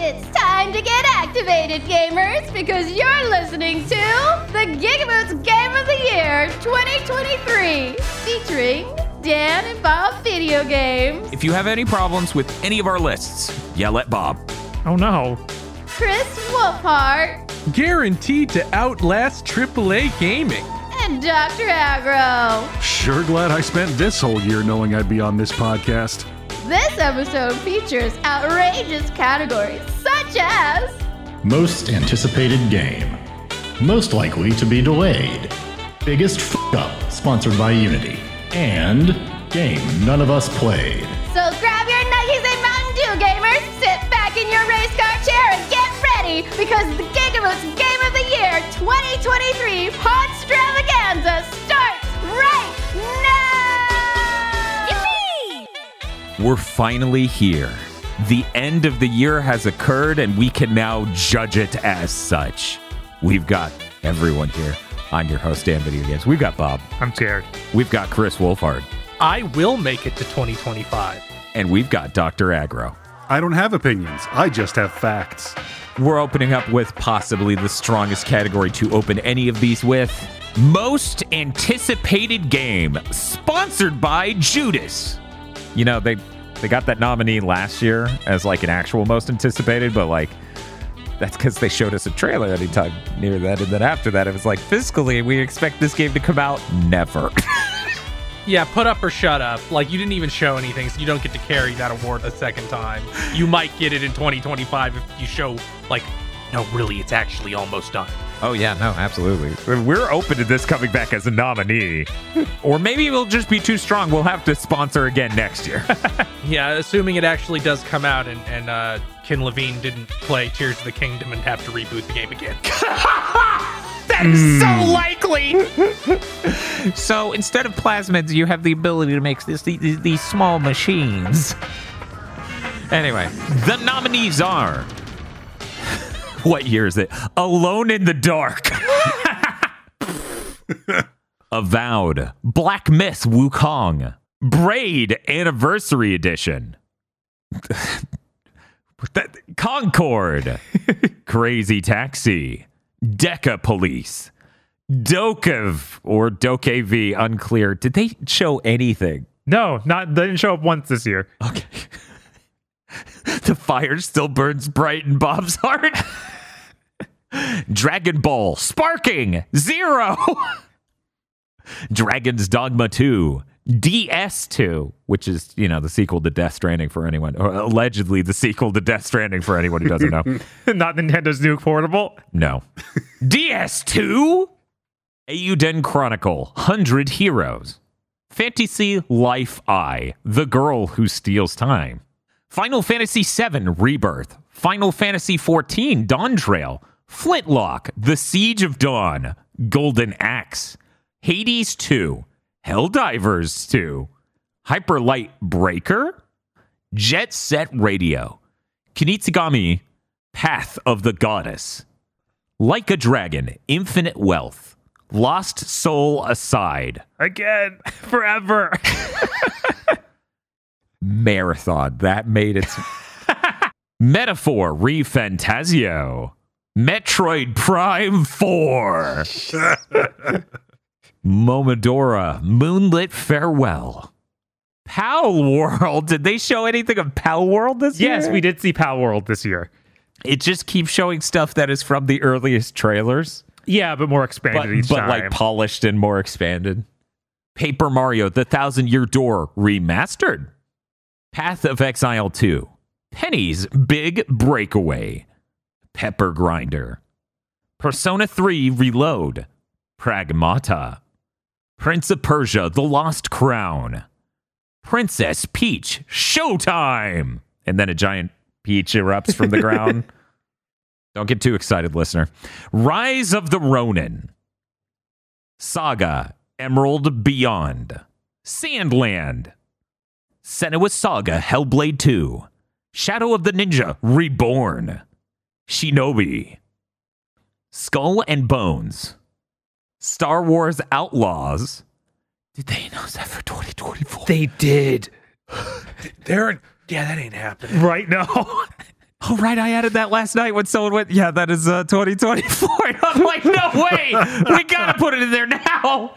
It's time to get activated, gamers, because you're listening to the Gigaboots Game of the Year 2023, featuring Dan and Bob Video Games, If you have any problems with any of our lists, yell at Bob. Oh no. Kris Wolfheart, Guaranteed to outlast AAA gaming. and Dr. Agro. Sure glad I spent this whole year knowing I'd be on this podcast. This episode features outrageous categories such as Most anticipated game. Most likely to be delayed. Biggest f up, sponsored by Unity. And game none of us played. So grab your Nuggies and Mountain Dew, gamers. Sit back in your race car chair and get ready because the Gigaboots Game of the Year 2023 Pod Stravaganza starts right now! We're finally here. The end of the year has occurred, and we can now judge it as such. We've got everyone here. I'm your host, Dan Video Games. We've got Bob. I'm scared. We've got Kris Wolfheart. I will make it to 2025. And we've got Dr. Agro. I don't have opinions, I just have facts. We're opening up with possibly the strongest category to open any of these with. Most anticipated game, sponsored by Judas. You know, they they got that nominee last year as like an actual most anticipated, but like that's because they showed us a trailer anytime near that, and then after that, it was like fiscally, we expect this game to come out never. Yeah, put up or shut up. Like, you didn't even show anything, so you don't get to carry that award a second time. You might get it in 2025 if you show, like, no, really, it's actually almost done. Oh yeah, no, absolutely. We're open to this coming back as a nominee, or maybe we'll just be too strong. We'll have to sponsor again next year. Yeah, assuming it actually does come out and, and uh, Ken Levine didn't play Tears of the Kingdom and have to reboot the game again. that is so likely. so instead of plasmids, you have the ability to make this, these, these small machines. Anyway, the nominees are. What year is it? Alone in the Dark. Avowed. Black Myth Wukong. Braid Anniversary Edition. that, Concord. Crazy Taxi. Deca Police. Dokev or Dokev, unclear. Did they show anything? No, not they didn't show up once this year. Okay. the fire still burns bright in Bob's heart. Dragon Ball Sparking Zero. Dragon's Dogma 2. DS2, which is, you know, the sequel to Death Stranding for anyone, or allegedly the sequel to Death Stranding for anyone who doesn't know. not Nintendo's new portable. No. DS2? Eiyuden Chronicle, 100 Heroes. Fantasy Life I, The Girl Who Steals Time. Final Fantasy VII Rebirth. Final Fantasy XIV Dawn Trail. Flintlock, The Siege of Dawn. Golden Axe. Hades 2. Helldivers 2. Hyperlight Breaker. Jet Set Radio. Kunitsu-Gami, Path of the Goddess. Like a Dragon, Infinite Wealth. Lost Soul Aside. Again, forever. Marathon. That made its Metaphor ReFantazio. Metroid Prime 4. Momodora Moonlit Farewell. Pal World. Did they show anything of Pal World this year? yes, we did see Pal World this year. It just keeps showing stuff that is from the earliest trailers, Yeah, but more expanded but, each but time. like polished and more expanded. Paper Mario: The Thousand Year Door remastered. Path of Exile 2. Penny's Big Breakaway. Pepper Grinder. Persona 3 Reload. Pragmata. Prince of Persia: The Lost Crown. Princess Peach Showtime. And then a giant peach erupts from the ground. Don't get too excited, listener. Rise of the Ronin. Saga Emerald Beyond. Sandland. Senua Saga Hellblade 2. Shadow of the Ninja Reborn. Shinobi. Skull and Bones. Star Wars Outlaws. Did they announce that for 2024? They did. They're, yeah, that ain't happening. right now. Oh, right. I added that last night when someone went, yeah, that is uh, 2024. I'm like, no way. we got to put it in there now.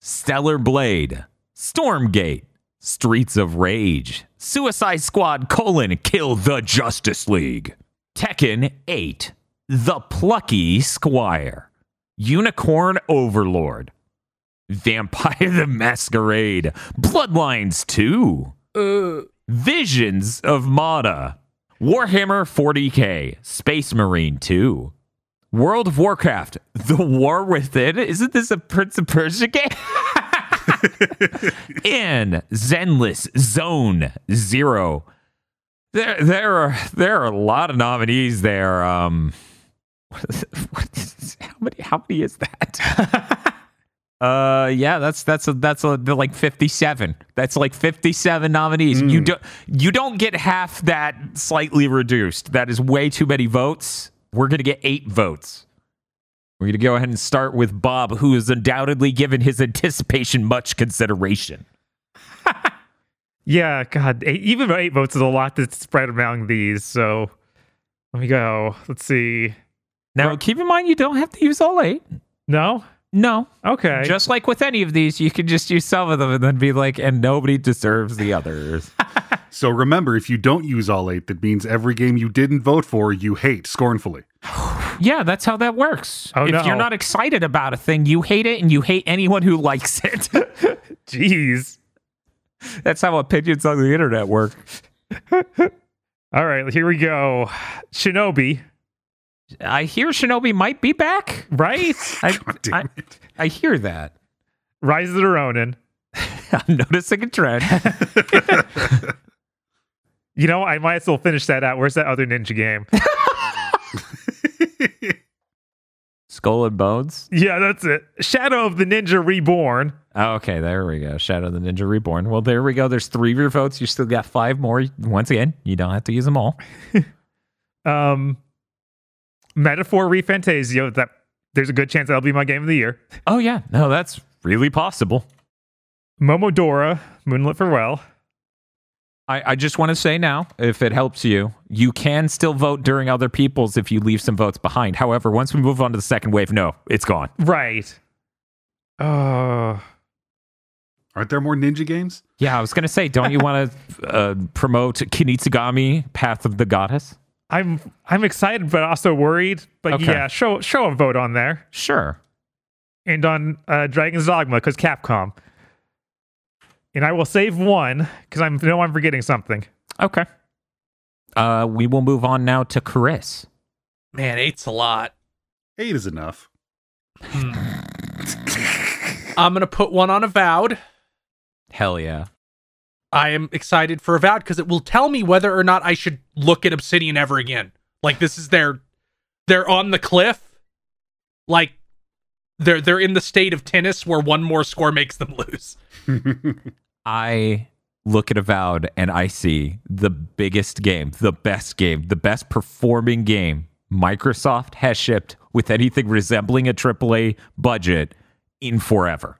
Stellar Blade, Stormgate, Streets of Rage, Suicide Squad colon kill the Justice League, Tekken 8, The Plucky Squire, Unicorn Overlord, Vampire the Masquerade, Bloodlines 2, uh. Visions of Mana, Warhammer 40k, Space Marine 2, World of Warcraft, The War Within. Isn't this a Prince of Persia game? in Zenless Zone Zero. There, there are there are a lot of nominees there. Um, what is, how many? How many is that? uh, yeah, that's that's a, that's a, like fifty seven. That's like fifty seven nominees. You don't you don't get half that slightly reduced. That is way too many votes. We're gonna get eight votes. We're going to go ahead and start with Bob, who has undoubtedly given his anticipation much consideration. Yeah, God, eight, even eight votes is a lot to spread among these. So let me go. Let's see. Now, keep in mind, you don't have to use all eight. No. No. Okay. Just like with any of these, you can just use some of them and then be like, and nobody deserves the others. So remember, if you don't use all eight, that means every game you didn't vote for, you hate scornfully. yeah, that's how that works. Oh, if no. you're not excited about a thing, you hate it and you hate anyone who likes it. Jeez. that's how opinions on the internet work. All right, here we go. Shinobi, I hear Shinobi might be back. right? I, God damn I, it. I hear that. Rise of the Ronin. I'm noticing a trend. You know, I might as well finish that out. Where's that other ninja game? Skull and Bones. yeah, that's it. Shadow of the Ninja Reborn. Oh, okay, there we go. Shadow of the Ninja Reborn. Well, there we go. There's three of your votes. You still got five more. Once again, you don't have to use them all. Um, Metaphor ReFantazio. That there's a good chance that'll be my game of the year. Oh yeah, no, that's really possible. Momodora, Moonlit Farewell. I, I just want to say now, if it helps you, you can still vote during other people's if you leave some votes behind. However, once we move on to the second wave, no, it's gone. Right. Uh, Aren't there more ninja games? Yeah, I was gonna say, don't you want to uh, promote Kunitsu-Gami, Path of the Goddess? I'm I'm excited, but also worried. But Okay. yeah, show show a vote on there Sure. and on uh, Dragon's Dogma because Capcom. And I will save one because I know I'm forgetting something. Okay. Uh, we will move on now to Kris. Man, eight's a lot. Eight is enough. I'm gonna put one on Avowed. Hell yeah. I am excited for Avowed because it will tell me whether or not I should look at Obsidian ever again. Like this is their they're on the cliff. Like they're they're in the state of tennis where one more score makes them lose. I look at Avowed and I see the biggest game, the best game, the best performing game Microsoft has shipped with anything resembling a AAA budget in forever.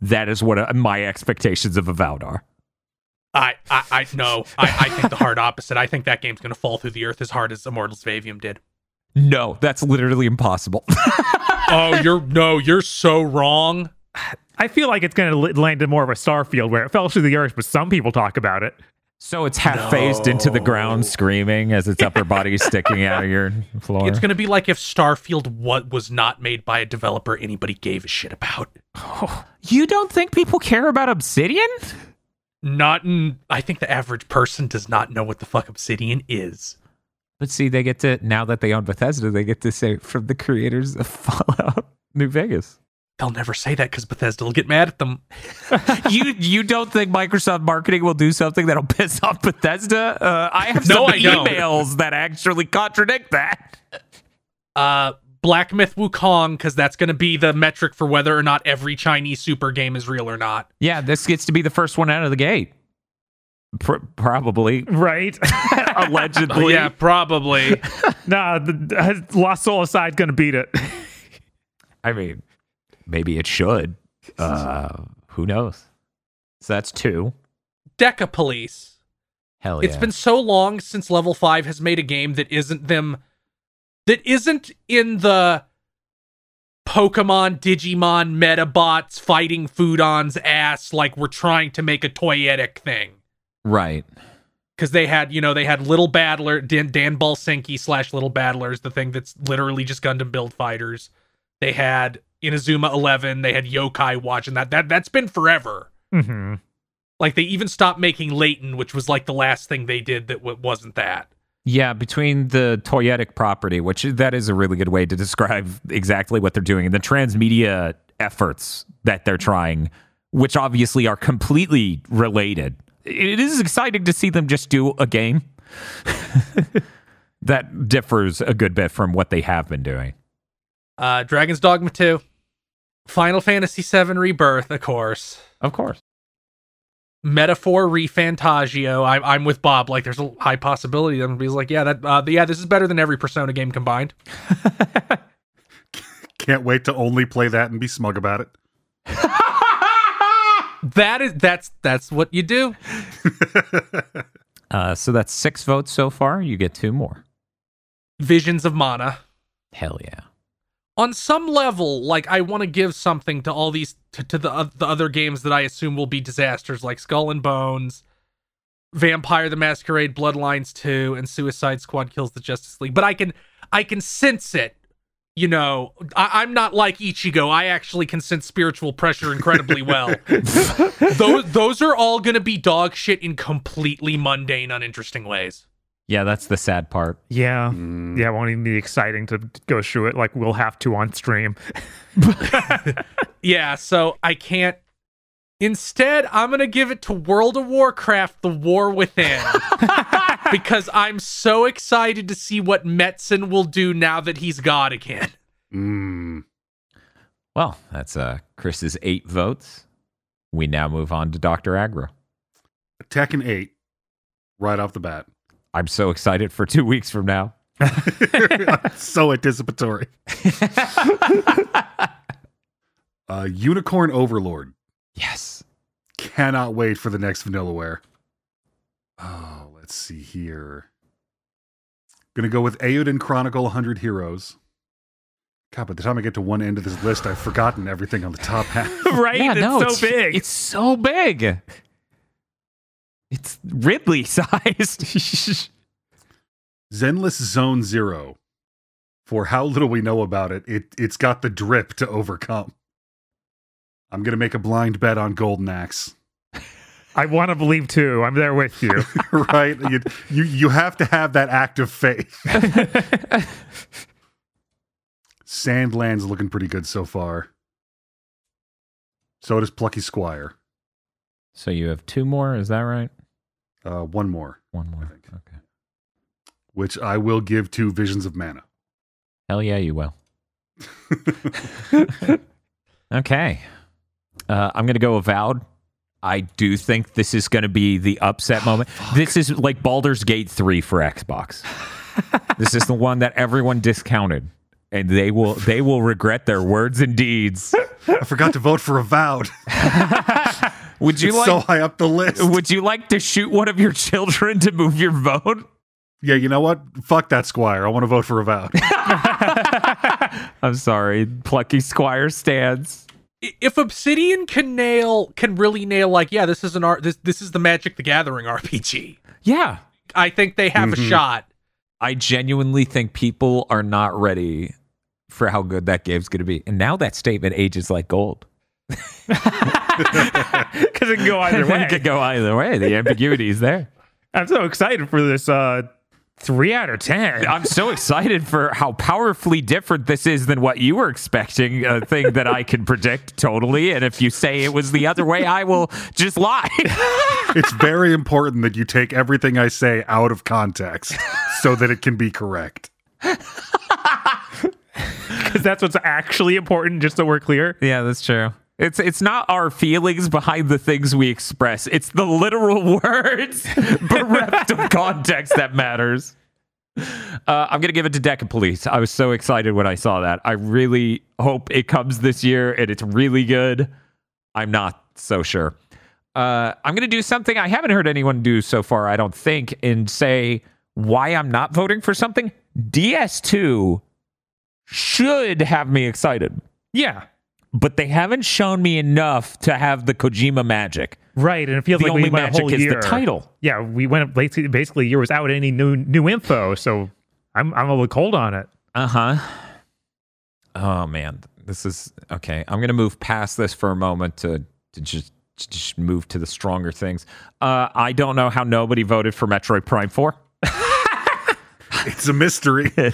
That is what uh, my expectations of Avowed are. I I, I no, I, I think the hard opposite. I think that game's gonna fall through the earth as hard as Immortals of Aveum did. No, that's literally impossible. Oh, you're no, you're so wrong. I feel like it's going to land in more of a Starfield where it fell through the earth, but some people talk about it. so it's half phased into the ground, screaming as its upper body is sticking out of your floor. It's gonna be like if Starfield what was not made by a developer anybody gave a shit about. you don't think people care about Obsidian? Not in I think the average person does not know what the fuck Obsidian is. But see, they get to now that they own Bethesda, they get to say from the creators of Fallout New Vegas. They'll never say that because Bethesda will get mad at them. you you don't think Microsoft marketing will do something that'll piss off Bethesda? Uh, I have some No, I don't. emails that actually contradict that. Uh, Black Myth Wukong because that's going to be the metric for whether or not every Chinese super game is real or not. Yeah, this gets to be the first one out of the gate. Pr- probably, Right. allegedly. yeah, probably. nah, the, the Lost Soul aside going to beat it. I mean, maybe it should. Uh, who knows? So that's two. Deca Police Hell yeah. It's been so long since Level 5 has made a game that isn't them that isn't in the Pokemon, Digimon, Metabots fighting Foodon's ass like we're trying to make a toyetic thing. right. Because they had, you know, they had Little Battler, Dan, Danball Senki slash Little Battlers, the thing that's literally just Gundam build fighters. They had Inazuma 11, they had Yokai Watch, and that, that that's been forever. hmm Like they even stopped making Layton, which was like the last thing they did that w- wasn't that. Yeah, between the toyetic property, which that is a really good way to describe exactly what they're doing, and the transmedia efforts that they're trying, which obviously are completely related. It is exciting to see them just do a game that differs a good bit from what they have been doing. Uh, Dragon's Dogma 2, Final Fantasy VII Rebirth, of course. Of course. Metaphor ReFantazio. I'm I'm with Bob. Like, there's a high possibility that he's like, yeah, that uh, yeah, this is better than every Persona game combined. Can't wait to only play that and be smug about it. That is that's that's what you do. Uh, so that's six votes so far. You get two more. Visions of Mana. Hell yeah. On some level, like I want to give something to all these to, to the uh, the other games that I assume will be disasters, like Skull and Bones, Vampire the Masquerade, Bloodlines 2, and Suicide Squad Kills the Justice League. But I can I can sense it. You know, I, I'm not like Ichigo. I actually can sense spiritual pressure incredibly well. those those are all gonna be dog shit in completely mundane, uninteresting ways. Yeah, that's the sad part. Yeah. Mm. Yeah, it won't even be exciting to go through it like we'll have to on stream. Yeah, so I can't. Instead, I'm gonna give it to World of Warcraft: The War Within because I'm so excited to see what Metzen will do now that he's God again. Mm. Well, that's uh, Kris's eight votes. We now move on to Dr. Agro. Tekken 8, right off the bat. I'm so excited for two weeks from now. so anticipatory. uh, Unicorn Overlord. Yes. Cannot wait for the next Vanillaware. Oh, let's see here. Gonna go with Eiyuden Chronicle 100 Heroes. God, by the time I get to one end of this list, I've forgotten everything on the top half. right? Yeah, it's no, so it's, big. It's so big. It's Ridley sized. Zenless Zone Zero. For how little we know about it, it it's got the drip to overcome. I'm gonna make a blind bet on Golden Axe. I want to believe too. I'm there with you. right? You, you you have to have that act of faith. Sandland's looking pretty good so far. So does Plucky Squire. so you have two more, is that right? Uh, one more, One more. think. Okay. which I will give to Visions of Mana. Hell yeah, you will. Okay. Uh, I'm going to go avowed. I do think this is going to be the upset moment. This is like Baldur's Gate 3 for Xbox. this is the one that everyone discounted and they will they will regret their words and deeds. I forgot to vote for Avowed. Would you it's like so high up the list. would you like to shoot one of your children to move your vote? yeah, you know what? Fuck that Squire. I want to vote for Avowed. I'm sorry, plucky squire stands. If Obsidian can nail, can really nail, like, yeah, this is an art. This this is the Magic the Gathering RPG. Yeah, I think they have Mhm. a shot. I genuinely think people are not ready for how good that game's going to be. And now that statement ages like gold. Because it can go either way. it could go either way. The ambiguity is there. I'm so excited for this uh, three out of ten. I'm so excited for how powerfully different this is than what you were expecting, a thing that I can predict totally. And if you say it was the other way, I will just lie. it's very important that you take everything I say out of context so that it can be correct. Because that's what's actually important, just so we're clear. yeah, that's true. It's it's not our feelings behind the things we express. It's the literal words bereft of context that matters. Uh, I'm gonna give it to Deca Police. I was so excited when I saw that. I really hope it comes this year and it's really good. I'm not so sure. Uh, I'm to do something I haven't heard anyone do so far, I don't think, and say why I'm not voting for something. DS2 should have me excited, Yeah. But they haven't shown me enough to have the Kojima magic. Right, and it feels The like only we went a magic whole is the title. Yeah, we went basically basically a year without any new new info, so I'm I'm a little cold on it. Uh huh. Oh man, this is okay. I'm gonna move past this for a moment to to just to just move to the stronger things. Uh, I don't know how nobody voted for Metroid Prime Four. It's a mystery.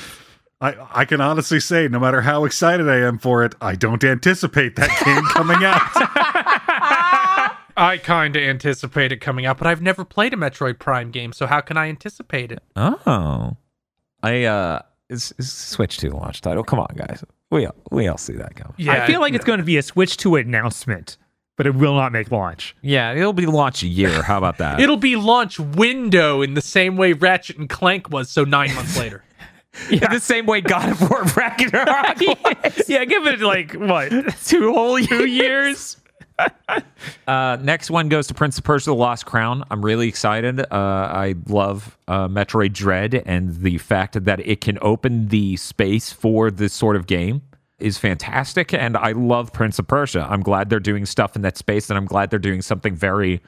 I, I can honestly say, no matter how excited I am for it, I don't anticipate that game coming out. I kind of anticipate it coming out, but I've never played a Metroid Prime game, so how can I anticipate it? Oh, I uh, is, is Switch Two launch title? Come on, guys. We all, we all see that coming. Yeah, I feel like it's going to be a Switch 2 announcement, but it will not make launch. Yeah, it'll be launch a year. How about that? It'll be launch window in the same way Ratchet and Clank was, so nine months later. yeah. the same way God of War Ragnarok. yeah, give it like what? two whole two years. uh, next one goes to Prince of Persia: The Lost Crown. I'm really excited. Uh, I love uh, Metroid Dread, and the fact that it can open the space for this sort of game is fantastic. And I love Prince of Persia. I'm glad they're doing stuff in that space, and I'm glad they're doing something very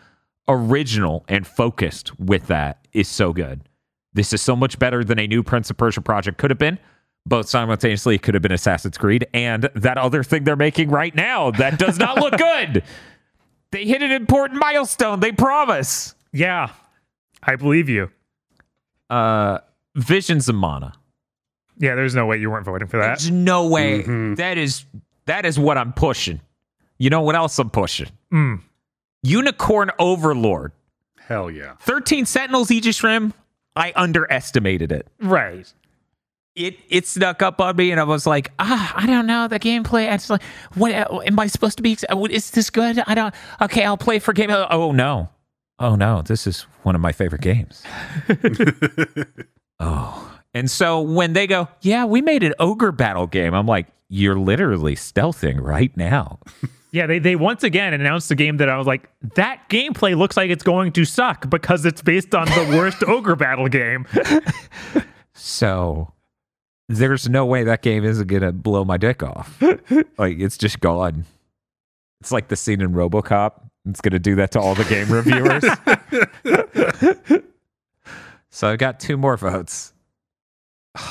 original and focused with that. Is so good. This is so much better than a new Prince of Persia project could have been both simultaneously it could have been Assassin's Creed and that other thing they're making right now that does not look good. They hit an important milestone, they promise. Yeah, I believe you. Uh Visions of Mana. Yeah, there's no way you weren't voting for that. There's no way. That is that is what I'm pushing. You know what else I'm pushing? Mm. Unicorn Overlord. Hell yeah. 13 Sentinels Aegis Rim. I underestimated it. Right. it it snuck up on me and I was like, ah, I don't know the gameplay. It's like, what am I supposed to be? Is this good? I don't. Okay, I'll play for game. Oh no, oh no, this is one of my favorite games. oh, and so when they go, yeah, we made an ogre battle game. I'm like, you're literally stealthing right now. Yeah, they, they once again announced a game that I was like, that gameplay looks like it's going to suck because it's based on the worst ogre battle game. So there's no way that game isn't gonna blow my dick off. like it's just gone. It's like the scene in RoboCop. It's gonna do that to all the game reviewers. so I got two more votes.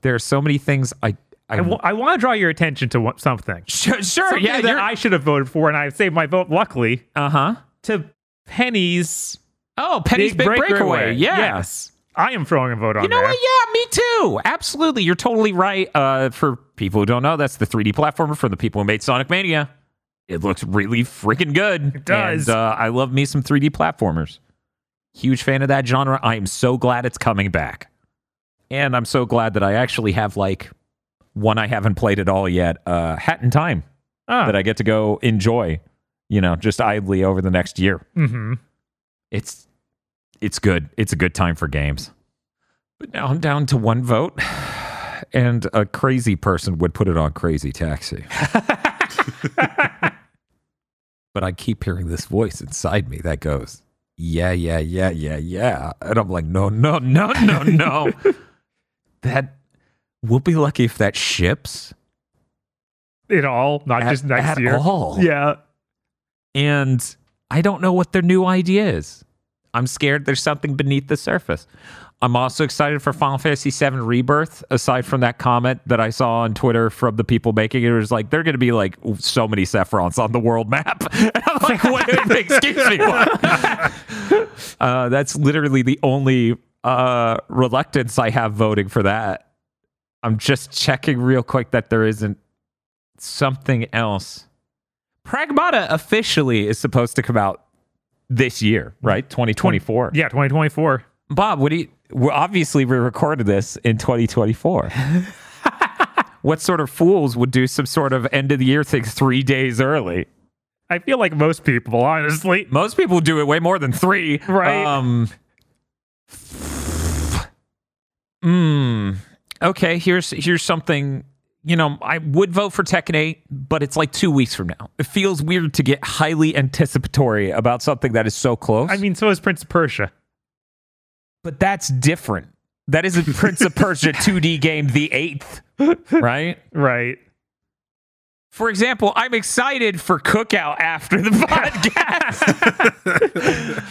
there are so many things I I, w- I want to draw your attention to what, something. sure, sure Something yeah that I should have voted for, and I saved my vote, luckily, uh huh. to Penny's Oh, Penny's Big, Breakaway. Yeah. Yes. I am throwing a vote on You know there. what? Yeah, me too. Absolutely. You're totally right. Uh, for people who don't know, that's the 3D platformer for the people who made Sonic Mania. It looks really freaking good. It does. And, uh, I love me some 3D platformers. Huge fan of that genre. I am so glad it's coming back. And I'm so glad that I actually have like one I haven't played at all yet, uh, Hat in Time, Ah, that I get to go enjoy, you know, just idly over the next year hmm it's it's good. It's a good time for games. But now I'm down to one vote, and a crazy person would put it on Crazy Taxi. but I keep hearing this voice inside me that goes, "Yeah, yeah, yeah, yeah, yeah," and I'm like, "No, no, no, no, no." that we'll be lucky if that ships at all, not at, just next at year. all. Yeah. and I don't know what their new idea is. I'm scared there's something beneath the surface. I'm also excited for Final Fantasy VII Rebirth. Aside from that comment that I saw on Twitter from the people making it, it was like they're going to be like so many Sephrons on the world map. And I'm like, what? Excuse me. Uh, that's literally the only uh, reluctance I have voting for that. I'm just checking real quick that there isn't something else. Pragmata officially is supposed to come out this year, right? 2024. Yeah, 2024. Bob, what do you? Well, obviously, we recorded this in 2024. what sort of fools would do some sort of end of the year thing three days early? I feel like most people, honestly. Most people do it way more than three. Right. Um. Hmm. Okay. Here's here's something. you know, I would vote for Tekken 8, but it's like two weeks from now. It feels weird to get highly anticipatory about something that is so close. I mean, so is Prince of Persia. but that's different. That is a Prince of Persia 2D game, the eighth, right? Right. For example, I'm excited for Cookout after the podcast.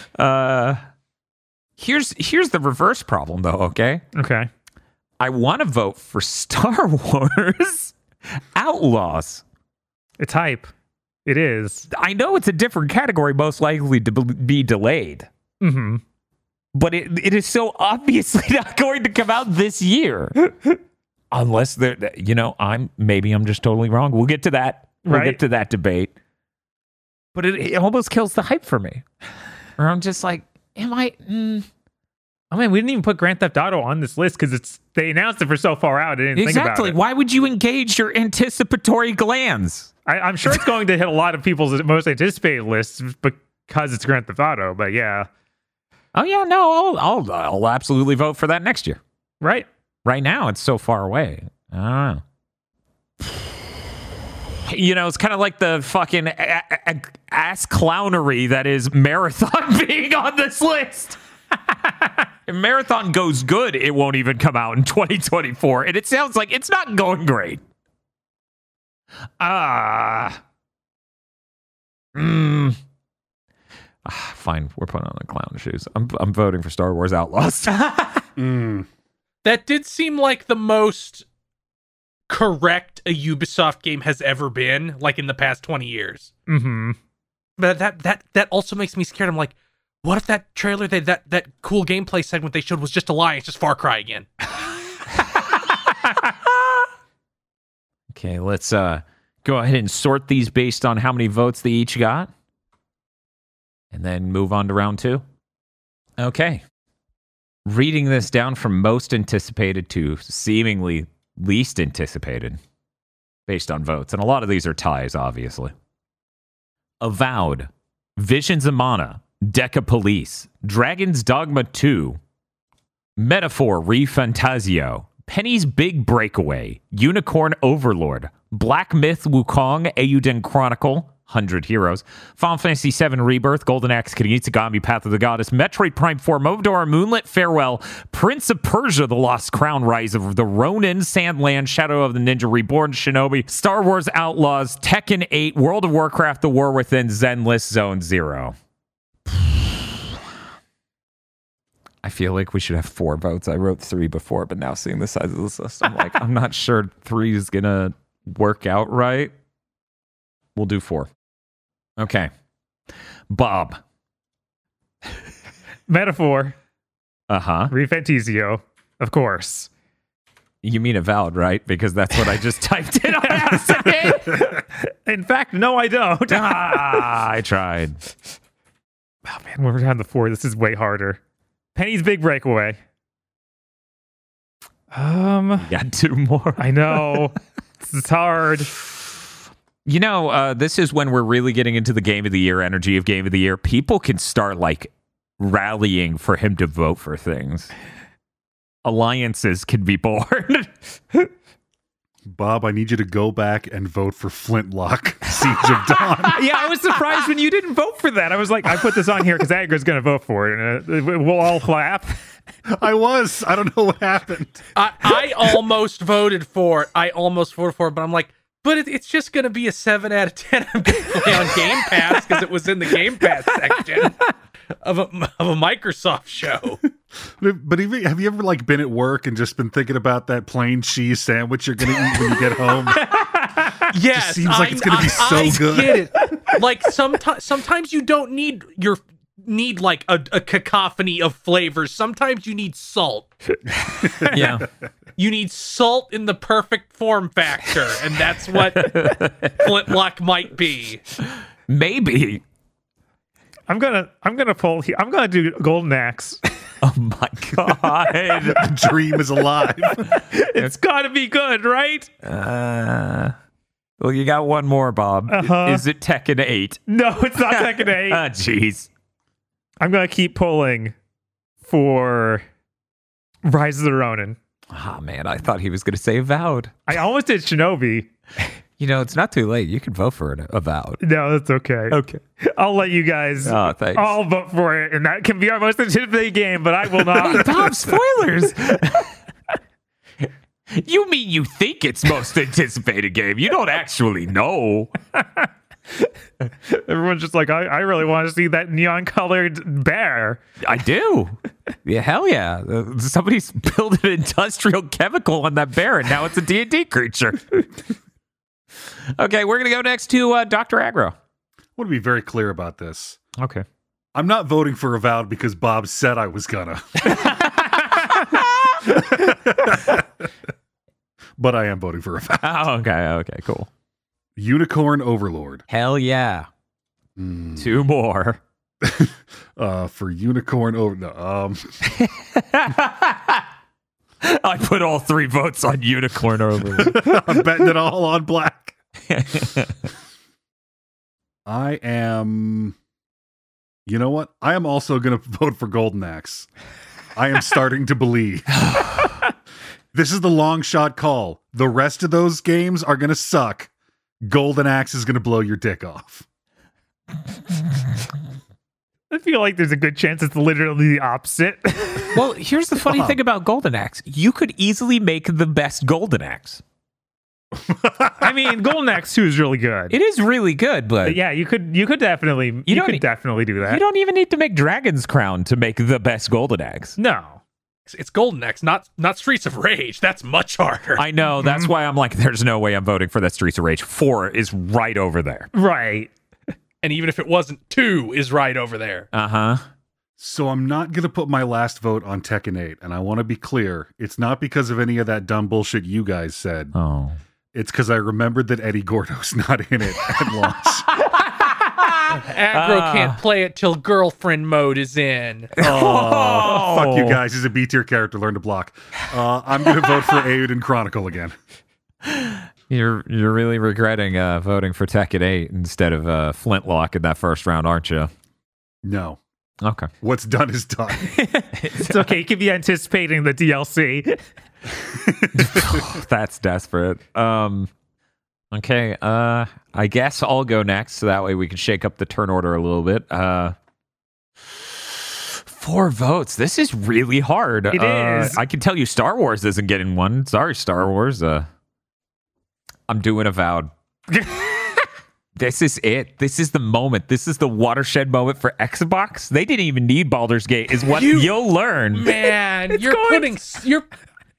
uh, here's here's the reverse problem, though. Okay, Okay. I want to vote for Star Wars Outlaws. It's hype. It is. I know it's a different category, most likely to be delayed, Mm-hmm. but it, it is so obviously not going to come out this year. Unless there, you know, I'm maybe I'm just totally wrong. We'll get to that. We'll Right. get to that debate. But it, it almost kills the hype for me. Or I'm just like, am I? Mm, I mean, we didn't even put Grand Theft Auto on this list because it's they announced it for so far out. I didn't think exactly. about it. Why would you engage your anticipatory glands? I, I'm sure it's going to hit a lot of people's most anticipated lists because it's Grand Theft Auto. But yeah, Oh yeah, no, I'll I'll, I'll absolutely vote for that next year. right. Right now, it's so far away. I don't know. You know, it's kind of like the fucking ass clownery that is Marathon being on this list. if Marathon goes good, it won't even come out in 2024. And it sounds like it's not going great. Ah. Mm. Ah, fine, we're putting on the clown shoes. I'm, I'm voting for Star Wars Outlaws. Mm. That did seem like the most correct a Ubisoft game has ever been, like in the past 20 years. Mm-hmm. But that that that also makes me scared. I'm like, what if that trailer they that that cool gameplay segment they showed was just a lie? It's just Far Cry again. Okay, let's uh go ahead and sort these based on how many votes they each got. And then move on to round 2. Okay. Reading this down from most anticipated to seemingly least anticipated based on votes. And a lot of these are ties, obviously. Avowed, Visions of Mana, Deca Police, Dragon's Dogma 2, Metaphor ReFantazio, Penny's Big Breakaway, Unicorn Overlord, Black Myth Wukong, Eiyuden Chronicle, 100 Heroes, Final Fantasy VII Rebirth, Golden Axe, Kunitsu-Gami, Path of the Goddess, Metroid Prime 4, Momodora, Moonlit Farewell, Prince of Persia, The Lost Crown, Rise of the Ronin, Sandland, Shadow of the Ninja Reborn, Shinobi, Star Wars Outlaws, Tekken 8, World of Warcraft, The War Within, Zenless, Zone Zero. I feel like we should have four votes. I wrote three before, but now seeing the size of this list, I'm like, I'm not sure three is gonna work out right. We'll do four. Okay. Bob. Metaphor, Uh huh. ReFantazio, of course. You mean avowed, right? Because that's what I just typed in on accident. In fact, no, I don't. ah, I tried. Oh man, when we're down to four, this is way harder. Penny's big breakaway. Um, Got two more. I know this is hard. You know, uh, this is when we're really getting into the game of the year energy of game of the year. People can start like rallying for him to vote for things. Alliances can be born. Bob, I need you to go back and vote for Flintlock Siege of Dawn. Yeah, I was surprised when you didn't vote for that. I was like, I put this on here because Agri's going to vote for it, and uh, we'll all clap. I was. I don't know what happened. I, I almost voted for it. I almost voted for it, but I'm like, but it, it's just going to be a 7 out of 10 I'm going to play on Game Pass because it was in the Game Pass section of a, of a Microsoft show. But but even, have you ever like been at work and just been thinking about that plain cheese sandwich you're gonna eat when you get home? Yes, seems like it's gonna be so I good. Get it. Like sometimes, sometimes you don't need your need like a, a cacophony of flavors. Sometimes you need salt. yeah. You need salt in the perfect form factor, and that's what Flintlock might be. Maybe. I'm gonna, I'm gonna pull. Here. I'm gonna do Golden Axe. Oh my God. the dream is alive. it's got to be good, right? uh, well, you got one more, Bob. Uh-huh. Is it Tekken 8? No, it's not Tekken 8. Ah, jeez. I'm gonna keep pulling for Rise of the Ronin. Ah man, I thought he was to say avowed. I almost did Shinobi. You know, it's not too late. You can vote for it. Avowed. No, that's okay. Okay. I'll let you guys Oh, thanks. all vote for it, and that can be our most anticipated game, but I will not. Tom, spoilers. you mean you think it's most anticipated game? You don't actually know. Everyone's just like, I, I really want to see that neon colored bear. I do. Yeah, hell yeah. Uh, somebody's built an industrial chemical on that bear, and now it's a D&D creature. Okay, we're going to go next to uh, Dr. Agro. I want to be very clear about this. Okay. I'm not voting for Avowed because Bob said I was gonna. but I am voting for Avowed. Oh, okay, okay, cool. Unicorn Overlord. Hell yeah. Mm, Two more. uh, for Unicorn Over. No, um, I put all three votes on Unicorn Overlord. I'm betting it all on black. I am. You know what? I am also going to vote for Golden Axe. I am starting to believe. this is the long shot call. The rest of those games are going to suck. Golden Axe is going to blow your dick off. I feel like there's a good chance it's literally the opposite. well, here's the funny thing about Golden Axe. You could easily make the best Golden Axe. I mean, Golden Axe 2 is really good. It is really good, but But yeah, you could you could definitely you, don't could e- definitely do that. you don't even need to make Dragon's Crown to make the best Golden Axe. no. It's, it's Golden Axe, not not Streets of Rage. That's much harder. I know. That's why I'm like, there's no way I'm voting for that Streets of Rage. Four is right over there. Right. and even if it wasn't, two is right over there. Uh huh. So I'm not going to put my last vote on Tekken 8. And I want to be clear it's not because of any of that dumb bullshit you guys said. Oh. It's because I remembered that Eddie Gordo's not in it at launch. Aggro Ah. can't play it till girlfriend mode is in. Oh, fuck you guys. He's a B tier character. Learn to block. Uh, I'm going to vote for Eiyuden Chronicle again. You're you're really regretting uh, voting for Tekken 8 instead of uh, Flintlock in that first round, aren't you? No. Okay. What's done is done. It's okay. You could be anticipating the DLC. That's desperate. Um okay, uh I guess I'll go next so that way we can shake up the turn order a little bit. Uh Four votes. This is really hard. It uh, is. I can tell you Star Wars isn't getting one. Sorry, Star Wars. Uh I'm doing avowed. this is it. This is the moment. This is the watershed moment for Xbox. They didn't even need Baldur's Gate, is what You- you'll learn. Man, you're going- putting you're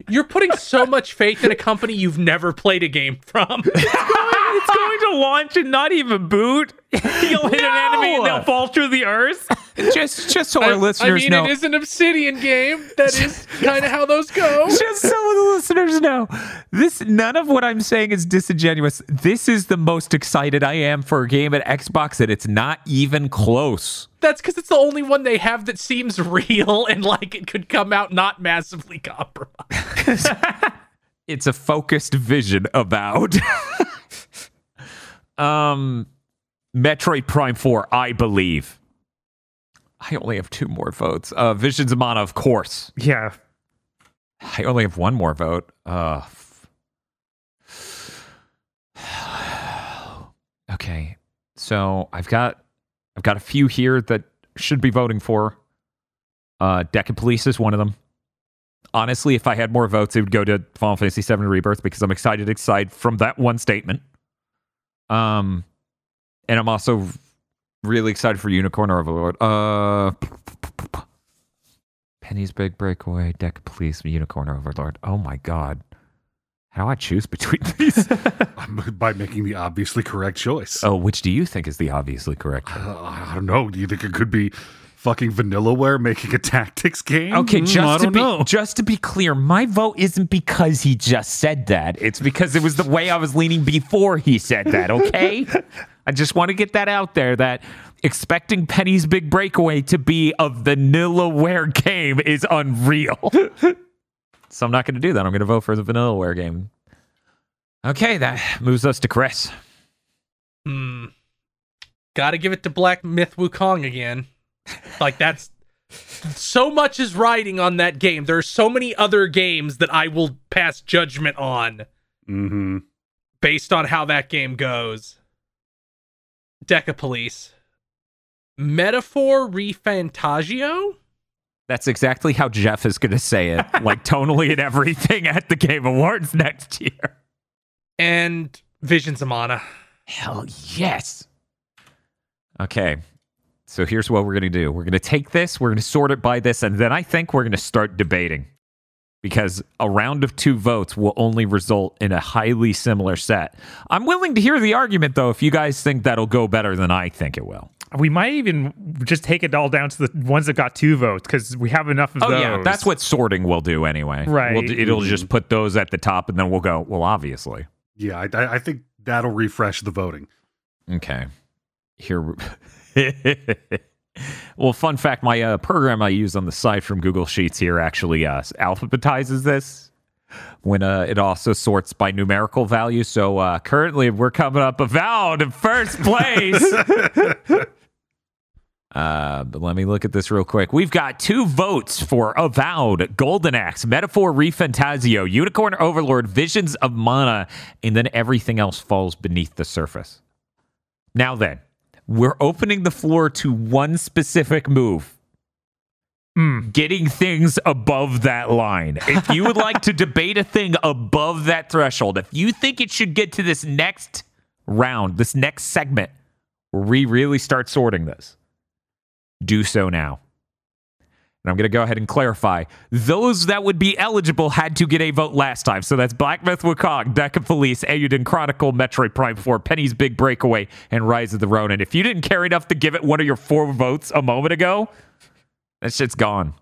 you're putting so much faith in a company you've never played a game from. it's going to launch and not even boot. You'll hit an enemy and they'll fall through the earth. Just just so our I, listeners I mean, know. it is an Obsidian game. That is kind of how those go. just so the listeners know, this none of what I'm saying is disingenuous. This is the most excited I am for a game at Xbox, and it's not even close. That's because it's the only one they have that seems real and like it could come out not massively compromised. It's a focused vision about um Metroid Prime 4, I believe. I only have two more votes. Uh Visions of Mana, of course. Yeah. I only have one more vote. Uh Okay. So I've got I've got a few here that should be voting for. Uh Deca Police is one of them. Honestly, if I had more votes, it would go to Final Fantasy VII Rebirth because I'm excited excited from that one statement. Um and I'm also really excited for Unicorn Overlord. Uh Penny's Big Breakaway, Deca Police, Unicorn Overlord. Oh my god. How do I choose between these? By making the obviously correct choice. oh, which do you think is the obviously correct? Uh, I don't know. Do you think it could be fucking Vanillaware making a tactics game? Okay, Mm, just to be know. just to be clear, my vote isn't because he just said that. It's because it was the way I was leaning before he said that, okay? I just want to get that out there that expecting Penny's Big Breakaway to be a Vanillaware game is unreal. so I'm not going to do that. I'm going to vote for the Vanillaware game. Okay, that moves us to Kris. Hmm. Gotta give it to Black Myth Wukong again. Like that's so much is riding on that game. There are so many other games that I will pass judgment on Mm-hmm. based on how that game goes. Deca Police. Metaphor ReFantazio? That's exactly how Jeff is going to say it, like tonally and everything at the Game Awards next year. And Visions of Mana. Hell yes. Okay. So here's what we're going to do. We're going to take this, we're going to sort it by this, and then I think we're going to start debating. Because a round of two votes will only result in a highly similar set. I'm willing to hear the argument, though, if you guys think that'll go better than I think it will. We might even just take it all down to the ones that got two votes because we have enough of Oh, those. yeah. That's what sorting will do anyway. Right. We'll, it'll just put those at the top, and then we'll go, well, obviously. Yeah, I, I I think that'll refresh the voting. Okay. Here. well, fun fact my uh, program I use on the side from Google Sheets here actually uh, alphabetizes this when uh, it also sorts by numerical value. So uh, currently we're coming up avowed in first place. Uh, but let me look at this real quick. We've got two votes for Avowed, Golden Axe, Metaphor ReFantazio, Unicorn Overlord, Visions of Mana, and then everything else falls beneath the surface. Now then, we're opening the floor to one specific move. Mm. Getting things above that line. If you would like to debate a thing above that threshold, if you think it should get to this next round, this next segment, where we really start sorting this, do so now. And I'm going to go ahead and clarify. Those that would be eligible had to get a vote last time. So that's Black Myth Wukong, Deca Police, Eiyuden Chronicle, Metroid Prime 4, Penny's Big Breakaway, and Rise of the Ronin. If you didn't care enough to give it one of your four votes a moment ago, that shit's gone.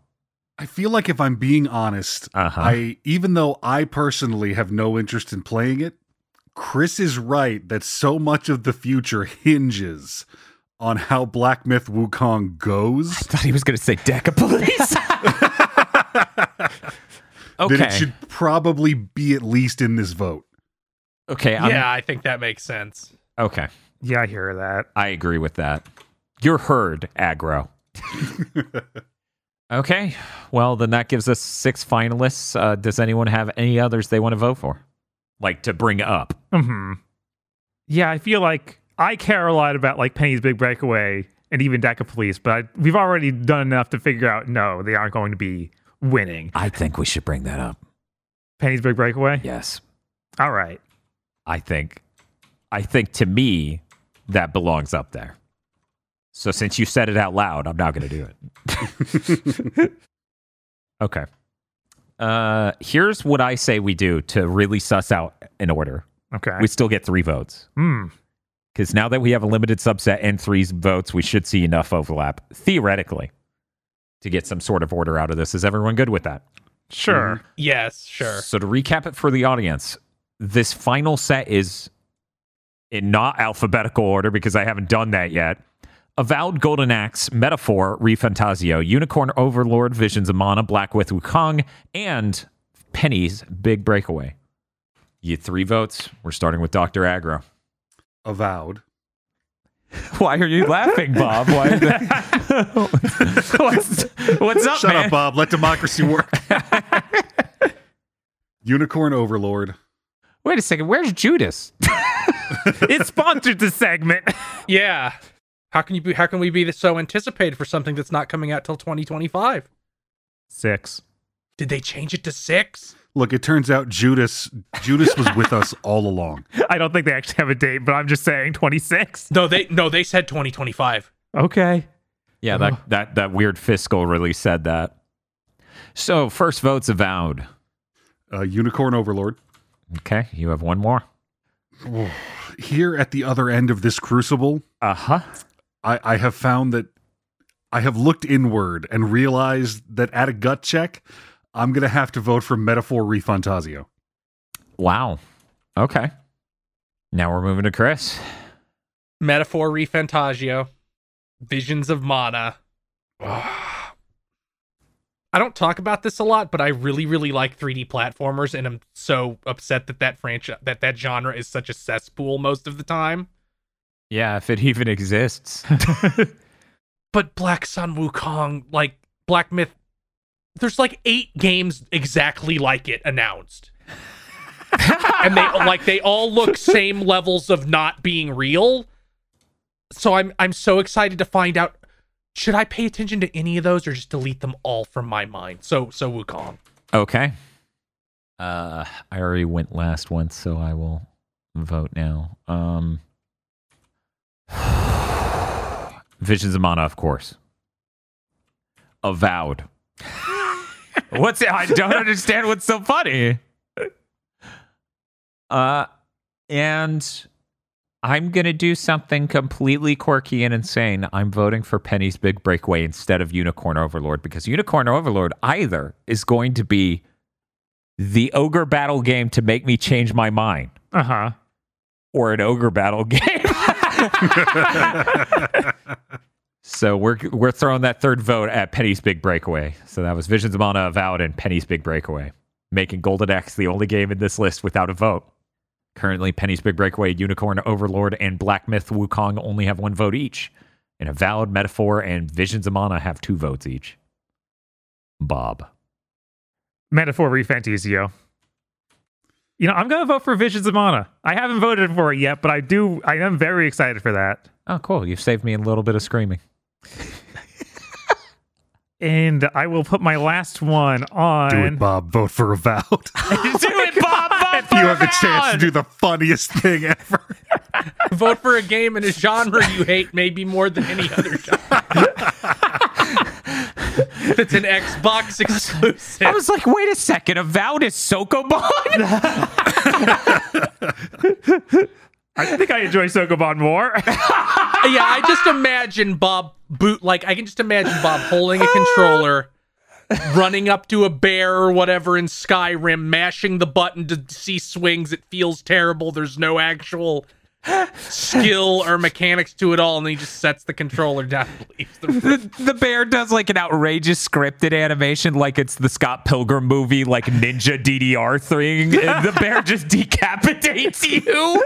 I feel like if I'm being honest, Uh-huh. I even though I personally have no interest in playing it, Kris is right that so much of the future hinges on how Black Myth Wukong goes I thought he was going to say Deca Police. okay. that it should probably be at least in this vote. okay. I'm- yeah, I think that makes sense. Okay. Yeah, I hear that. I agree with that. You're heard, Agro. okay. Well, then that gives us six finalists. Uh, does anyone have any others they want to vote for? Like to bring up? hmm Yeah, I feel like I care a lot about like Penny's Big Breakaway and even Deca Police, but I, we've already done enough to figure out no, they aren't going to be winning. I think we should bring that up. Penny's Big Breakaway. Yes. All right. I think. I think to me, that belongs up there. So since you said it out loud, I'm not going to do it. okay. Uh, here's what I say we do to really suss out an order. Okay. We still get three votes. Hmm. Because now that we have a limited subset and three votes, we should see enough overlap theoretically to get some sort of order out of this. Is everyone good with that? Sure. Mm-hmm. Yes, sure. So to recap it for the audience, this final set is in not alphabetical order because I haven't done that yet. Avowed Golden Axe, Metaphor, ReFantazio, Unicorn Overlord, Visions of Mana, Black Myth Wukong, and Penny's Big Breakaway. You three votes. We're starting with Dr. Agro. Avowed. Why are you laughing, Bob? Why is that? what's, what's up, Shut man? up, Bob. Let democracy work. Unicorn Overlord. Wait a second. Where's Judas? it sponsored the segment. Yeah. How can you be how can we be so anticipated for something that's not coming out till 2025? Six. Did they change it to 6? Look, it turns out Judas Judas was with us all along. I don't think they actually have a date, but I'm just saying 26. No, they no, they said 2025. Okay. Yeah, that, that, that weird fiscal release said that. So, first vote's avowed. Uh, Unicorn Overlord. Okay, you have one more. Here at the other end of this crucible, Uh huh. I, I have found that I have looked inward and realized that at a gut check, I'm going to have to vote for Metaphor ReFantazio. Wow. Okay. Now we're moving to Kris. Metaphor ReFantazio. Visions of Mana. I don't talk about this a lot, but I really, really like 3D platformers, and I'm so upset that that franchise, that that genre is such a cesspool most of the time. Yeah, if it even exists. But Black Sun Wukong, like Black Myth. There's like eight games exactly like it announced. and they like they all look same levels of not being real. So I'm I'm so excited to find out should I pay attention to any of those or just delete them all from my mind? So so Wukong. Okay. Uh, I already went last once, so I will vote now. Um, Visions of Mana, of course. Avowed. what's it? I don't understand what's so funny. Uh, and I'm gonna do something completely quirky and insane. I'm voting for Penny's Big Breakaway instead of Unicorn Overlord because Unicorn Overlord either is going to be the ogre battle game to make me change my mind Uh huh. or an ogre battle game. so we're we're throwing that third vote at Penny's Big Breakaway. So that was Visions of Mana Avowed and Penny's Big Breakaway, making Golden Axe the only game in this list without a vote. Currently, Penny's Big Breakaway, Unicorn Overlord, and Black Myth Wukong only have one vote each. And Avowed, Metaphor, and Visions of Mana have two votes each. Bob. Metaphor ReFantazio. You know, I'm gonna vote for Visions of Mana. I haven't voted for it yet, but I do. I am very excited for that. Oh, cool. You've saved me a little bit of screaming. And I will put my last one on. Do it, Bob. Vote for Avowed. do it, Bob! Vote you have a chance to do the funniest thing ever. Vote for a game in a genre you hate maybe more than any other genre. That's an Xbox exclusive. I was like, wait a second, Avowed is Sokoban? I think I enjoy Sokoban more. yeah, I just imagine Bob boot like I can just imagine Bob holding a controller, running up to a bear or whatever in Skyrim, mashing the button to see swings. It feels terrible. There's no actual skill or mechanics to it all, and then he just sets the controller down and leaves the room. the, the bear does like an outrageous scripted animation, like it's the Scott Pilgrim movie, like Ninja DDR thing. and the bear just decapitates you.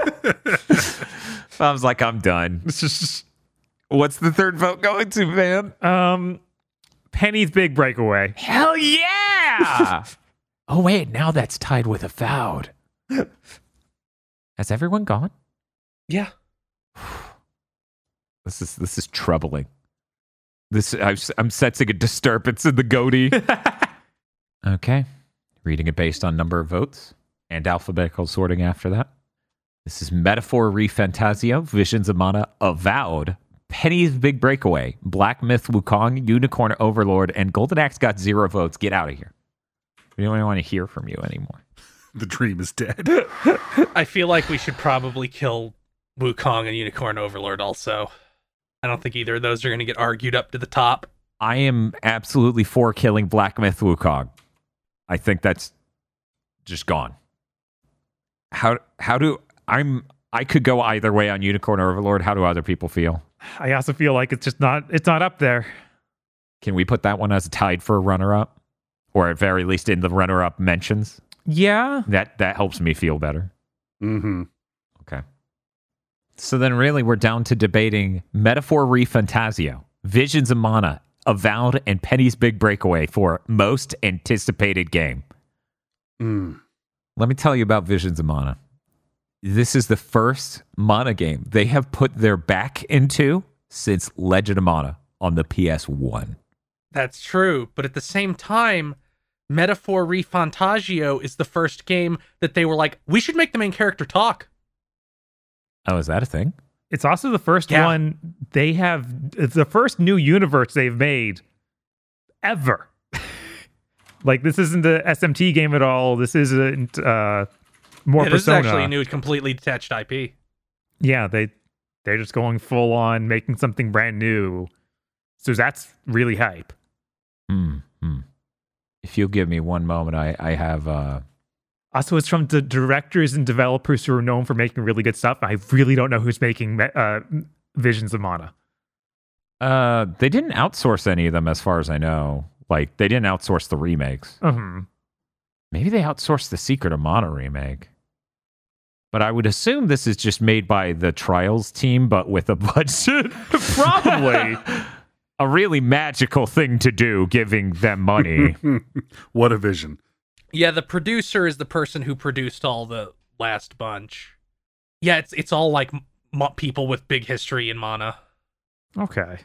I was like, I'm done. It's just What's the third vote going to, man? um, Penny's Big Breakaway. Hell yeah! oh wait, now that's tied with a Avowed. Has everyone gone? Yeah. This is this is troubling. This I've, I'm sensing a disturbance in the goatee. okay, reading it based on number of votes and alphabetical sorting after that. This is Metaphor ReFantazio, Visions of Mana, Avowed, Penny's Big Breakaway, Black Myth Wukong, Unicorn Overlord, and Golden Axe got zero votes. Get out of here. We don't even want to hear from you anymore. The dream is dead. I feel like we should probably kill Wukong and Unicorn Overlord also. I don't think either of those are going to get argued up to the top. I am absolutely for killing Black Myth Wukong. I think that's just gone. How how do I'm I could go either way on Unicorn Overlord. How do other people feel? I also feel like it's just not. It's not up there. Can we put that one as tied for a runner up? Or at very least in the runner up mentions? Yeah. That that helps me feel better. Mm-hmm. Okay. So then really we're down to debating Metaphor ReFantazio, Visions of Mana, Avowed, and Penny's Big Breakaway for most anticipated game. Mm. Let me tell you about Visions of Mana. This is the first Mana game they have put their back into since Legend of Mana on the PS1. That's true, but at the same time, Metaphor ReFantazio is the first game that they were like, we should make the main character talk. Oh, is that a thing? It's also the first Yeah. one they have. It's the first new universe they've made ever. like this isn't a SMT game at all. This isn't uh, more Yeah, this is actually a new, completely detached IP. yeah, they they're just going full on making something brand new. So that's really hype. Hmm. hmm. If you'll give me one moment, I, I have uh Also, it's from the directors and developers who are known for making really good stuff. I really don't know who's making uh, Visions of Mana. uh they didn't outsource any of them as far as I know. Like they didn't outsource the remakes. Mhm. Maybe they outsourced the Secret of Mana remake. But I would assume this is just made by the Trials team, but with a budget. Probably. a really magical thing to do, giving them money. what a vision. Yeah, the producer is the person who produced all the last bunch. Yeah, it's it's all like mo- people with big history in mana. Okay.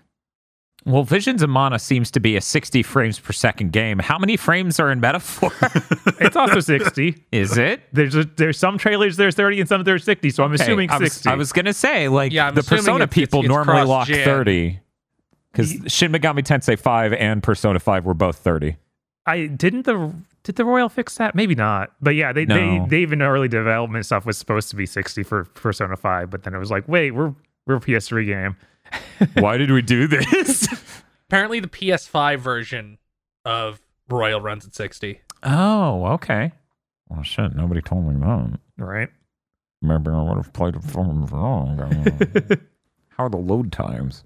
Well, Visions of Mana seems to be a 60 frames per second game. How many frames are in Metaphor? It's also 60. Is it? There's a, there's some trailers there's 30 and some there's 60, so I'm Okay, assuming I was, 60. I was gonna say, like, Yeah, the Persona it's- it's- people it's normally lock cross-gen. 30. Because Shin Megami Tensei 5 and Persona 5 were both 30. I didn't the did the Royal fix that? Maybe not. But yeah, they No. they they even early development stuff was supposed to be 60 for Persona 5, but then it was like, wait, we're we're a PS3 game. Why did we do this? Apparently, the PS5 version of Royal runs at 60. oh, okay. Well, shit, nobody told me that. Right. Maybe I would have played it from wrong. How are the load times?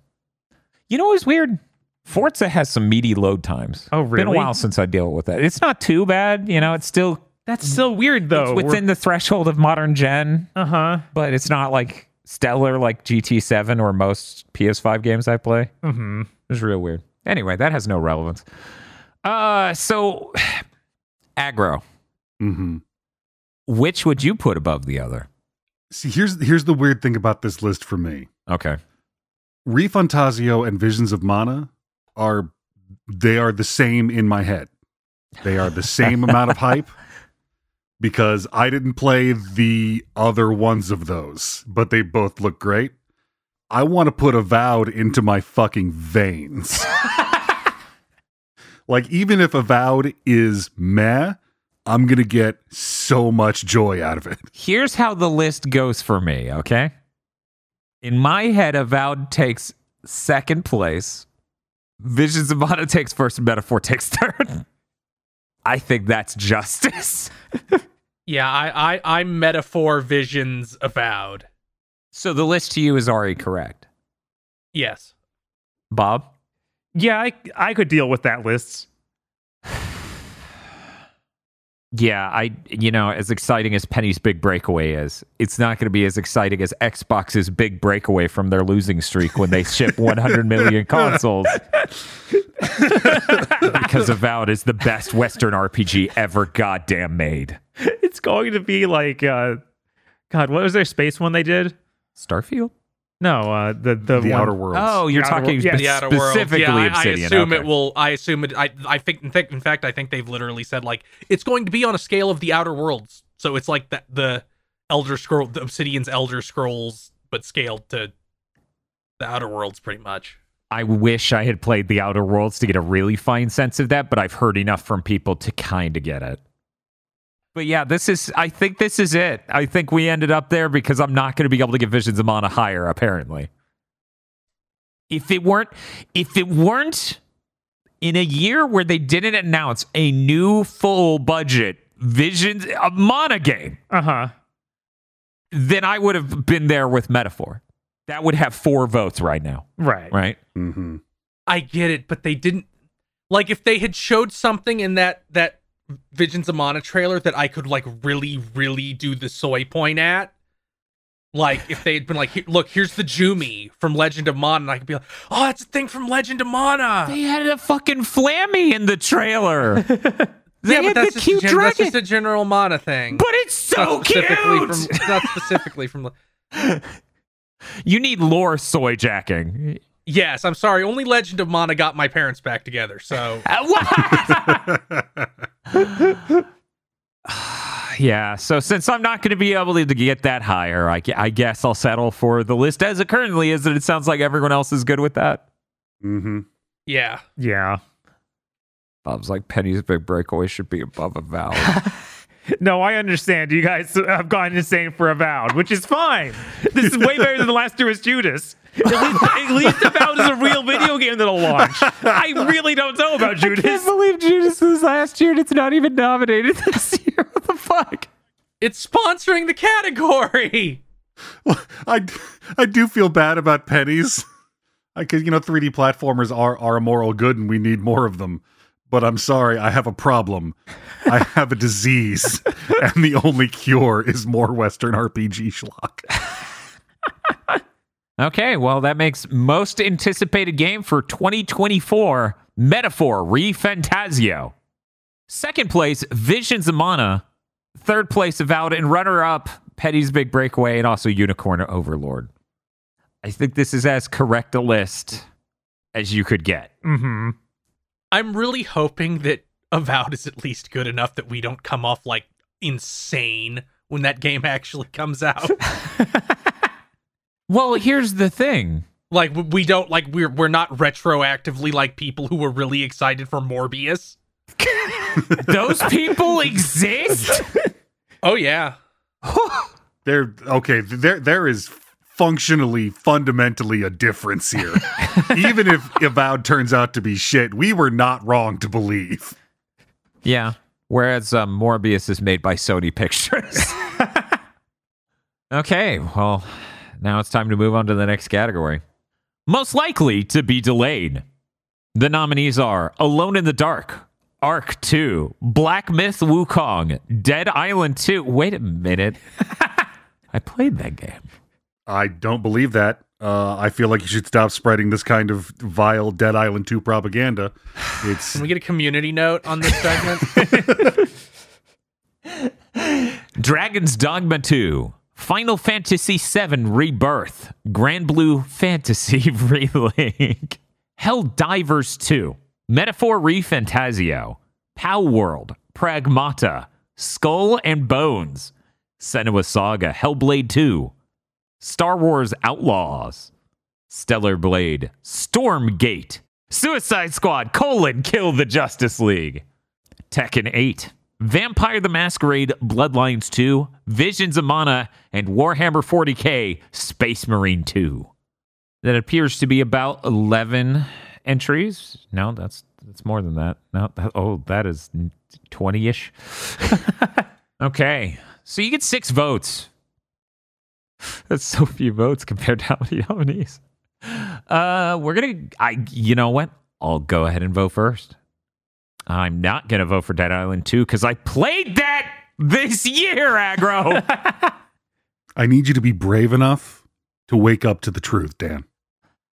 You know what's weird? Forza has some meaty load times. Oh, really? Been a while since I dealt with that. It's not too bad. You know, it's still That's still weird though. it's within the threshold of modern gen, Uh huh. but it's not like stellar like GT7 or most PS5 games I play. Mm-hmm. It's real weird. Anyway, that has no relevance. Uh, so Agro. Mm-hmm. Which would you put above the other? See, here's here's the weird thing about this list for me. Okay. ReFantazio and Visions of Mana are they are the same in my head. They are the same amount of hype because I didn't play the other ones of those, but they both look great. I want to put Avowed into my fucking veins. like even if Avowed is meh, I'm going to get so much joy out of it. Here's how the list goes for me, okay? In my head, Avowed takes second place. Visions of Mana takes first, and Metaphor takes third. I think that's justice. Yeah, I, I, I'm metaphor visions avowed. So the list to you is already correct. Yes. Bob? Yeah, I I could deal with that list. Yeah, I you know, as exciting as Penny's big breakaway is, it's not going to be as exciting as Xbox's big breakaway from their losing streak when they ship 100 million consoles. because Avowed is the best Western RPG ever goddamn made. It's going to be like uh God, what was their space one they did? Starfield? No, uh the the, The Outer Worlds. Oh, you're The talking World- yeah, The outer world. specifically Yeah, I, I assume okay. it will. I assume it. I, I think. In fact, in fact, I think they've literally said like it's going to be on a scale of the outer worlds. So it's like the the Elder Scroll, the Obsidian's Elder Scrolls, but scaled to the outer worlds, pretty much. I wish I had played the Outer Worlds to get a really fine sense of that, but I've heard enough from people to kind of get it. But yeah, this is. I think this is it. I think we ended up there because I'm not going to be able to get Visions of Mana higher. Apparently, if it weren't, if it weren't in a year where they didn't announce a new full budget Visions of Mana game, Uh-huh. then I would have been there with Metaphor. That would have four votes right now, Right. right? hmm I get it, but they didn't. Like if they had showed something in that that Visions of Mana trailer that I could like really, really do the soy point at. Like if they had been like, look, here's the Jumi from Legend of Mana, and I could be like, oh, that's a thing from Legend of Mana. They had a fucking Flammie in the trailer. they yeah, had but that's the just, cute a gen- that's just a general Mana thing. but it's so not specifically cute. from not specifically from. you need lore soy jacking. Yes, I'm sorry. Only Legend of Mana got my parents back together. So Uh, yeah. So since I'm not going to be able to get that higher, I, I guess I'll settle for the list as it currently is. And it sounds like everyone else is good with that. Mm-hmm. yeah, Yeah. Bob's like Penny's big breakaway should be above Avowed. No, I understand. You guys have gone insane for Avowed, which is fine. This is way better than the last two is Judas. At least, at least Avowed is a real video game that'll launch. I really don't know about Judas. I believe Judas was last year and it's not even nominated this year. What the fuck? it's sponsoring the category. I, I do feel bad about pennies. Because, you know, 3D platformers are, are a moral good and we need more of them. But I'm sorry, I have a problem. I have a disease. And the only cure is more Western RPG schlock. Okay, well, that makes most anticipated game for 2024 Metaphor ReFantazio. Second place, Visions of Mana. Third place, Avowed. And runner up, Penny's Big Breakaway and also Unicorn Overlord. I think this is as correct a list as you could get. Mm-hmm. I'm really hoping that Avowed is at least good enough that we don't come off like insane when that game actually comes out. Well, here's the thing. like we don't like we're we're not retroactively like people who were really excited for Morbius. Those people exist? Oh yeah. There, okay, there there is functionally, fundamentally a difference here. Even if Avowed turns out to be shit, we were not wrong to believe. Yeah. Whereas um, Morbius is made by Sony Pictures. okay, well, now it's time to move on to the next category. Most likely to be delayed. The nominees are Alone in the Dark, Ark 2, Black Myth Wukong, Dead Island 2. Wait a minute. I played that game. I don't believe that. Uh, I feel like you should stop spreading this kind of vile Dead Island 2 propaganda. It's Can we get a community note on this segment? Dragon's Dogma 2, Final Fantasy VII Rebirth, Granblue Fantasy Relink, Helldivers 2, Metaphor ReFantazio, Pow World, Pragmata, Skull and Bones, Senua Saga, Hellblade 2, Star Wars Outlaws, Stellar Blade, Stormgate, Suicide Squad, colon, Kill the Justice League, Tekken 8, Vampire the Masquerade Bloodlines 2, Visions of Mana, and Warhammer 40k Space Marine 2. That appears to be about 11 entries. No, that's that's more than that. No, that, oh, that is 20-ish. okay. So you get 6 votes. That's so few votes compared to how many nominees. Uh, we're gonna. I. You know what? I'll go ahead and vote first. I'm not gonna vote for Dead Island 2 because I played that this year, Agro. I need you to be brave enough to wake up to the truth, Dan.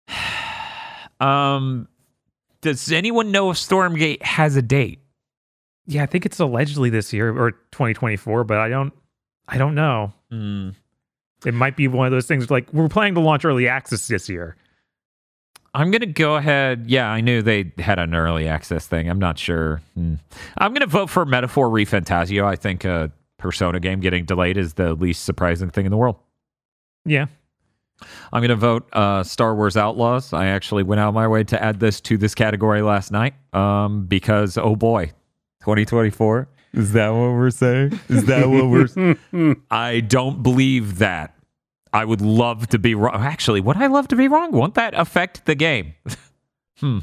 um, does anyone know if Stormgate has a date? Yeah, I think it's allegedly this year or 2024, but I don't I don't know. Hmm. It might be one of those things like we're planning to launch early access this year. I'm gonna go ahead. Yeah, I knew they had an early access thing. I'm not sure. Hmm. I'm gonna vote for Metaphor ReFantazio. I think a Persona game getting delayed is the least surprising thing in the world. Yeah. I'm going to vote uh, Star Wars Outlaws. I actually went out of my way to add this to this category last night um, because, oh boy, 2024. Is that what we're saying? Is that what we're I don't believe that. I would love to be wrong. Actually, would I love to be wrong? Won't that affect the game? hmm.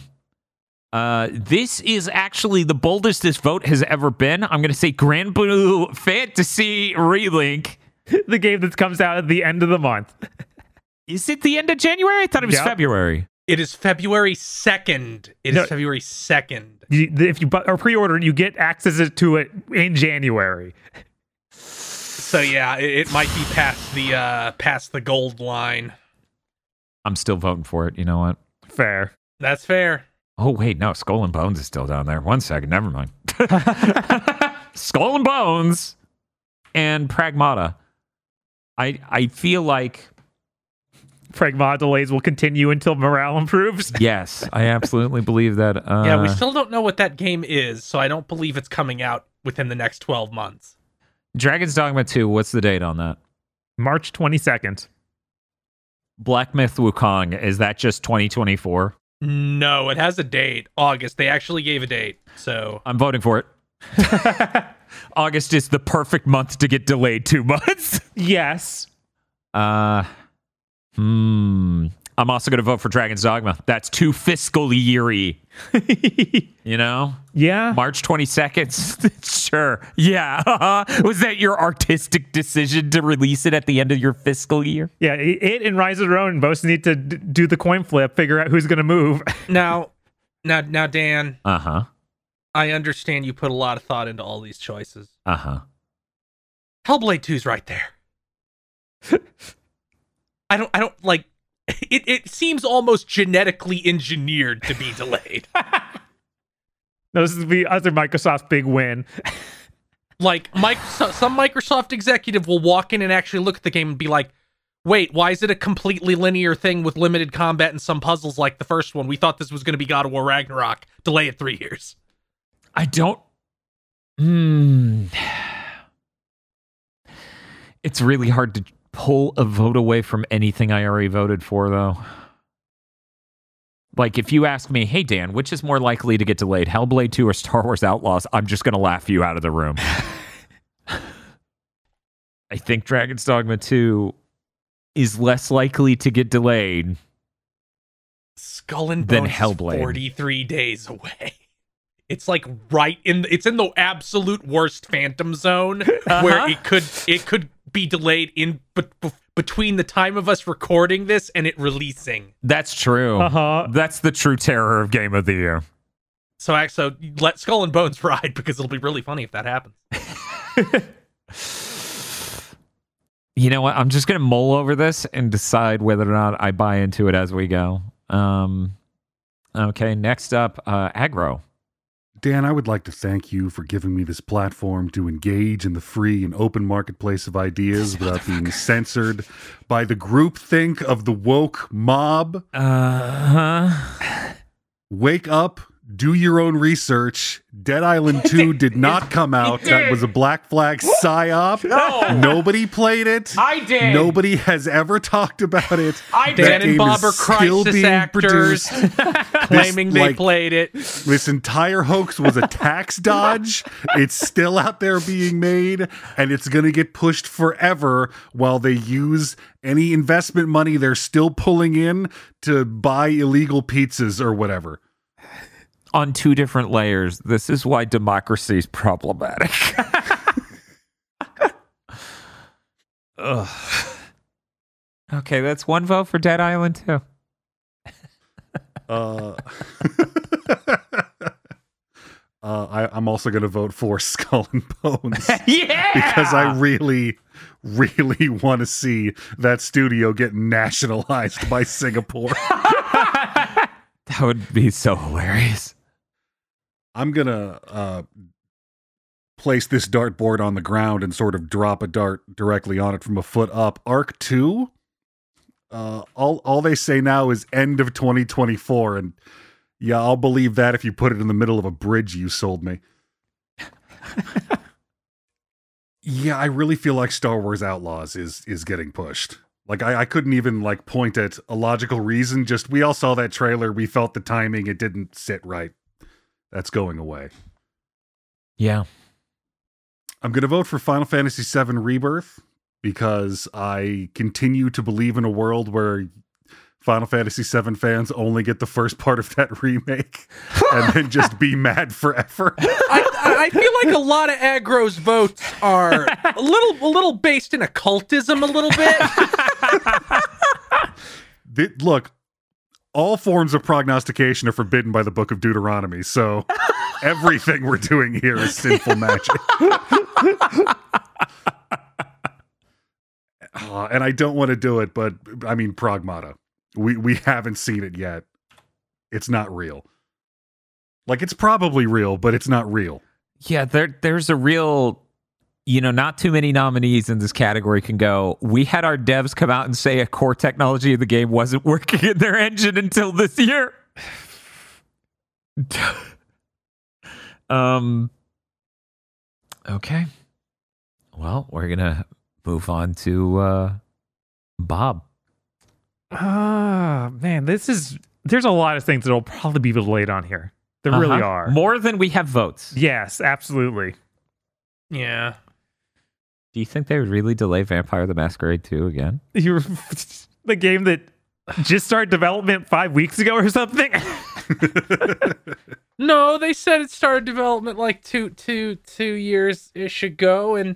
Uh, this is actually the boldest this vote has ever been. I'm going to say Granblue Fantasy Relink. the game that comes out at the end of the month. Is it the end of January? I thought it was Yep. February. It is February second. It is No. February second. You, if you bu- or pre-order, it, you get access to it in January. So yeah, it, it might be past the uh past the gold line. I'm still voting for it. You know what? Fair. That's fair. Oh wait, no, Skull and Bones is still down there. One second, never mind. Skull and Bones and Pragmata. I I feel like Pragma delays will continue until morale improves. yes, I absolutely believe that. Uh, yeah, we still don't know what that game is, so I don't believe it's coming out within the next twelve months. Dragon's Dogma 2, what's the date on that? March 22nd. Black Myth Wukong, is that just 2024? No, it has a date. August. They actually gave a date. So I'm voting for it. August is the perfect month to get delayed two months. Yes. Uh, hmm. I'm also going to vote for Dragon's Dogma. That's too fiscal yeary. You know, yeah. March 22nd. sure. Yeah. uh-huh. Was that your artistic decision to release it at the end of your fiscal year? Yeah. It it and Rise of the Ronin both need to d- do the coin flip, figure out who's going to move. now, now, now, Dan, Uh huh. I understand you put a lot of thought into all these choices. Uh huh. Hellblade 2's right there. I don't I don't like it, it seems almost genetically engineered to be delayed. No, this is the other Microsoft big win. like Mike, some Microsoft executive will walk in and actually look at the game and be like, "Wait, why is it a completely linear thing with limited combat and some puzzles like the first one? We thought this was going to be God of War Ragnarok. Delay it three years." I don't. Hmm. It's really hard to pull a vote away from anything I already voted for, though. Like, if you ask me, hey, Dan, which is more likely to get delayed, Hellblade 2 or Star Wars Outlaws? I'm just going to laugh you out of the room. I think Dragon's Dogma 2 is less likely to get delayed. Skull and Bones is Hellblade. 43 days away. It's like right in it's in the absolute worst phantom zone where it could it could be delayed in but between the time of us recording this and it releasing. That's true. Uh-huh. That's the true terror of Game of the Year. So actually let Skull and Bones ride because it'll be really funny if that happens. You know what? I'm just going to mull over this and decide whether or not I buy into it as we go. Um, okay, next up, uh, Agro. Dan, I would like to thank you for giving me this platform to engage in the free and open marketplace of ideas without being censored by the groupthink of the woke mob. Uh huh. Wake up, do your own research. Dead Island 2 did not come out. That was a Black Flag psyop. No. Nobody played it. I did. Nobody has ever talked about it. I That Dan and game Bob is are still crisis being actors produced. claiming they like- played it. This entire hoax was a tax dodge. It's still out there being made, and it's going to get pushed forever while they use any investment money they're still pulling in to buy illegal pizzas or whatever. On two different layers, this is why democracy is problematic. Ugh. Okay, that's one vote for Dead Island 2. Uh, uh, I, I'm also going to vote for Skull and Bones. yeah! because I really, really want to see that studio get nationalized by Singapore. that would be so hilarious. I'm gonna uh, place this dartboard on the ground and sort of drop a dart directly on it from a foot up. Ark two. Uh, all all they say now is end of 2024, and yeah, I'll believe that if you put it in the middle of a bridge you sold me. yeah, I really feel like Star Wars Outlaws is is getting pushed. Like I, I couldn't even like point at a logical reason. Just we all saw that trailer, we felt the timing, it didn't sit right. That's going away. Yeah. I'm going to vote for Final Fantasy VII Rebirth because I continue to believe in a world where Final Fantasy VII fans only get the first part of that remake and then just be mad forever. I, I feel like a lot of Agro's votes are a little a little based in occultism a little bit. Look, all forms of prognostication are forbidden by the Book of Deuteronomy, so everything we're doing here is sinful magic. Uh, and I don't want to do it, but I mean Pragmata. We we haven't seen it yet. It's not real. Like it's probably real, but it's not real. Yeah, there there's a real you know, not too many nominees in this category can go. We had our devs come out and say a core technology of the game wasn't working in their engine until this year. um okay. Well, we're going to move on to uh Bob. Ah, man, this is there's a lot of things that'll probably be delayed on here. There really Uh-huh. are. More than we have votes. Yes, absolutely. yeah. Do you think they would really delay Vampire the Masquerade 2 again? You're the game that just started development five weeks ago or something. No, they said it started development like two two two years ish ago, and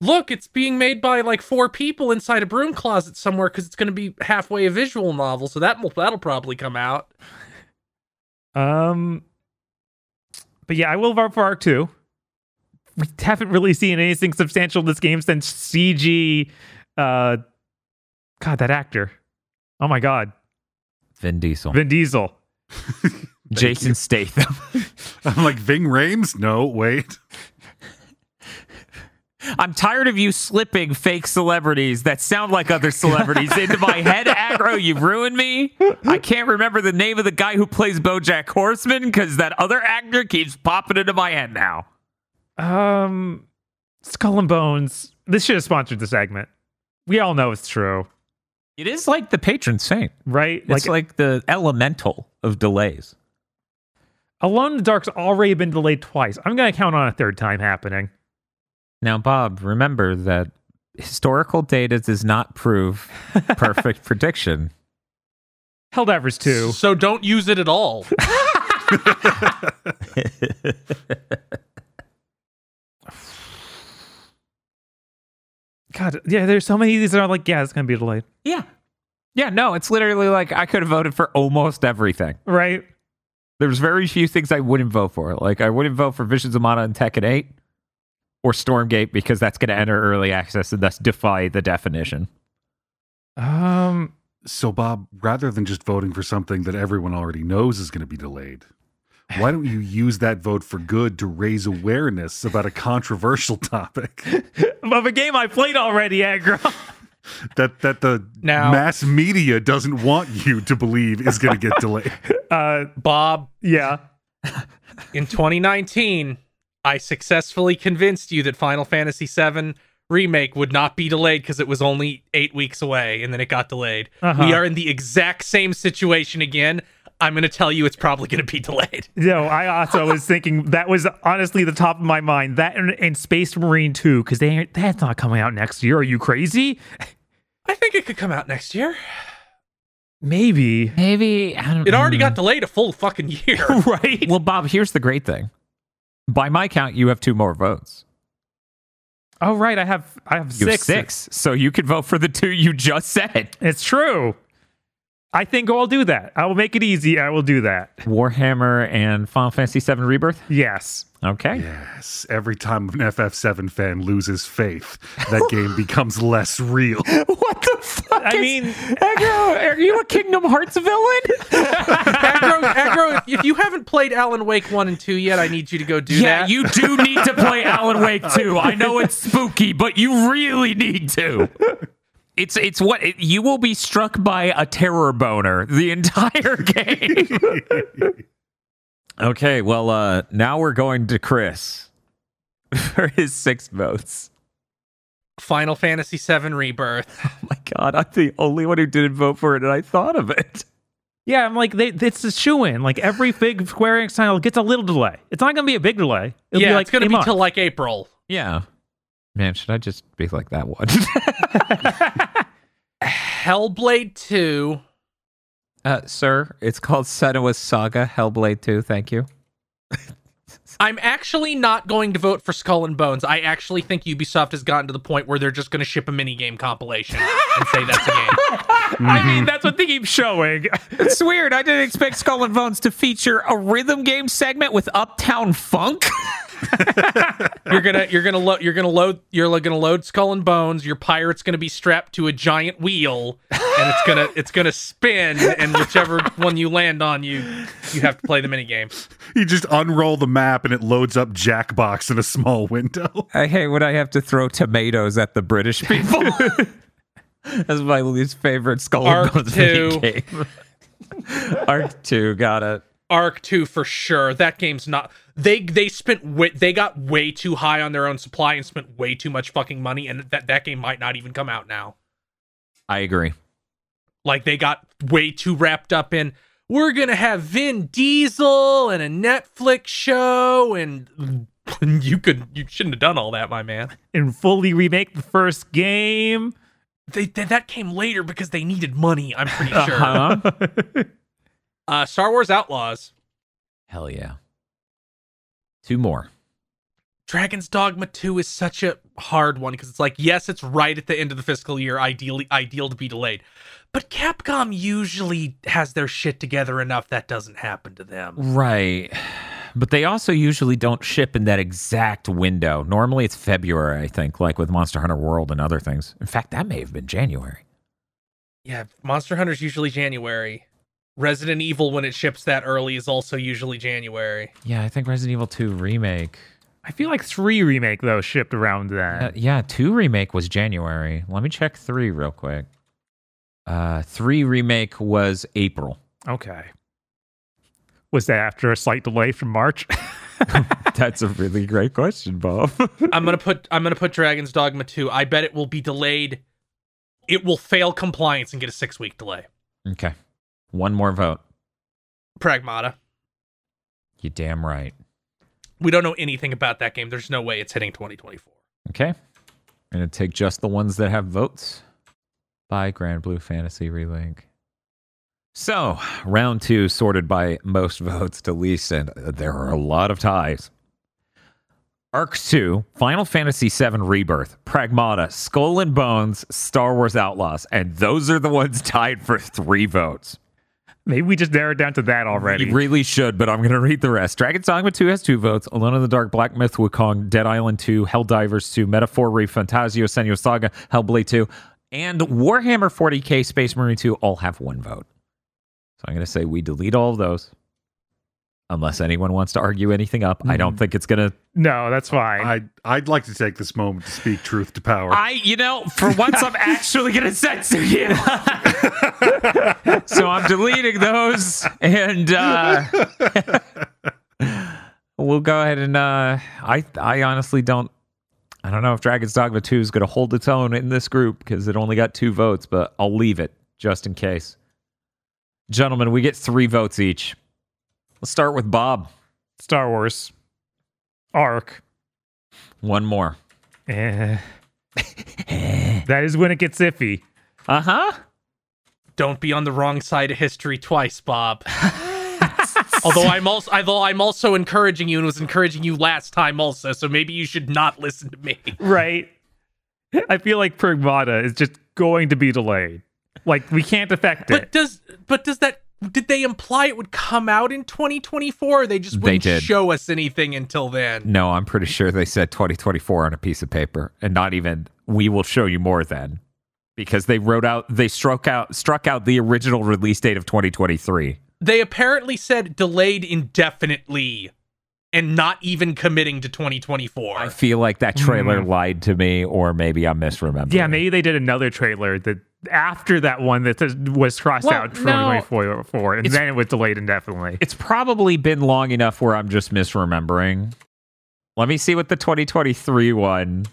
look, it's being made by like four people inside a broom closet somewhere because it's going to be halfway a visual novel, so that will that'll probably come out. um, but yeah, I will vote for Ark Two. We haven't really seen anything substantial in this game since CG. Uh, God, that actor. Oh my God. Vin Diesel. Vin Diesel. Jason Statham. I'm like Ving Rhames. No, wait. I'm tired of you slipping fake celebrities that sound like other celebrities into my head Agro. You've ruined me. I can't remember the name of the guy who plays Bojack Horseman because that other actor keeps popping into my head now. Um, Skull and Bones. This should have sponsored the segment. We all know it's true, It is like the patron saint. right? It's like, the elemental of delays. Alone in the Dark's already been delayed twice. I'm going to count on a third time happening. Now, Bob, remember that historical data does not prove perfect prediction. Helldivers 2. So don't use it at all. God, yeah, there's so many of these that are like, yeah, it's going to be delayed, Yeah. Yeah, no, it's literally like I could have voted for almost everything. right? There's very few things I wouldn't vote for. Like I wouldn't vote for Visions of Mana and Tekken 8 or Stormgate because that's going to enter early access and thus defy the definition. Um, So, Bob, rather than just voting for something that everyone already knows is going to be delayed, why don't you use that vote for good to raise awareness about a controversial topic of a game I played already, Agro. that that the Now- mass media doesn't want you to believe is going to get delayed? Uh, Bob, yeah. in 2019, I successfully convinced you that Final Fantasy VII remake would not be delayed because it was only eight weeks away and then it got delayed. Uh-huh. We are in the exact same situation again. I'm going to tell you it's probably going to be delayed. No, I also was thinking that was honestly the top of my mind. That and, and Space Marine 2, because they that's not coming out next year. Are you crazy? I think it could come out next year. Maybe. Maybe I don't It already got delayed a full fucking year. right? Well, Bob, here's the great thing. By my count, you have two more votes. Oh, right. I have I have You six. have six. So you could vote for the two you just said. It's true. I think I'll do that. I will make it easy. I will do that. Warhammer and Final Fantasy VII Rebirth. Yes. Okay. Yes, every time an FF7 fan loses faith, that game becomes less real. What the fuck? I is- mean- Agro, are you a Kingdom Hearts villain? Agro, Agro, if you haven't played Alan Wake 1 and 2 yet, I need you to go do yeah, that. you do need to play Alan Wake 2. I know it's spooky, but you really need to. It's it's what it, you will be struck by a terror boner the entire game. okay, well, uh, now we're going to Kris for his six votes. Final Fantasy VII Rebirth. Oh my god, I'm the only one who didn't vote for it, and I thought of it. Yeah, I'm like, they, it's a shoe in. Like every big Square Enix title gets a little delay. It's not going to be a big delay. It'll yeah, be like it's going to be month. till like April. Yeah, man, should I just be like that one? Hellblade 2. uh, sir, it's called Senua's Saga Hellblade 2. Thank you. I'm actually not going to vote for Skull and Bones. I actually think Ubisoft has gotten to the point where they're just going to ship a minigame compilation and say that's a game. I mean, that's what they keep showing. It's weird. I didn't expect Skull and Bones to feature a rhythm game segment with Uptown Funk. You're gonna you're gonna load you're gonna load you're lo- gonna load Skull and Bones. Your pirate's gonna be strapped to a giant wheel, and it's gonna it's gonna spin. And whichever one you land on, you you have to play the minigame. You just unroll the map and it loads up Jackbox in a small window. I hate when I have to throw tomatoes at the British people. That's my least favorite Skull and Bones 2. game. Ark 2, got it. Ark two for sure. That game's not. They they spent way, they got way too high on their own supply and spent way too much fucking money, and that that game might not even come out now. I agree. Like they got way too wrapped up in we're gonna have Vin Diesel and a Netflix show, and you could you shouldn't have done all that, my man. and fully remake the first game. They, they that came later because they needed money. I'm pretty Uh-huh. sure. Huh? Uh, Star Wars Outlaws, Hell yeah. Two more. Dragon's Dogma 2 is such a hard one because it's like, yes, it's right at the end of the fiscal year, ideally ideal to be delayed. But Capcom usually has their shit together enough that doesn't happen to them. Right. But they also usually don't ship in that exact window. Normally it's February, I think, like with Monster Hunter World and other things. In fact, that may have been January. Yeah, Monster Hunter's usually January. Resident Evil, when it ships that early, is also usually January. Yeah, I think Resident Evil 2 remake. I feel like three remake though shipped around that. Uh, yeah, 2 remake was January. Let me check 3 real quick. Uh 3 remake was April. okay. Was that after a slight delay from March? That's a really great question, Bob. I'm gonna put I'm gonna put Dragon's Dogma 2. I bet it will be delayed. It will fail compliance and get a six week delay. okay. One more vote. Pragmata. You damn right. We don't know anything about that game. There's no way it's hitting 2024. Okay. I'm going to take just the ones that have votes by Granblue Fantasy Relink. So, round two sorted by most votes to least, and there are a lot of ties. Ark 2, Final Fantasy VII Rebirth, Pragmata, Skull and Bones, Star Wars Outlaws, and those are the ones tied for three votes. Maybe we just narrowed down to that already. You really should, but I'm going to read the rest. Dragon's Dogma 2 has two votes. Alone in the Dark, Black Myth Wukong, Dead Island 2, Helldivers 2, Metaphor ReFantazio, Senua Saga, Hellblade 2, and Warhammer 40k Space Marine 2 all have one vote. So I'm going to say we delete all of those. Unless anyone wants to argue anything up. I don't think it's going to. no, that's fine. I I'd like to take this moment to speak truth to power. I, you know, for once I'm actually going to censor you. so I'm deleting those and uh we'll go ahead and uh I I honestly don't I don't know if Dragon's Dogma 2 is going to hold its own in this group because it only got two votes, but I'll leave it just in case. Gentlemen, we get three votes each. Let's start with Bob. Star Wars. Ark. One more. Eh. that is when it gets iffy. Uh huh. Don't be on the wrong side of history twice, Bob. although I'm also although I'm also encouraging you and was encouraging you last time also, so maybe you should not listen to me. Right. I feel like Pragmata is just going to be delayed. Like we can't affect But it. does but does that did they imply it would come out in 2024 or they just They wouldn't did. show us anything until then? No, I'm pretty sure they said 2024 on a piece of paper, and not even we will show you more then, because they wrote out they struck out struck out the original release date of 2023. They apparently said delayed indefinitely and not even committing to 2024. I feel like that trailer mm-hmm. lied to me, or maybe I'm misremembering. yeah, maybe they did another trailer that after that one that was crossed Well, out for no. 2024, and then it was delayed indefinitely. It's probably been long enough where I'm just misremembering. Let me see what the 2023 one.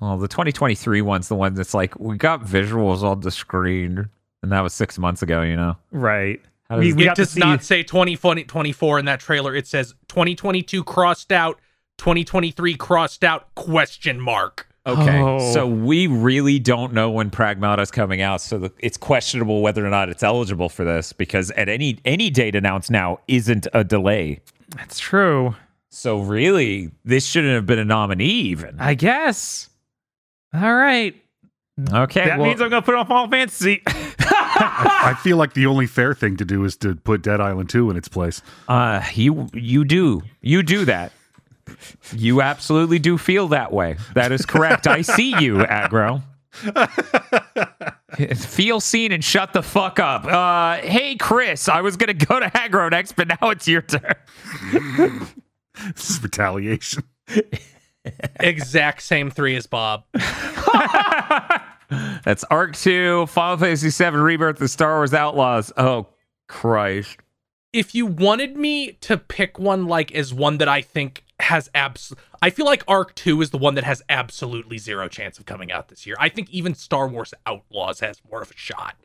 Well, the 2023 one's the one that's like we got visuals on the screen, and that was six months ago. You know, Right. How We, does- we it got to does see not say 2024 in that trailer. It says 2022 crossed out, 2023 crossed out question mark. Okay, Oh. so we really don't know when Pragmata's is coming out, so the, it's questionable whether or not it's eligible for this because at any any date announced now isn't a delay. That's true. So really, this shouldn't have been a nominee even. I guess. All right. Okay, That well, means I'm going to put on Final Fantasy. I feel like the only fair thing to do is to put Dead Island 2 in its place. uh, you you do you do that. You absolutely do feel that way. That is correct. I see you, Agro. Feel seen and shut the fuck up. Uh, hey, Kris, I was gonna go to Agro next, but now it's your turn. This is retaliation. Exact same three as Bob. That's Ark 2, Final Fantasy 7 Rebirth, The Star Wars Outlaws. Oh, Christ. If you wanted me to pick one like as one that I think has abs I feel like Ark 2 is the one that has absolutely zero chance of coming out this year. I think even Star Wars Outlaws has more of a shot.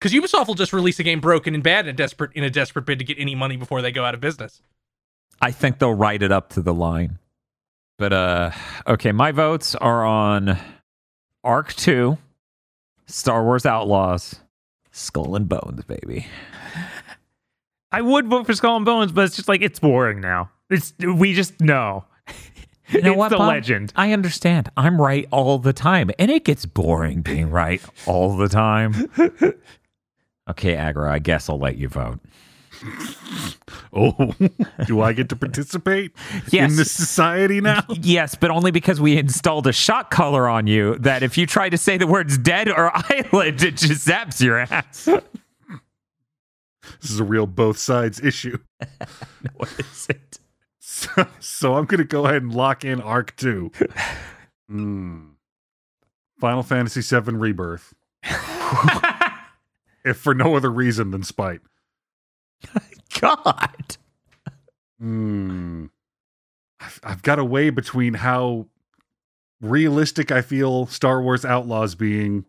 Cuz Ubisoft will just release a game broken and bad in a desperate in a desperate bid to get any money before they go out of business. I think they'll write it up to the line. But, uh, okay, my votes are on Ark 2, Star Wars Outlaws, Skull and Bones, baby. I would vote for Skull and Bones, but it's just like it's boring now. It's we just know. You know it's what, the Bob? legend. I understand. I'm right all the time, and it gets boring being right all the time. okay, Agro, I guess I'll let you vote. Oh, do I get to participate Yes. in this society now? Yes, but only because we installed a shock collar on you that if you try to say the words dead or island, it just zaps your ass. This is a real both sides issue. what is it? So, so I'm going to go ahead and lock in Ark 2. Hmm. Final Fantasy VII Rebirth. if for no other reason than spite. God. Hmm. I've, I've got to weigh between how realistic I feel Star Wars Outlaws being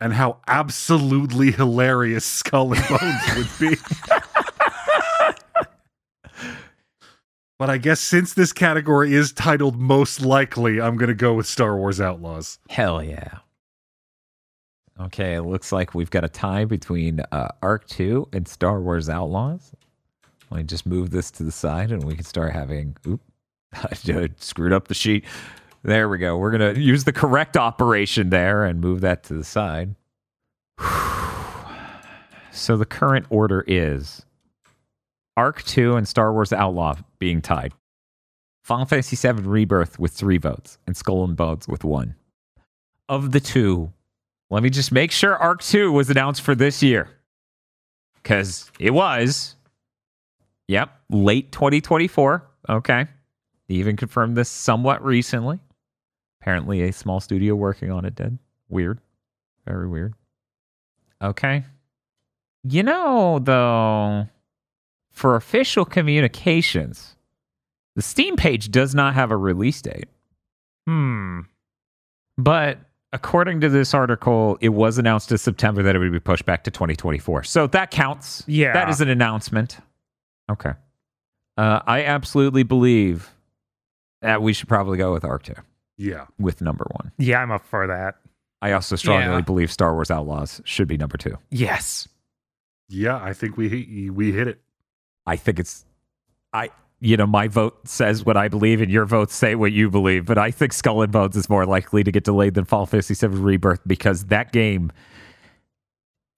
and how absolutely hilarious Skull and Bones would be. But I guess since this category is titled most likely, I'm going to go with Star Wars Outlaws. Hell yeah. Okay, it looks like we've got a tie between uh, Ark 2 and Star Wars Outlaws. Let me just move this to the side and we can start having. Oop, I screwed up the sheet. There we go. We're going to use the correct operation there and move that to the side. so the current order is Ark 2 and Star Wars Outlaw being tied. Final Fantasy VII Rebirth with three votes and Skull and Bones with one. Of the two, let me just make sure Ark 2 was announced for this year. Because it was. Yep, late 2024. Okay. They even confirmed this somewhat recently. Apparently, a small studio working on it did. Weird. Very weird. Okay. You know, though, for official communications, the Steam page does not have a release date. Hmm. But according to this article, it was announced in September that it would be pushed back to 2024. So that counts. Yeah. That is an announcement. Okay. Uh, I absolutely believe that we should probably go with Ark 2 Yeah. with number one. Yeah, I'm up for that. I also strongly Yeah. believe Star Wars Outlaws should be number two. Yes. Yeah, I think we we hit it. I think it's, I, you know, my vote says what I believe, and your votes say what you believe. But I think Skull and Bones is more likely to get delayed than Fall 57 Rebirth because that game,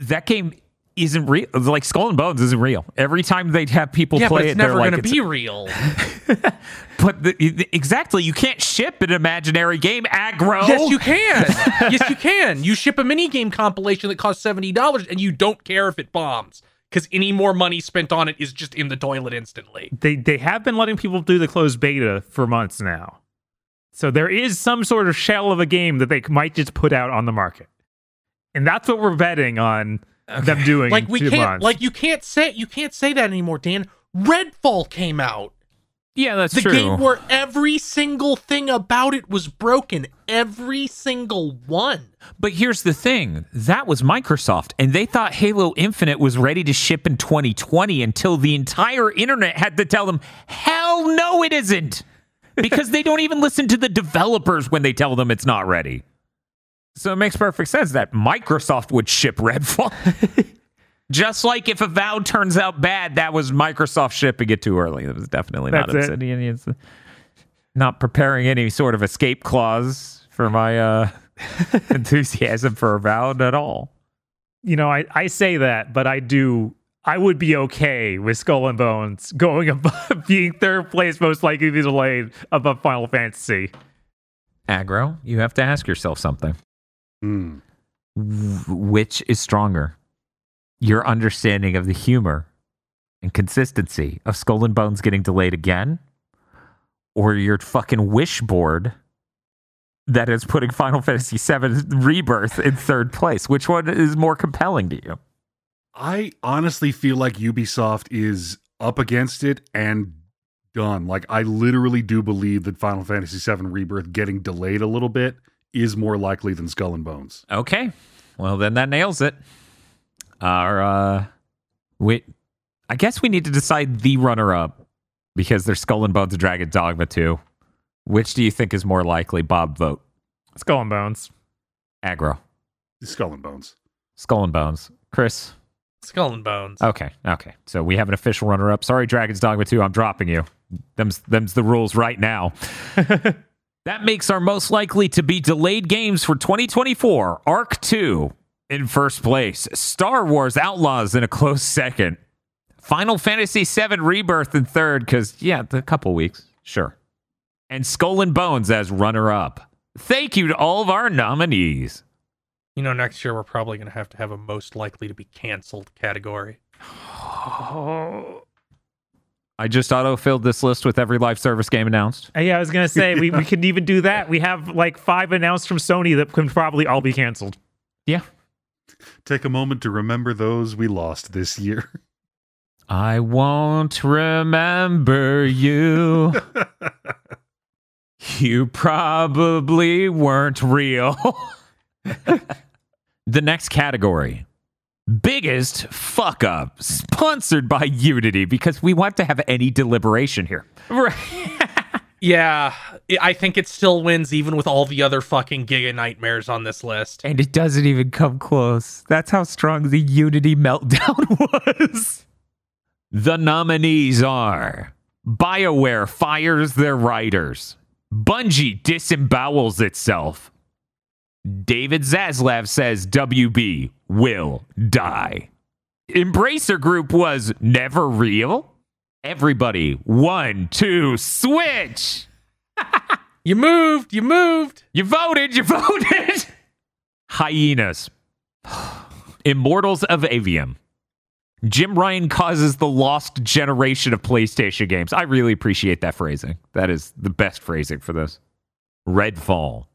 that game isn't real. Like Skull and Bones isn't real. Every time they'd have people yeah, play but it's it, they're never like, going to it's- be real. But the, exactly, you can't ship an imaginary game Agro. Yes, you can. yes, you can. You ship a mini game compilation that costs seventy dollars, and you don't care if it bombs because any more money spent on it is just in the toilet instantly. They they have been letting people do the closed beta for months now. So there is some sort of shell of a game that they might just put out on the market. And that's what we're betting on them doing Like we can't. months. Like you can't say you can't say that anymore, Dan. Redfall came out. Yeah, that's true. The true. game where every single thing about it was broken. Every single one. But here's the thing that was Microsoft, and they thought Halo Infinite was ready to ship in 2020 until the entire internet had to tell them, hell no, it isn't. Because they don't even listen to the developers when they tell them it's not ready. So it makes perfect sense that Microsoft would ship Redfall. Just like if Avowed turns out bad, that was Microsoft shipping it too early. It was definitely not That's it. Obsidian. It's not preparing any sort of escape clause for my uh, enthusiasm for Avowed at all. you know, I, I say that, but I do I would be okay with Skull and Bones going above being third place most likely to be delayed above Final Fantasy. Agro, you have to ask yourself something. Wh- Which is stronger? Your understanding of the humor and consistency of Skull and Bones getting delayed again? Or your fucking wish board that is putting Final Fantasy VII Rebirth in third place? Which one is more compelling to you? I honestly feel like Ubisoft is up against it and done. Like I literally do believe that Final Fantasy VII Rebirth getting delayed a little bit is more likely than Skull and Bones. Okay. Well, then that nails it. Our, uh, we, I guess we need to decide the runner up because there's Skull and Bones and Dragon Dogma 2. Which do you think is more likely? Bob, vote. Skull and Bones. Agro. Skull and Bones. Skull and Bones. Kris. Skull and Bones. Okay. Okay. So we have an official runner up. Sorry, Dragon's Dogma 2. I'm dropping you. Them's, them's the rules right now. that makes our most likely to be delayed games for 2024 Ark 2 in first place, Star Wars Outlaws in a close second, Final Fantasy VII Rebirth in third, because, yeah, a couple weeks. Sure. And Skull and Bones as runner up. Thank you to all of our nominees. You know, next year we're probably going to have to have a most likely to be canceled category. I just auto filled this list with every live service game announced. Uh, Yeah, I was gonna say we, we could even do that. We have like five announced from Sony that can probably all be canceled. Yeah. Take a moment to remember those we lost this year. I won't remember you. you probably weren't real. the next category biggest fuck up, sponsored by Unity, because we want to have any deliberation here. Yeah, I- I think it still wins even with all the other fucking Giga Nightmares on this list. And it doesn't even come close. That's how strong the Unity meltdown was. The nominees are BioWare fires their writers, Bungie disembowels itself. David Zaslav says WB will die. Embracer Group was never real. Everybody, one, two, switch. You moved, you moved. You voted, you voted. Hyenas. Immortals of Aveum. Jim Ryan causes the lost generation of PlayStation games. I really appreciate that phrasing. That is the best phrasing for this. Redfall.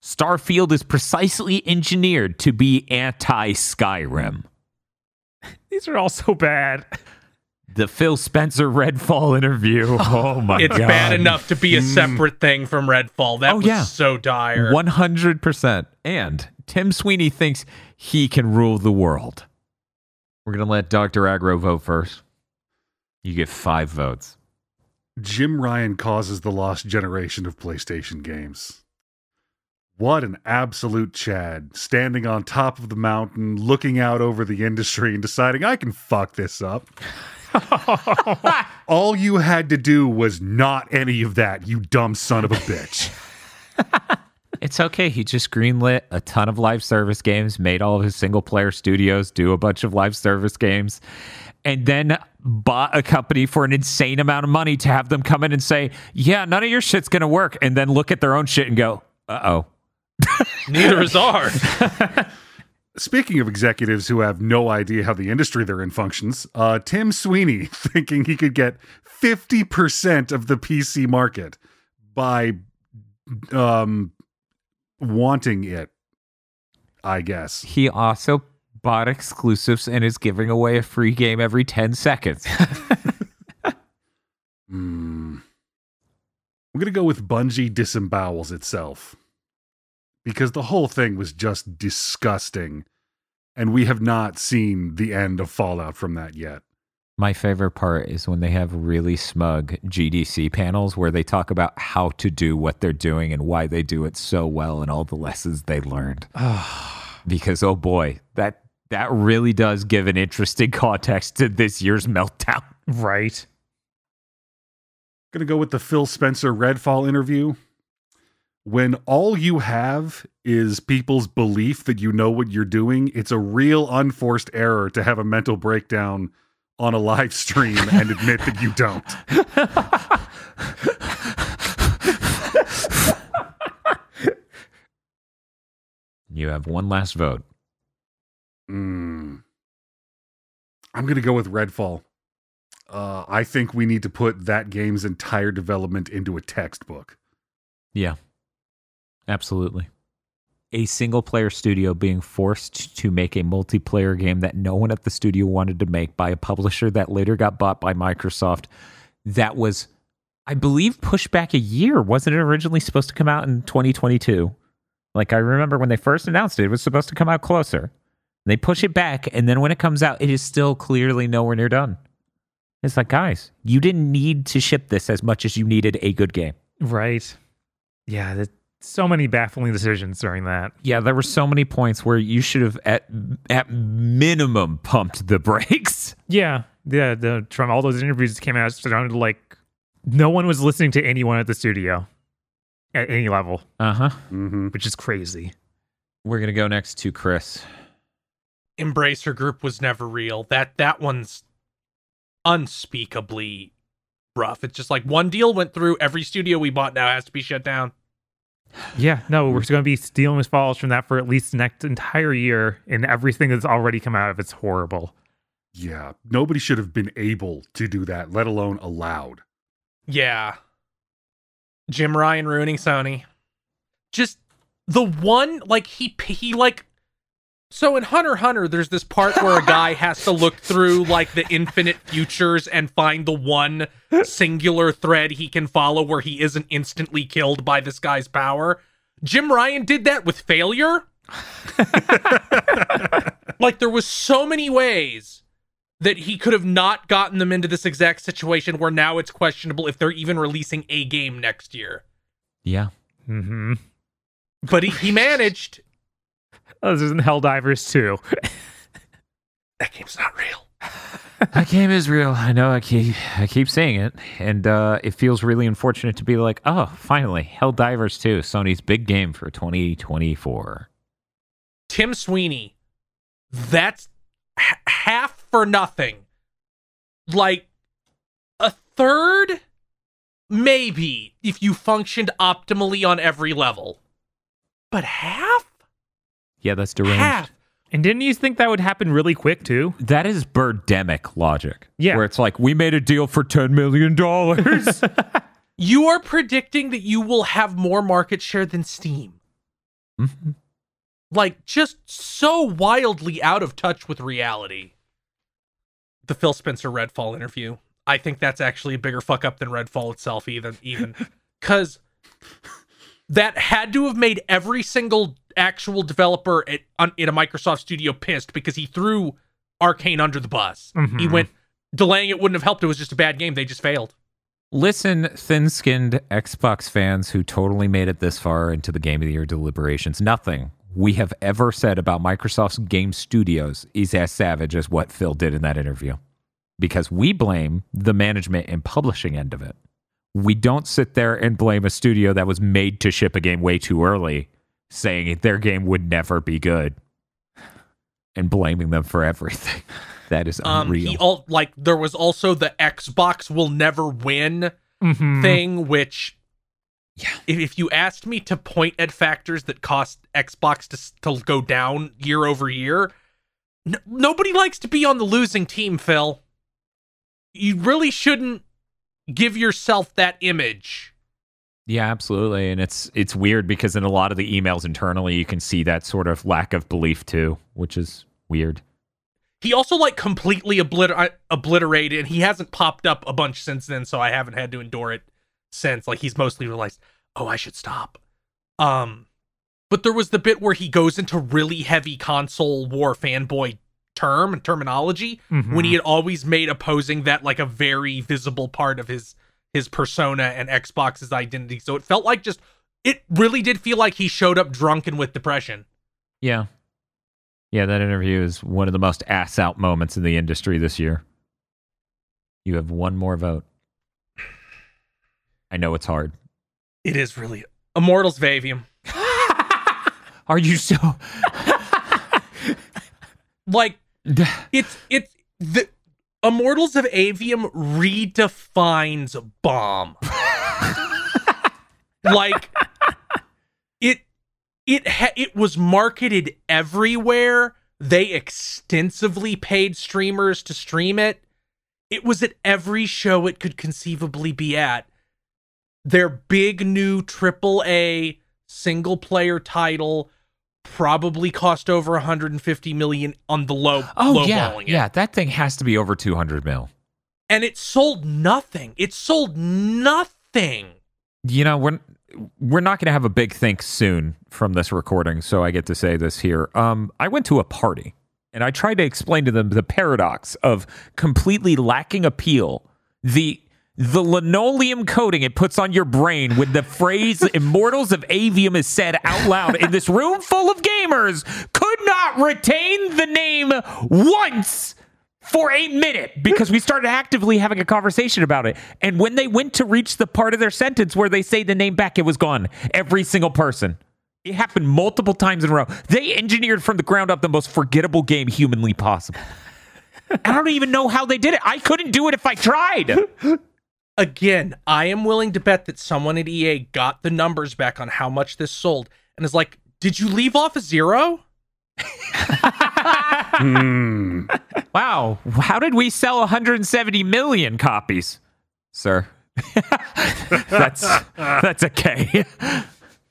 Starfield is precisely engineered to be anti Skyrim. These are all so bad. The Phil Spencer Redfall interview. Oh my It's god. It's bad enough to be a mm. separate thing from Redfall. That Oh, was yeah. so dire. 100%. And Tim Sweeney thinks he can rule the world. We're going to let Dr. Agro vote first. You get five votes. Jim Ryan causes the lost generation of PlayStation games. What an absolute Chad, standing on top of the mountain, looking out over the industry and deciding, I can fuck this up. All you had to do was not any of that, you dumb son of a bitch. It's okay. He just greenlit a ton of live service games, made all of his single player studios do a bunch of live service games, and then bought a company for an insane amount of money to have them come in and say, Yeah, none of your shit's going to work. And then look at their own shit and go, Uh oh. Neither is ours. Speaking of executives who have no idea how the industry they're in functions, uh, Tim Sweeney thinking he could get 50% of the PC market by um, wanting it, I guess. He also bought exclusives and is giving away a free game every 10 seconds. Hmm. I'm going to go with Bungie disembowels itself because the whole thing was just disgusting. And we have not seen the end of Fallout from that yet. My favorite part is when they have really smug GDC panels where they talk about how to do what they're doing and why they do it so well and all the lessons they learned. because oh boy, that that really does give an interesting context to this year's meltdown. Right. To go with the Phil Spencer Redfall interview. When all you have is people's belief that you know what you're doing, it's a real unforced error to have a mental breakdown on a live stream and admit that you don't. You have one last vote. Mm. I'm going to go with Redfall. Uh, I think we need to put that game's entire development into a textbook. Yeah. Absolutely. A single player studio being forced to make a multiplayer game that no one at the studio wanted to make by a publisher that later got bought by Microsoft. That was, I believe, pushed back a year. Wasn't it originally supposed to come out in 2022? Like, I remember when they first announced it, it was supposed to come out closer. They push it back, and then when it comes out, it is still clearly nowhere near done. It's like, guys, you didn't need to ship this as much as you needed a good game. Right. Yeah. That, so many baffling decisions during that. Yeah, there were so many points where you should have at at minimum pumped the brakes. Yeah. Yeah. The, from all those interviews that came out, it sounded like no one was listening to anyone at the studio at any level, Uh-huh. Mm-hmm. which is crazy. We're gonna go next to Kris. Embracer Group was never real. That that one's unspeakably rough. It's just like one deal went through, every studio we bought now has to be shut down. Yeah, no, we're mm. going to be dealing with falls from that for at least the next entire year, and everything that's already come out of it's horrible. Yeah, nobody should have been able to do that, let alone allowed. Yeah. Jim Ryan ruining Sony. Just the one like he he like so in Hunter Hunter there's this part where a guy has to look through like the infinite futures and find the one singular thread he can follow where he isn't instantly killed by this guy's power. Jim Ryan did that with failure. like there was so many ways that he could have not gotten them into this exact situation where now it's questionable if they're even releasing a game next year. Yeah. Mm-hmm. But he, he managed. Oh, this is in Helldivers 2. That game's not real. that game is real. I know. I keep I keep saying it, and uh, it feels really unfortunate to be like, oh, finally, Helldivers 2, Sony's big game for 2024. Tim Sweeney, that's h- half for nothing. Like a third, maybe if you functioned optimally on every level, but half, Yeah, that's deranged. half. And didn't you think that would happen really quick too? That is birdemic logic. Yeah. Where it's like, we made a deal for $10 million. You are predicting that you will have more market share than Steam. Mhm. Like, just so wildly out of touch with reality. The Phil Spencer Redfall interview. I think that's actually a bigger fuck up than Redfall itself, even. Even because that had to have made every single actual developer at on, in a Microsoft studio pissed because he threw Arkane under the bus. He Mhm. went delaying it wouldn't have helped. It was just a bad game. They just failed. Listen, thin skinned Xbox fans who totally made it this far into the Game of the Year deliberations. Nothing we have ever said about Microsoft's game studios is as savage as what Phil did in that interview. Because we blame the management and publishing end of it. We don't sit there and blame a studio that was made to ship a game way too early, saying their game would never be good, and blaming them for everything. That is Um, unreal. he all like there was also the Xbox will never win Mm-hmm. thing, which Yeah. if, if you asked me to point at factors that cost Xbox to to go down year over year, n- nobody likes to be on the losing team, Phil. You really shouldn't give yourself that image. Yeah, absolutely. And it's it's weird because in a lot of the emails internally you can see that sort of lack of belief too, which is weird. He also like completely obliter- obliterated, and he hasn't popped up a bunch since then, so I haven't had to endure it since. Like he's mostly realized, oh, I should stop. Um, but there was the bit where he goes into really heavy console war fanboy term and terminology Mm-hmm. when he had always made opposing that like a very visible part of his his persona and Xbox's identity. So it felt like just it really did feel like he showed up drunken with depression. Yeah. Yeah, that interview is one of the most ass out moments in the industry this year. You have one more vote. I know it's hard. It is really Immortals of Aveum. Are you so Like it's it's the Immortals of Aveum redefines bomb. like it it ha- it was marketed everywhere. They extensively paid streamers to stream it. It was at every show it could conceivably be at. Their big new AAA single player title probably cost over 150 million on the low Oh yeah. lowballing it. Yeah, that thing has to be over 200 mil. and it sold nothing. It sold nothing. you know we're we're not going to have a big think soon from this recording so i get to say this here um i went to a party and i tried to explain to them the paradox of completely lacking appeal the the linoleum coating it puts on your brain when the phrase immortals of aveum is said out loud in this room full of gamers could not retain the name once for a minute because we started actively having a conversation about it. And when they went to reach the part of their sentence where they say the name back, it was gone. Every single person. It happened multiple times in a row. They engineered from the ground up the most forgettable game humanly possible. I don't even know how they did it. I couldn't do it if I tried. Again, I am willing to bet that someone at EA got the numbers back on how much this sold and is like, did you leave off a zero? Hmm. Wow. How did we sell 170 million copies, sir? that's that's a K.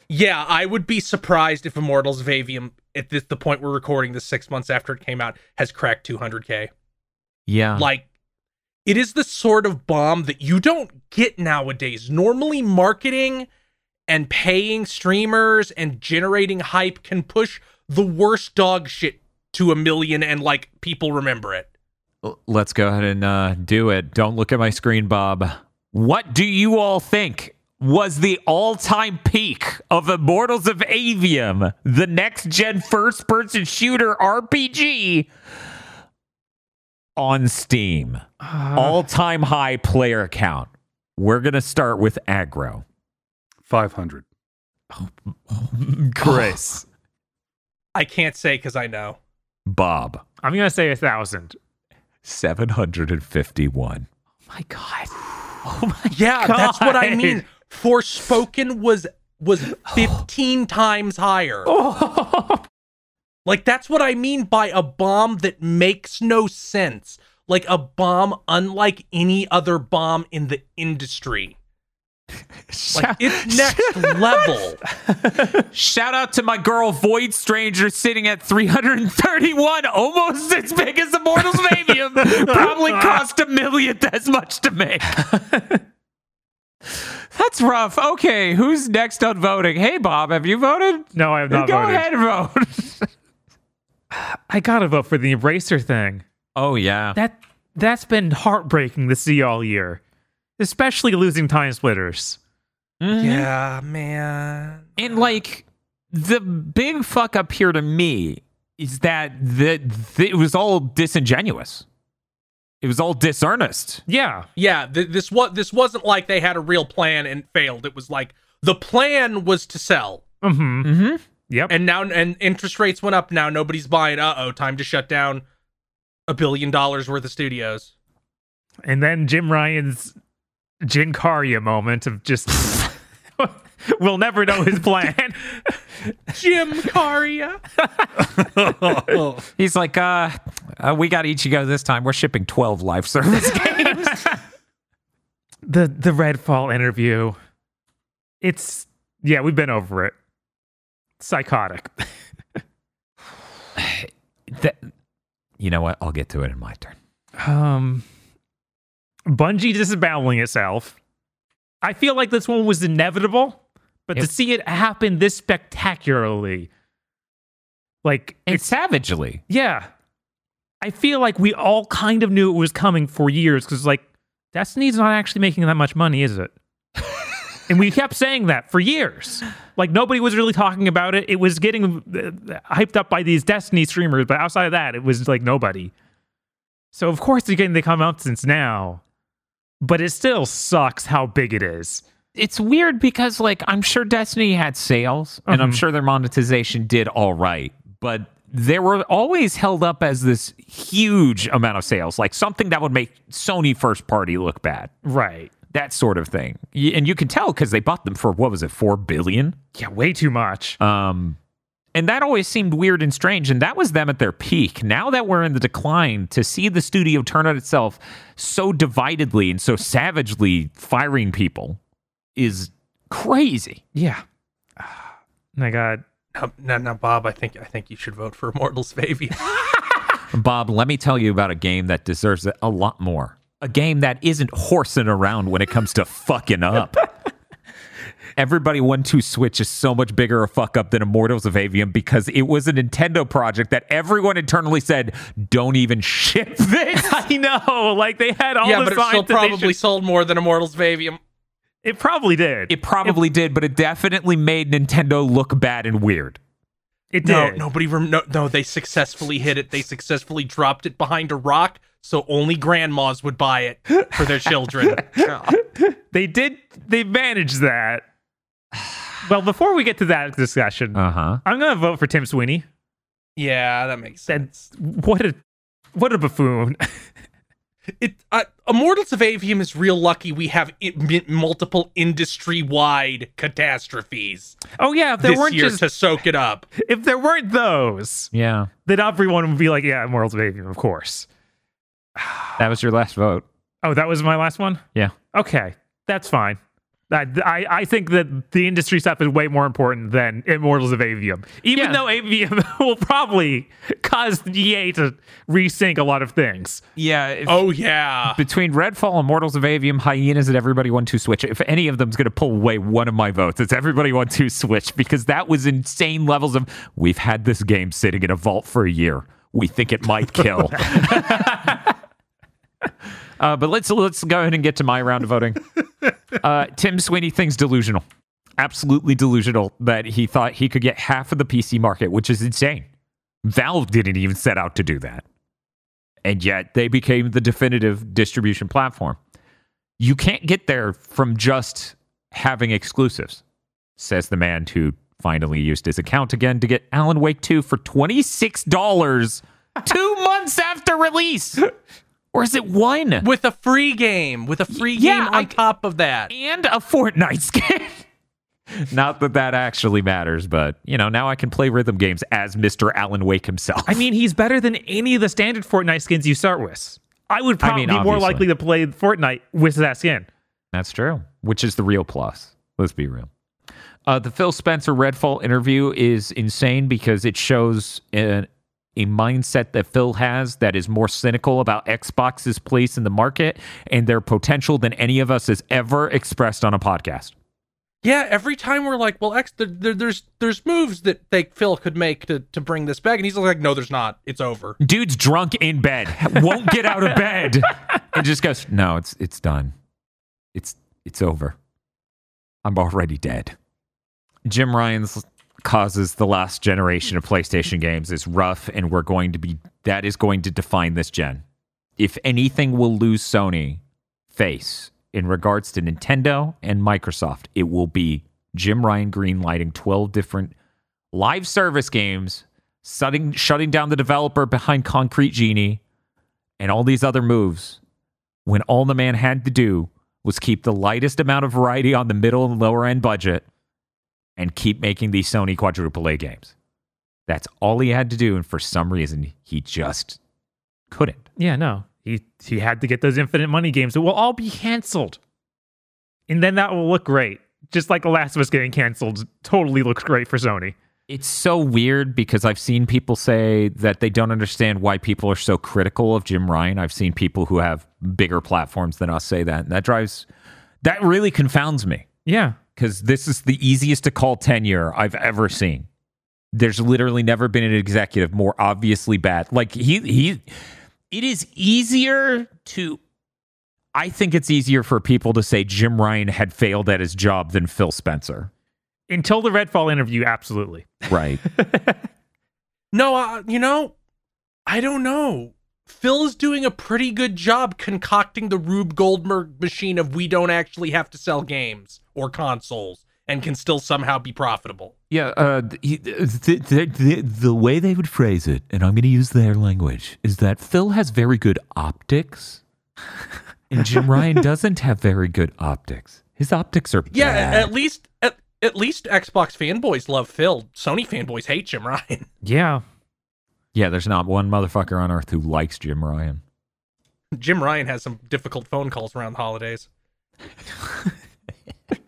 Yeah, I would be surprised if Immortals of Aveum, at this, the point we're recording this six months after it came out, has cracked 200k. Yeah. Like, it is the sort of bomb that you don't get nowadays. Normally, marketing and paying streamers and generating hype can push the worst dog shit to a million and like people remember it. Let's go ahead and uh, do it. Don't look at my screen, Bob. What do you all think was the all time peak of Immortals of Aveum, the next gen first person shooter RPG on Steam? Uh-huh. all time high player count. We're going to start with Agro. 500. Kris. Oh, I can't say because I know. Bob. I'm gonna say a thousand. 751. my God. Oh my god! Yeah, that's what I God. mean. Forspoken was was 15 times higher. Like that's what I mean by a bomb that makes no sense. Like a bomb unlike any other bomb in the industry. Like it's next level. Shout out to my girl Void Stranger sitting at 331, almost as big as Immortals of Aveum. Probably cost a millionth as much to make. That's rough. Okay, who's next on voting? Hey, Bob, have you voted? No, I have not Go voted. ahead and vote. I gotta vote for the eraser thing. oh, yeah. That that's been heartbreaking to see all year, especially losing Time Splitters. Yeah, man. And like the big fuck up here to me is that the, the- it was all disingenuous. It was all disearnest. Yeah, Yeah, th- this what this wasn't like they had a real plan and failed. It was like the plan was to sell. mm-hmm. Mm-hmm. Yep. And now and interest rates went up. Now nobody's buying. Uh-oh, time to shut down a billion dollars worth of studios. And then Jim Ryan's Jin Kariya moment of just we'll never know his plan. Jim Caria. He's like, uh, uh, we got Ichigo this time. We're shipping 12 life service games. the the Redfall interview. It's yeah, we've been over it. Psychotic. That- you know what? I'll get to it in my turn. Um Bungie disaboweling itself. I feel like this one was inevitable, but to see it happen this spectacularly, like And it's savagely. yeah. I feel like we all kind of knew it was coming for years because like Destiny's not actually making that much money, is it? And we kept saying that for years. Like nobody was really talking about it. It was getting uh, hyped up by these Destiny streamers, but outside of that, it was like nobody. So of course again they come out since now, but it still sucks how big it is. It's weird because, like, I'm sure Destiny had sales and I'm Mhm. sure their monetization did all right, but they were always held up as this huge amount of sales, like something that would make Sony first party look bad. Right. That sort of thing. And you can tell because they bought them for, what was it, 4 billion? Yeah, way too much. Um, and that always seemed weird and strange. And that was them at their peak. Now that we're in the decline, to see the studio turn on itself so dividedly and so savagely firing people is crazy. Yeah. My God. Now, now, now, Bob, I think I think you should vote for Immortals baby. Bob, let me tell you about a game that deserves it a lot more. A game that isn't horsing around when it comes to fucking up. Everybody One Two Switch is so much bigger a fuck up than Immortals of Aveum because it was a Nintendo project that everyone internally said, "Don't even ship this." I know. Like they had all yeah, the but it signs still that they probably should- sold more than Immortals of Aveum. It probably did. It probably did, but it definitely made Nintendo look bad and weird. It No, did. nobody. Rem- no, no, they successfully hit it. They successfully dropped it behind a rock, so only grandmas would buy it for their children. They did. They managed that. Well, before we get to that discussion, Uh huh. I'm gonna vote for Tim Sweeney. yeah, that makes That sense. what a What a buffoon. It uh, Immortals of Aveum is real lucky we have i- m- multiple industry-wide catastrophes Oh yeah, if there this weren't year just to soak it up. if there weren't those, Yeah. then everyone would be like, yeah, Immortals of Aveum, of course. That was your last vote. Oh, that was my last one? Yeah. Okay. That's fine. I, I, I think that the industry stuff is way more important than Immortals of Aveum. Even Yeah. though Aveum will probably cause EA to resync a lot of things. Yeah. If, Oh yeah. Between Redfall and Mortals of Aveum, Hyenas, and Everybody One Two Switch, if any of them's going to pull away one of my votes, it's Everybody One Two Switch because that was insane levels of. We've had this game sitting in a vault for a year. We think it might kill. uh, but let's let's go ahead and get to my round of voting. Uh, Tim Sweeney thinks delusional, absolutely delusional that he thought he could get half of the PC market, which is insane. Valve didn't even set out to do that and yet they became the definitive distribution platform. You can't get there from just having exclusives, says the man who finally used his account again to get Alan Wake 2 for $26 two months after release. Or is it one? With a free game, with a free Yeah, game on I- top of that. And a Fortnite skin. Not that that actually matters, but you know, now I can play rhythm games as Mr. Alan Wake himself. I mean, he's better than any of the standard Fortnite skins you start with. I would I probably mean, be more likely to play Fortnite with that skin. That's true, which is the real plus. Let's be real. Uh, the Phil Spencer Redfall interview is insane because it shows a, a mindset that Phil has that is more cynical about Xbox's place in the market and their potential than any of us has ever expressed on a podcast. Yeah, every time we're like, well, X, there, there, there's there's moves that they Phil could make to to bring this back, and he's like, no, there's not. It's over. Dude's drunk in bed, won't get out of bed, and just goes, "No, it's it's done. It's it's over. I'm already dead." Jim Ryan's causes the last generation of PlayStation games is rough, and we're going to be that is going to define this gen. If anything will lose Sony face in regards to Nintendo and Microsoft, it will be Jim Ryan greenlighting 12 different live service games, shutting, shutting down the developer behind Concrete Genie, and all these other moves when all the man had to do was keep the lightest amount of variety on the middle and lower end budget and keep making these Sony quadruple A games. That's all he had to do, and for some reason, he just couldn't. Yeah, no. He he had to get those infinite money games that will all be canceled. And then that will look great. Just like The Last of Us getting canceled totally looks great for Sony. It's so weird because I've seen people say that they don't understand why people are so critical of Jim Ryan. I've seen people who have bigger platforms than us say that. And that drives, that really confounds me Yeah. Because this is the easiest to call tenure I've ever seen. There's literally never been an executive more obviously bad. Like he, he, it is easier to, I think it's easier for people to say Jim Ryan had failed at his job than Phil Spencer. Until the Redfall interview, absolutely. Right. No, uh, you know, I don't know. Phil is doing a pretty good job concocting the Rube Goldberg machine of we don't actually have to sell games or consoles and can still somehow be profitable. Yeah, uh, the, the, the, the, the way they would phrase it, and I'm going to use their language, is that Phil has very good optics, and Jim Ryan doesn't have very good optics. His optics are Yeah, bad. at least at, at least Xbox fanboys love Phil. Sony fanboys hate Jim Ryan. Yeah. Yeah, there's not one motherfucker on earth who likes Jim Ryan. Jim Ryan has some difficult phone calls around the holidays.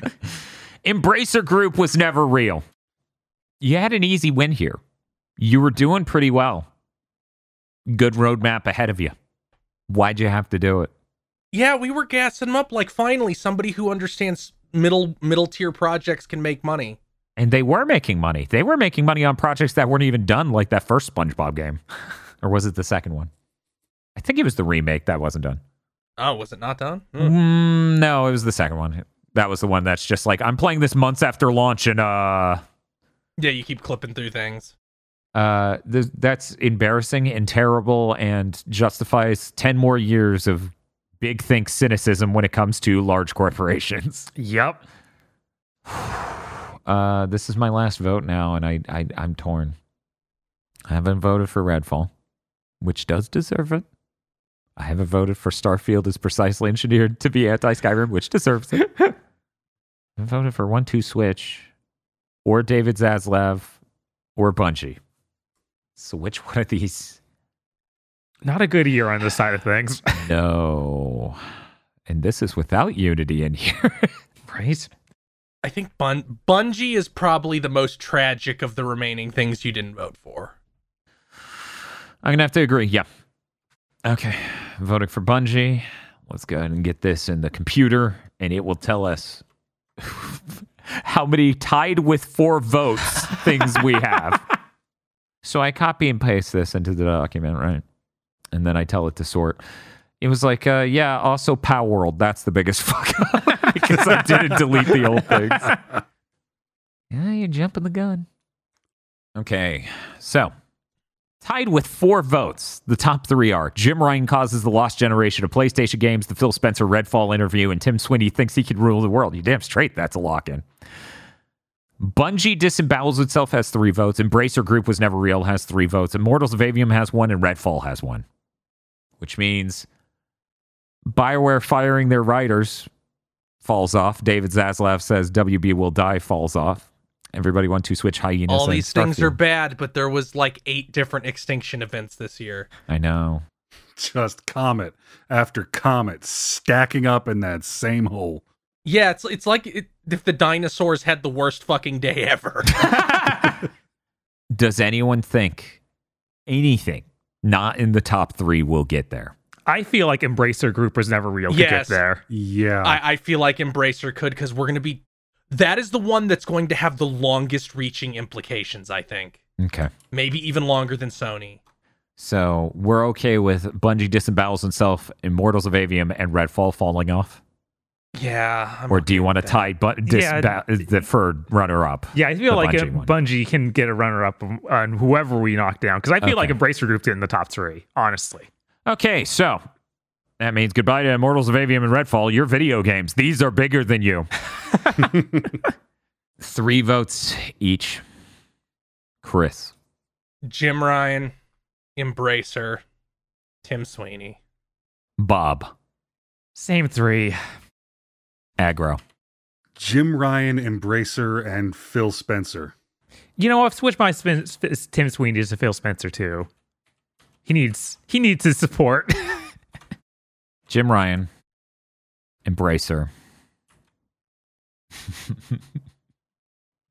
Embracer Group was never real. You had an easy win here. You were doing pretty well. Good roadmap ahead of you. Why'd you have to do it? Yeah, we were gassing him up like finally somebody who understands middle middle tier projects can make money. And they were making money. They were making money on projects that weren't even done, like that first SpongeBob game. or was it the second one? I think it was the remake that wasn't done. Oh, was it not done? Hmm. Mm, no, it was the second one. That was the one that's just like, I'm playing this months after launch, and uh, Yeah, you keep clipping through things. uh, th- that's embarrassing and terrible and justifies 10 more years of big think cynicism when it comes to large corporations. Yep. Uh, this is my last vote now, and I, I I'm torn. I haven't voted for Redfall. which does deserve it. I haven't voted for Starfield is precisely engineered to be anti Skyrim, which deserves it. I haven't voted for One Two Switch, or David Zaslav, or Bungie. So which one of these? Not a good year on this side of things. No. And this is without Unity in here. right? I think Bun- Bungie is probably the most tragic of the remaining things you didn't vote for. I'm gonna have to agree. Yeah. Okay. Voting for Bungie. Let's go ahead and get this in the computer, and it will tell us how many tied with four votes things we have. So I copy and paste this into the document, right? And then I tell it to sort. It was like, uh, yeah, also Palworld. That's the biggest fuck up because I didn't delete the old things. Yeah, you're jumping the gun. Okay, so tied with four votes. The top three are Jim Ryan causes the lost generation of PlayStation games, the Phil Spencer Redfall interview, and Tim Sweeney thinks he can rule the world. You damn straight that's a lock in. Bungie disembowels itself has three votes. Embracer Group was never real has three votes. Immortals of Aveum has one, and Redfall has one. Which means Bioware firing their writers falls off. David Zaslav says WB will die falls off. Everybody want to switch hyenas. All and these things are bad, but there was like eight different extinction events this year. I know. Just comet after comet stacking up in that same hole. Yeah, it's it's like it, if the dinosaurs had the worst fucking day ever. Does anyone think anything not in the top three will get there? I feel like Embracer Group was never real to Yes. get there. Yeah. I, I feel like Embracer could because we're gonna be. That is the one that's going to have the longest reaching implications. I think Okay. maybe even longer than Sony. So we're okay with Bungie disembowels himself, Immortals of Aveum, and Redfall falling off? Yeah. I'm or do you want to tie but Yeah. disembowel uh, the for runner up? Yeah, I feel like uh, Bungie a. Bungie can get a runner up on whoever we knock down because I feel like Okay. Embracer Group's in the top three, honestly. Okay, so that means goodbye to Immortals of Aveum and Redfall. Your video games, these are bigger than you. Three votes each. Kris. Jim Ryan, Embracer, Tim Sweeney. Bob. Same three. Agro. Jim Ryan, Embracer, and Phil Spencer. You know, I've switched my spin, sp- Tim Sweeney to Phil Spencer too. He needs he needs his support. Jim Ryan. Embracer.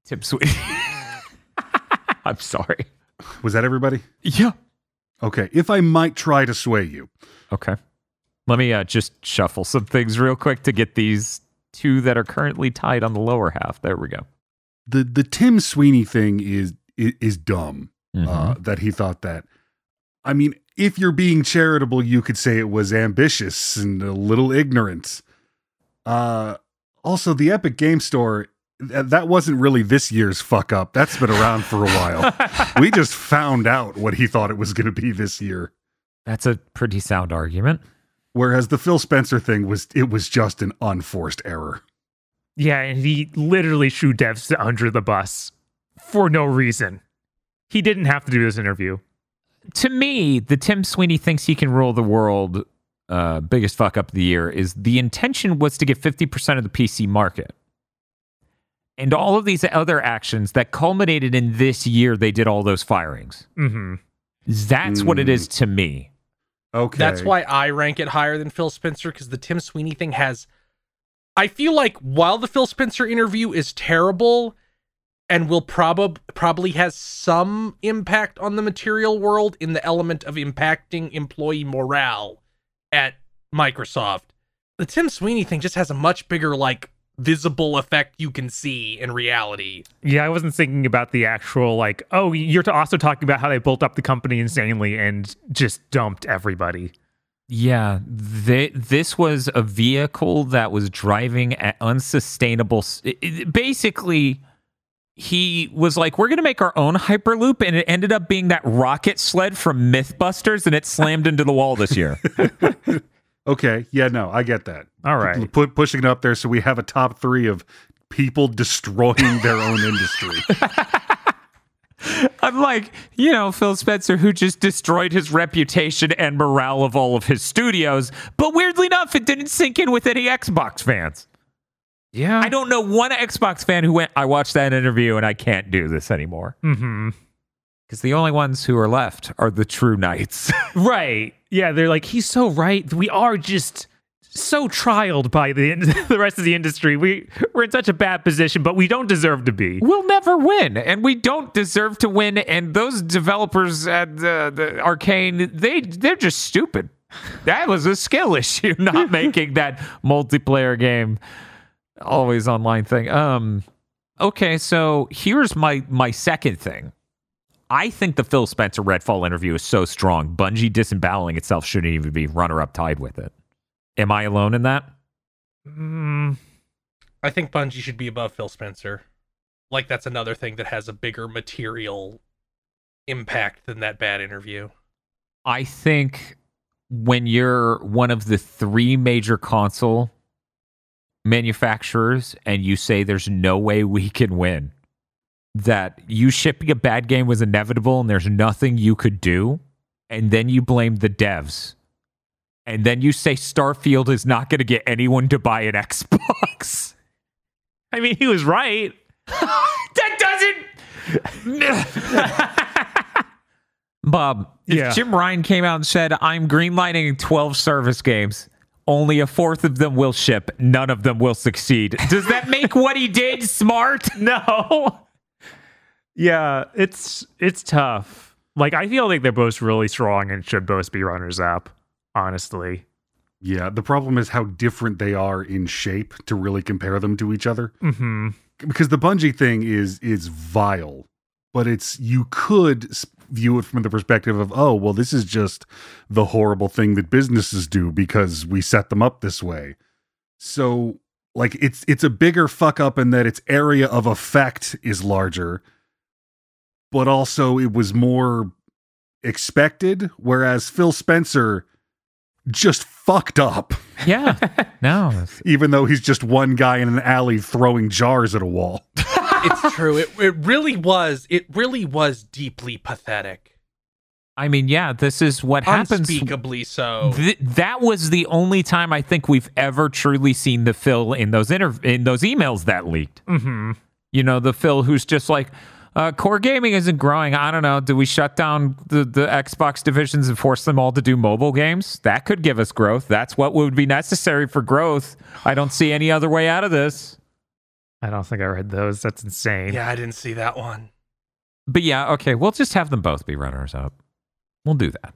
Tip Sweet. I'm sorry. Was that everybody? Yeah. Okay. If I might try to sway you, Okay. Let me uh, just shuffle some things real quick to get these two that are currently tied on the lower half. There we go. the the Tim Sweeney thing is is, is dumb. Mhm. Uh, that he thought that. I mean, if you're being charitable, you could say it was ambitious and a little ignorant. Uh, also, the Epic Game Store th- that wasn't really this year's fuck up. That's been around for a while. we just found out what he thought it was going to be this year. That's a pretty sound argument. Whereas the Phil Spencer thing was it was just an unforced error. yeah, and he literally threw devs under the bus for no reason. He didn't have to do this interview. To me, the Tim Sweeney thinks he can rule the world uh, biggest fuck up of the year is the intention was to get 50% of the PC market. And all of these other actions that culminated in this year, they did all those firings. hmm That's what it Mm. to me. Okay, That's why I rank it higher than Phil Spencer because the Tim Sweeney thing has. I feel like while the Phil Spencer interview is terrible and will probably probably has some impact on the material world in the element of impacting employee morale at Microsoft, the Tim Sweeney thing just has a much bigger like visible effect you can see in reality. Yeah, I wasn't thinking about the actual like. Oh, you're also talking about how they built up the company insanely and just dumped everybody. Yeah, th- this was a vehicle that was driving at unsustainable. it- it- basically, he was like, "We're going to make our own hyperloop," and it ended up being that rocket sled from MythBusters, and it slammed into the wall this year. Okay, yeah, no, I get that. All right. Put pushing it up there so we have a top three of people destroying their own industry. I'm like, you know, Phil Spencer, who just destroyed his reputation and morale of all of his studios. But weirdly enough, it didn't sink in with any Xbox fans. Yeah. I don't know one Xbox fan who went, I watched that interview and I can't do this anymore. Mm-hmm. Because the only ones who are left are the true knights. Right. Yeah, they're like, he's so right. We are just so trialed by the the rest of the industry. We we're in such a bad position, but we don't deserve to be. we'll never win, and we don't deserve to win. And those developers at the, the Arkane, they they're just stupid. That was a skill issue, not making that multiplayer game always online thing. Um, okay, so here's my my second thing. I think the Phil Spencer Redfall interview is so strong. Bungie disemboweling itself shouldn't even be runner up tied with it. Am I alone in that? Mm, I think Bungie should be above Phil Spencer. Like that's another thing that has a bigger material impact than that bad interview. I think when you're one of the three major console manufacturers and you say there's no way we can win, that you shipping a bad game was inevitable and there's nothing you could do, and then you blame the devs. And then you say Starfield is not going to get anyone to buy an Xbox. I mean, he was right. that doesn't. Bob, if Yeah. Jim Ryan came out and said, I'm greenlighting 12 service games, only a fourth of them will ship, none of them will succeed. Does that make what he did smart? No. Yeah, it's it's tough. Like I feel like they're both really strong and should both be runners up. Honestly. Yeah, the problem is how different they are in shape to really compare them to each other. Mm-hmm. Because the Bungie thing is is vile, but it's you could s- view it from the perspective of oh well this is just the horrible thing that businesses do because we set them up this way. So like it's it's a bigger fuck up in that its area of effect is larger, but also it was more expected. Whereas Phil Spencer just fucked up. Yeah. No. even though he's just one guy in an alley throwing jars at a wall. It's true. It it really was. It really was deeply pathetic. I mean, yeah, this is what happens. Unspeakably so. Th- that was the only time I think we've ever truly seen the Phil in those inter- in those emails that leaked. Mm-hmm. You know, the Phil who's just like, uh, core gaming isn't growing. I don't know. Do we shut down the, the Xbox divisions and force them all to do mobile games? That could give us growth. That's what would be necessary for growth. I don't see any other way out of this. I don't think I read those. That's insane. yeah, I didn't see that one. But yeah, okay, we'll just have them both be runners up. We'll do that.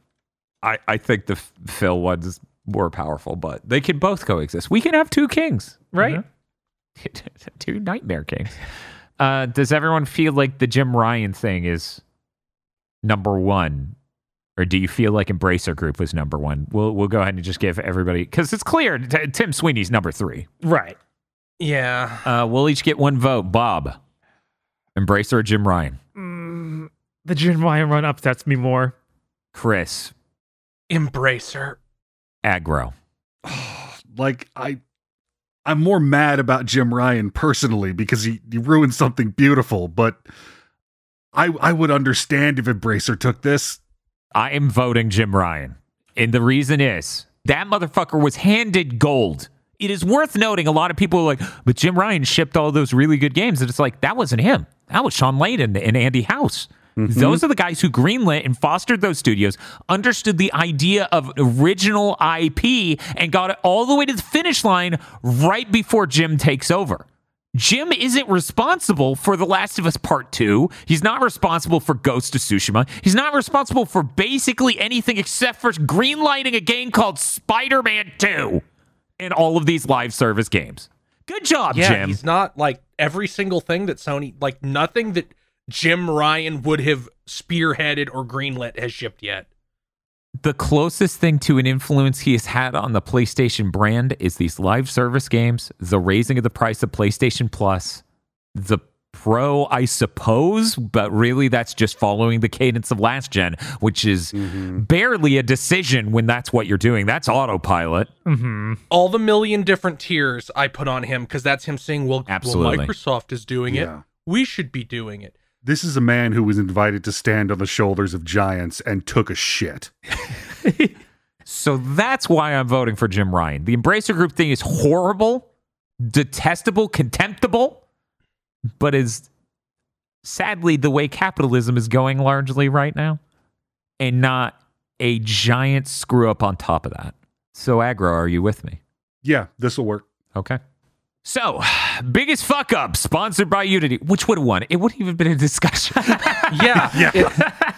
I, I think the Phil one's were powerful, but they can both coexist. We can have two kings, right? Mhm. two nightmare kings. Uh, does everyone feel like the Jim Ryan thing is number one? Or do you feel like Embracer Group was number one? We'll we'll go ahead and just give everybody because it's clear T- Tim Sweeney's number three. Right. Yeah. Uh, we'll each get one vote. Bob, Embracer or Jim Ryan? Mm, the Jim Ryan run upsets me more. Kris, Embracer. Agro. like I I'm more mad about Jim Ryan personally because he, he ruined something beautiful, but I I would understand if Embracer took this. I am voting Jim Ryan. And the reason is that motherfucker was handed gold. It is worth noting a lot of people are like, but Jim Ryan shipped all those really good games. And it's like, that wasn't him. That was Shawn Layden and Andy House. Mm-hmm. Those are the guys who greenlit and fostered those studios, understood the idea of original IP, and got it all the way to the finish line right before Jim takes over. Jim isn't responsible for The Last of Us Part 2. He's not responsible for Ghost of Tsushima. He's not responsible for basically anything except for greenlighting a game called Spider Man 2 and all of these live service games. Good job, Yeah, Jim. he's not like every single thing that Sony, like nothing that Jim Ryan would have spearheaded or greenlit has shipped yet. the closest thing to an influence he has had on the PlayStation brand is these live service games, the raising of the price of PlayStation Plus, the Pro, I suppose, but really that's just following the cadence of last gen, which is barely a decision when that's what you're doing. That's autopilot. Mm-hmm. All the million different tiers I put on him because that's him saying, "Well, well, Absolutely. Microsoft is doing Yeah. it. We should be doing it." This is a man who was invited to stand on the shoulders of giants and took a shit. So that's why I'm voting for Jim Ryan. The Embracer Group thing is horrible, detestable, contemptible, but is sadly the way capitalism is going largely right now, and not a giant screw up on top of that. So, Agro, are you with me? Yeah, this will work. Okay. So, biggest fuck up, sponsored by Unity. Which would have won? It wouldn't even been a discussion. Yeah. Yeah.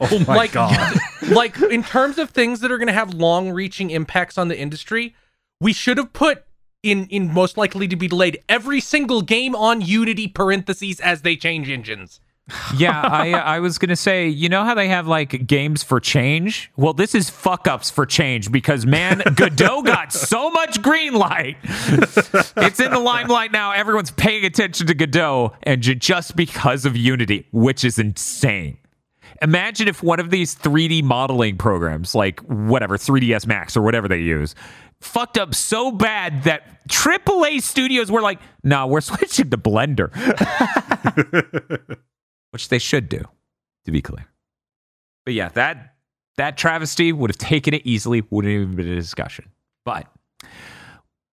Oh my like, god. like in terms of things that are going to have long-reaching impacts on the industry, we should have put in in most likely to be delayed every single game on Unity parentheses as they change engines. yeah, I uh, I was gonna say, you know how they have like games for change? Well, this is fuck ups for change because man, Godot got so much green light. it's in the limelight now. Everyone's paying attention to Godot, and just because of Unity, which is insane. Imagine if one of these 3D modeling programs, like whatever 3ds Max or whatever they use, fucked up so bad that AAA studios were like, "No, we're switching to Blender." which they should do, to be clear. But yeah, that that travesty would have taken it easily, wouldn't even been a discussion. But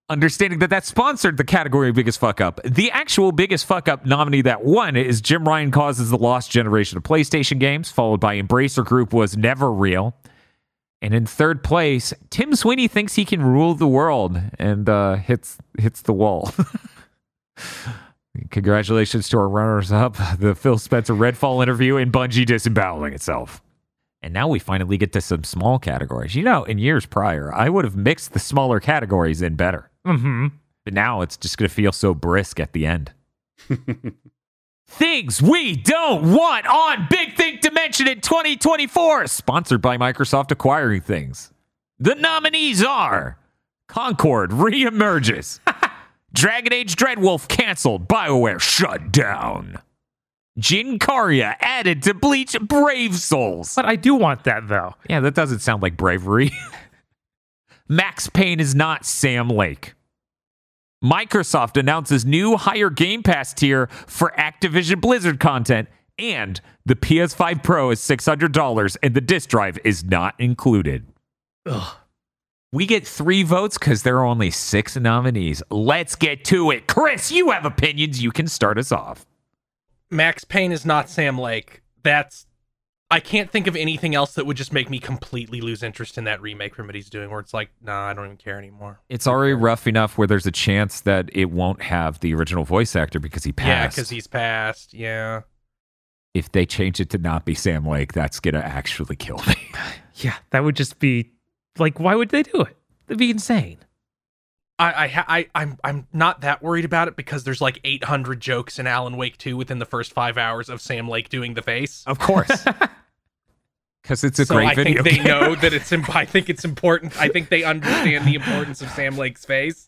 understanding that that sponsored the category of biggest fuck up, the actual biggest fuck up nominee that won is Jim Ryan causes the lost generation of PlayStation games, followed by Embracer Group was never real. And in third place, Tim Sweeney thinks he can rule the world and uh, hits hits the wall. Congratulations to our runners up, the Phil Spencer Redfall interview and Bungie disemboweling itself. And now we finally get to some small categories. You know, in years prior, I would have mixed the smaller categories in better. Mm-hmm. But now it's just going to feel so brisk at the end. Things we don't want on Big Think Dimension in 2024, sponsored by Microsoft Acquiring Things. The nominees are Concord reemerges. Dragon Age Dreadwolf canceled. BioWare shut down. Jin Kariya added to Bleach Brave Souls. But I do want that though. Yeah, that doesn't sound like bravery. Max Payne is not Sam Lake. Microsoft announces new higher Game Pass tier for Activision Blizzard content, and the PS5 Pro is $600 and the disk drive is not included. We get three votes because there are only six nominees. Let's get to it. Kris, you have opinions. You can start us off. Max Payne is not Sam Lake. That's I can't think of anything else that would just make me completely lose interest in that remake from what he's doing where it's like, nah, I don't even care anymore. It's already rough enough where there's a chance that it won't have the original voice actor because he passed. Yeah, because he's passed. Yeah. if they change it to not be Sam Lake, that's gonna actually kill me. Yeah, that would just be like, why would they do it? That'd be insane. I, I, I, I'm, I'm not that worried about it because there's like 800 jokes in Alan Wake 2 within the first five hours of Sam Lake doing the face. Of course, because it's a so great I video. I think they know that it's. Imp- I think it's important. I think they understand the importance of Sam Lake's face.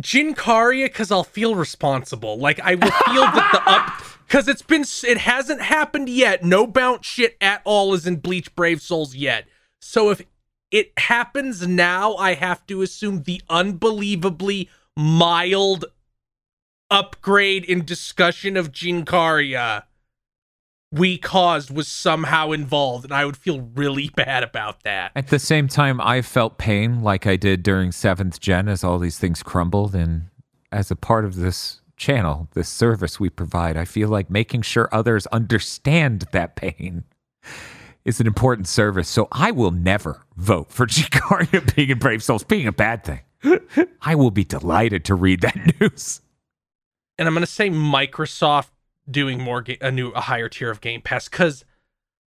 Jin Kariya, because I'll feel responsible. Like I will feel that the up, because it's been, it hasn't happened yet. No bounce shit at all is in Bleach Brave Souls yet. So if it happens now, I have to assume the unbelievably mild upgrade in discussion of Jin Kariya we caused was somehow involved, and I would feel really bad about that. At the same time, I felt pain like I did during seventh gen as all these things crumbled, and as a part of this channel, this service we provide, I feel like making sure others understand that pain is an important service. So I will never vote for Jin Kariya being in Brave Souls being a bad thing. I will be delighted to read that news. And I'm gonna say Microsoft doing more ga- a new a higher tier of Game Pass because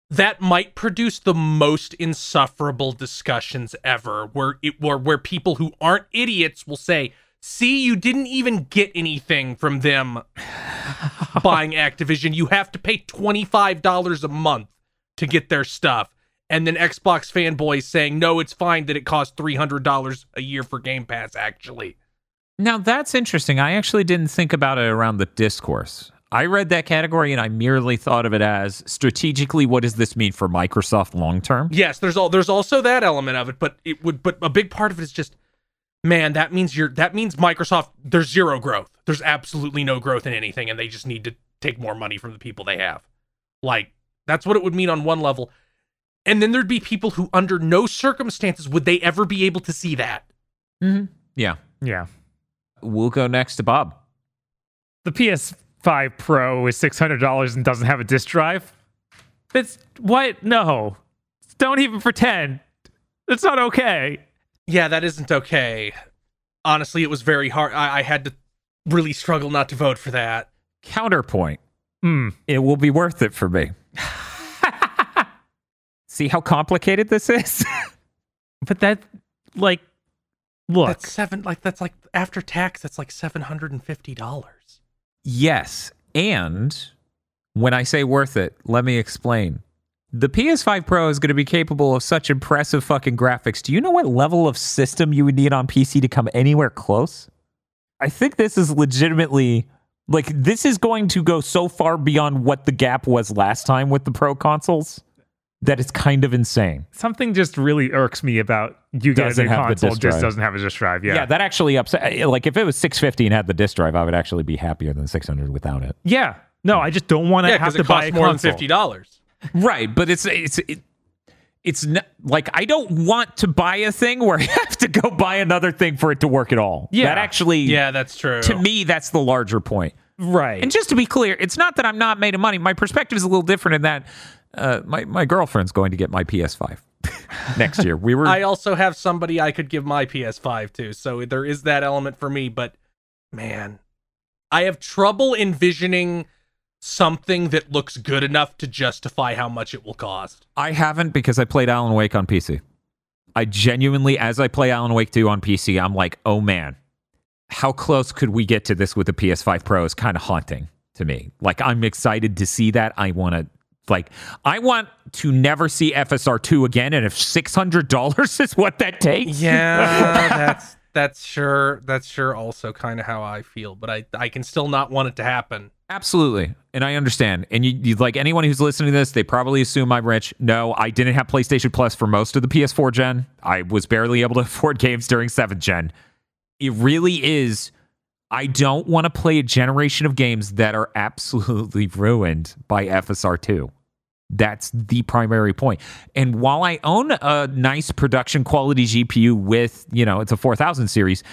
that might produce the most insufferable discussions ever, where it where where people who aren't idiots will say, "See, you didn't even get anything from them buying Activision. You have to pay twenty five dollars a month to get their stuff." And then Xbox fanboys saying, "No, it's fine that it costs three hundred dollars a year for Game Pass." Actually, Now that's interesting. I actually didn't think about it around the discourse. I read that category and I merely thought of it as strategically what does this mean for Microsoft long term? Yes, there's all there's also that element of it, but it would but a big part of it is just man, that means you're that means Microsoft there's zero growth. There's absolutely no growth in anything and they just need to take more money from the people they have. Like that's what it would mean on one level. And then there'd be people who under no circumstances would they ever be able to see that. Mm-hmm. Yeah. Yeah. We'll go next to Bob. The 5 Pro is $600 and doesn't have a disk drive. It's what? No. Don't even pretend. It's not okay. Yeah, that isn't okay. Honestly, it was very hard. I, I had to really struggle not to vote for that. Counterpoint. Hmm. It will be worth it for me. See how complicated this is? but that, like, look. That's seven, like, that's like, after tax, that's like $750 yes. And when I say worth it, let me explain. The PS5 Pro is going to be capable of such impressive fucking graphics. Do you know what level of system you would need on PC to come anywhere close? I think this is legitimately like this is going to go so far beyond what the gap was last time with the Pro consoles that it's kind of insane. Something just really irks me about you guys' Doesn't new have the console disk just drive. doesn't have a disk drive. Yeah. Yeah. that actually upset. Like if it was 650 and had the disk drive, I would actually be happier than 600 without it. Yeah. No, I just don't want to Yeah, have to buy a costs more than fifty dollars. Right, but it's it's it, it's not, like I don't want to buy a thing where I have to go buy another thing for it to work at all. Yeah. that actually, Yeah, that's true. to me, that's the larger point. Right. And just to be clear, it's not that I'm not made of money. My perspective is a little different in that uh, my my girlfriend's going to get my PS5 next year. We were I also have somebody I could give my PS5 to, so there is that element for me. But man, I have trouble envisioning something that looks good enough to justify how much it will cost. I haven't because I played Alan Wake on PC. I genuinely, as I play Alan Wake 2 on PC, I'm like, oh man, how close could we get to this with the PS5 Pro is kind of haunting to me. Like, I'm excited to see that. I want to, like, I want to never see FSR 2 again. And if $600 is what that takes, Yeah, that's that's sure that's sure also kind of how I feel, but I I can still not want it to happen. Absolutely. And I understand. And you, you like anyone who's listening to this, they probably assume I'm rich. No, I didn't have PlayStation Plus for most of the PS4 gen. I was barely able to afford games during 7th gen. It really is I don't want to play a generation of games that are absolutely ruined by FSR2. That's the primary point. And while I own a nice production quality GPU with, you know, it's a 4000 series,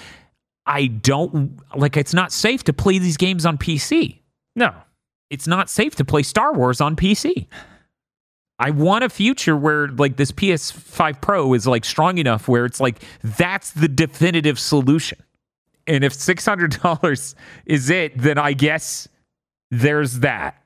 I don't like it's not safe to play these games on PC no. it's not safe to play Star Wars on PC. I want a future where like this PS5 Pro is like strong enough where it's like that's the definitive solution. And if $600 is it, then I guess there's that.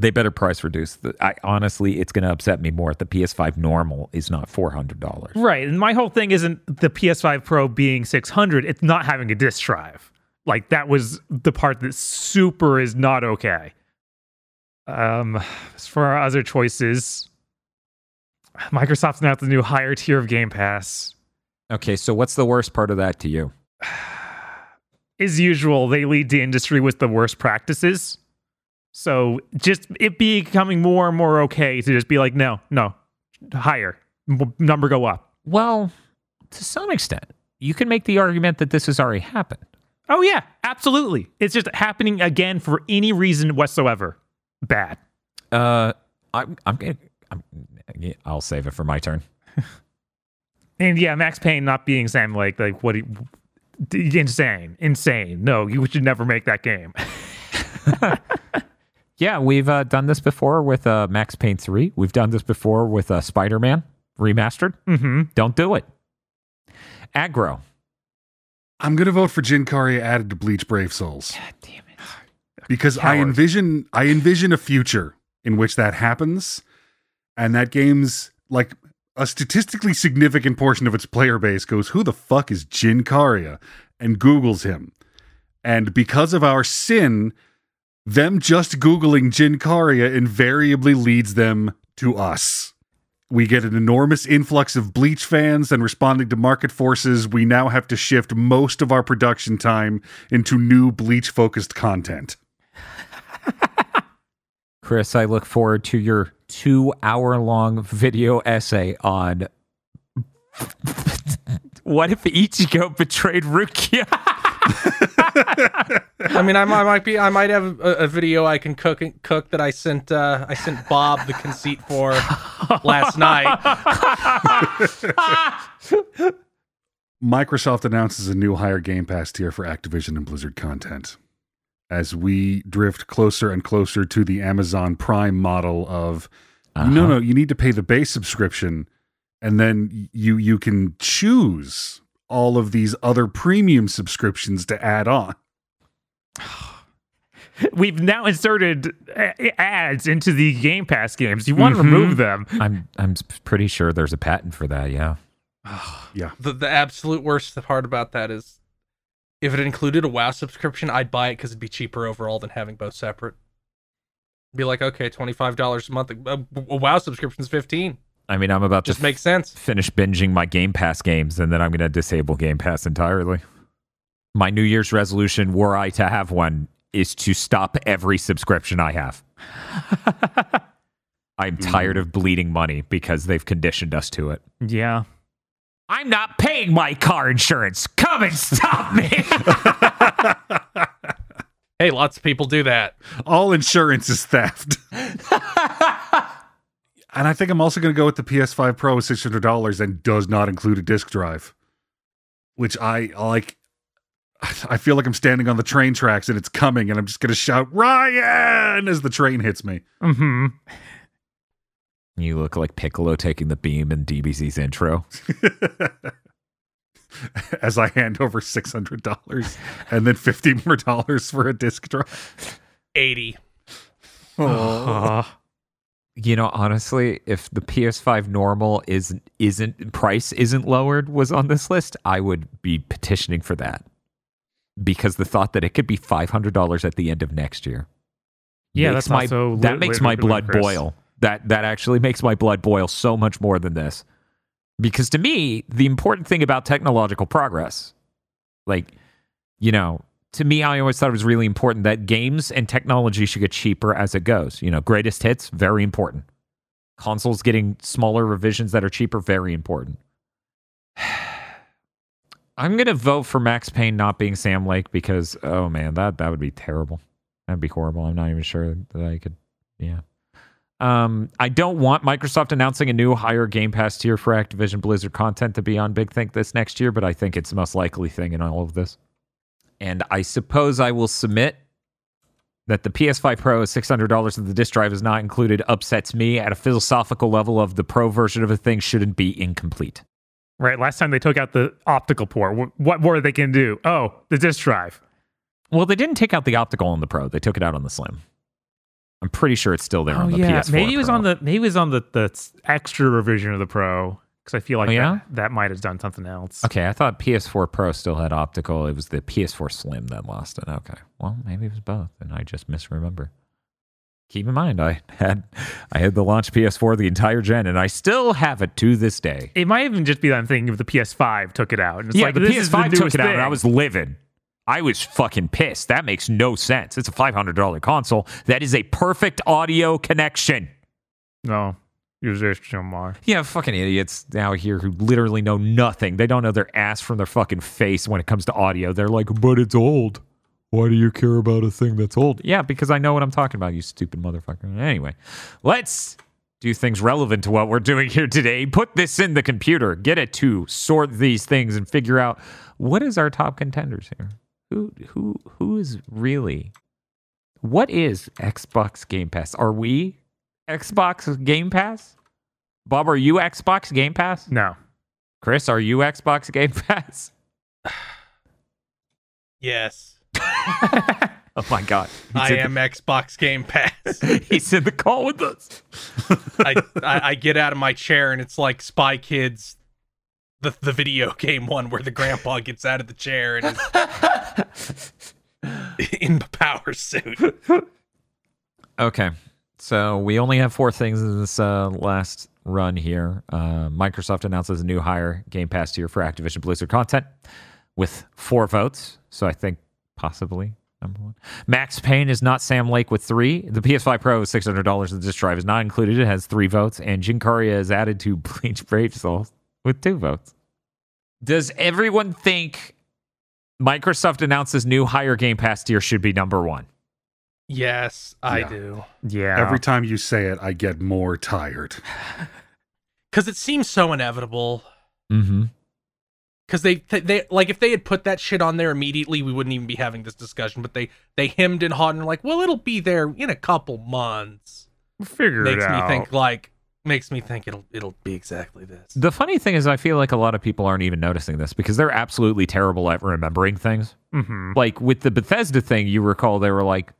They better price reduce. The, I honestly, it's going to upset me more if the PS5 normal is not $400. Right. And my whole thing isn't the PS5 Pro being 600, it's not having a disk drive. Like that was the part that super is not okay. Um as for our other choices, Microsoft's now at the new higher tier of Game Pass. Okay, so what's the worst part of that to you? As usual, they lead the industry with the worst practices. So just it becoming more and more okay to just be like, no, no, higher, number go up. Well, to some extent, you can make the argument that this has already happened. Oh yeah, absolutely. It's just happening again for any reason whatsoever. Bad. Uh, I'm, I'm gonna, I'm, I'll save it for my turn. And yeah, Max Payne not being Sam Lake, like what? He, insane, insane. No, you should never make that game. Yeah, we've uh, done this before with uh, Max Payne 3. We've done this before with uh, Spider Man remastered. mm-hmm. Don't do it. Agro. I'm gonna vote for Jin Kariya added to Bleach Brave Souls God damn it. because I envision I envision a future in which that happens, and that game's like a statistically significant portion of its player base goes, "Who the fuck is Jin Kariya?" and Google's him, and because of our sin, them just googling Jin Kariya invariably leads them to us. We get an enormous influx of Bleach fans, and responding to market forces, we now have to shift most of our production time into new Bleach focused content. Kris, I look forward to your two hour long video essay on what if Ichigo betrayed Rukia? I mean, I, might- I might be, I might have a, a video I can cook cook that I sent, uh, I sent Bob the conceit for last night. Microsoft announces a new higher Game Pass tier for Activision and Blizzard content. As we drift closer and closer to the Amazon Prime model of no, no, you need to pay the base subscription, and then you you can choose all of these other premium subscriptions to add on. We've now inserted ads into the Game Pass games. You want to mm-hmm. remove them? I'm I'm pretty sure there's a patent for that. Yeah. yeah. The, the absolute worst part about that is if it included a WoW subscription, I'd buy it because it'd be cheaper overall than having both separate. Be like, okay, twenty five dollars a month. A, a WoW subscription's fifteen. I mean, I'm about Just to makes sense. finish binging my Game Pass games, and then I'm going to disable Game Pass entirely. My New Year's resolution, were I to have one, is to stop every subscription I have. I'm tired of bleeding money because they've conditioned us to it. Yeah. I'm not paying my car insurance. Come and stop me. Hey, lots of people do that. All insurance is theft. and I think I'm also going to go with the PS5 Pro with $600 and does not include a disk drive, which I like. I feel like I'm standing on the train tracks and it's coming, and I'm just going to shout Ryan as the train hits me. hmm you look like Piccolo taking the beam in DBZ's intro. as I hand over $600 and then 50 more dollars for a disk drive. Eighty. You know, honestly, if the PS5 normal isn't isn't price isn't lowered was on this list, I would be petitioning for that. Because the thought that it could be five hundred dollars at the end of next year. Yeah, makes that's my also that lit- makes my blood boil. That that actually makes my blood boil so much more than this. Because to me, the important thing about technological progress, like, you know, to me, I always thought it was really important that games and technology should get cheaper as it goes. You know, greatest hits, very important. Consoles getting smaller revisions that are cheaper, very important. I'm gonna vote for Max Payne not being Sam Lake because oh man, that that would be terrible. That'd be horrible. I'm not even sure that I could. Yeah. Um, I don't want Microsoft announcing a new higher Game Pass tier for Activision Blizzard content to be on Big Think this next year, but I think it's the most likely thing in all of this. And I suppose I will submit that the PS5 Pro is $600 and the disk drive is not included upsets me at a philosophical level of the Pro version of a thing shouldn't be incomplete. Right. Last time they took out the optical port. What more they can do? Oh, the disk drive. Well, they didn't take out the optical on the Pro. They took it out on the Slim. I'm pretty sure it's still there oh, on the PS4. Oh, maybe it was Pro. on the maybe it was on the the extra revision of the Pro because I feel like Oh, yeah? that, that might have done something else. Okay, I thought PS4 Pro still had optical. It was the PS4 Slim that lost it. Okay, well maybe it was both, and I just misremember. Keep in mind, I had I had the launch PS4 the entire gen, and I still have it to this day. It might even just be that I'm thinking of the PS5 took it out. And it's yeah, like, the this is the PS5 took it out, and. I was livid. I was fucking pissed. That makes no sense. It's a five hundred dollar console. That is a perfect audio connection. no. Yeah, fucking idiots out here who literally know nothing. They don't know their ass from their fucking face when it comes to audio. They're like, but it's old. Why do you care about a thing that's old? Yeah, because I know what I'm talking about, you stupid motherfucker. Anyway, let's do things relevant to what we're doing here today. Put this in the computer, get it to sort these things and figure out what is our top contenders here. Who who who is really what is Xbox Game Pass? Are we Xbox Game Pass? Bob, are you Xbox Game Pass? No. Kris, are you Xbox Game Pass? Yes, Oh my God. He's I in am Xbox Game Pass. The, he's in the call with us. I, I I get out of my chair and it's like Spy Kids, the the video game one where the grandpa gets out of the chair and is in the power suit. Okay. So we only have four things in this uh, last run here. Uh, Microsoft announces a new higher Game Pass tier for Activision Blizzard content with four votes. So I think possibly number one. Max Payne is not Sam Lake with three. The PS5 Pro is $600. The disc drive is not included. It has three votes. And Jin Kariya is added to Bleach Brave Souls with two votes. Does everyone think Microsoft announces new higher Game Pass tier should be number one. Yes, I Yeah. do. Yeah. Every time you say it, I get more tired. Because it seems so inevitable. Mm-hmm. Because they, they, they, like, if they had put that shit on there immediately, we wouldn't even be having this discussion. But they, they hemmed and hawed and were like, well, it'll be there in a couple months. figure makes it me think like, makes me think it'll, it'll be exactly this. The funny thing is, I feel like a lot of people aren't even noticing this because they're absolutely terrible at remembering things. Mhm. Like with the Bethesda thing, you recall they were like,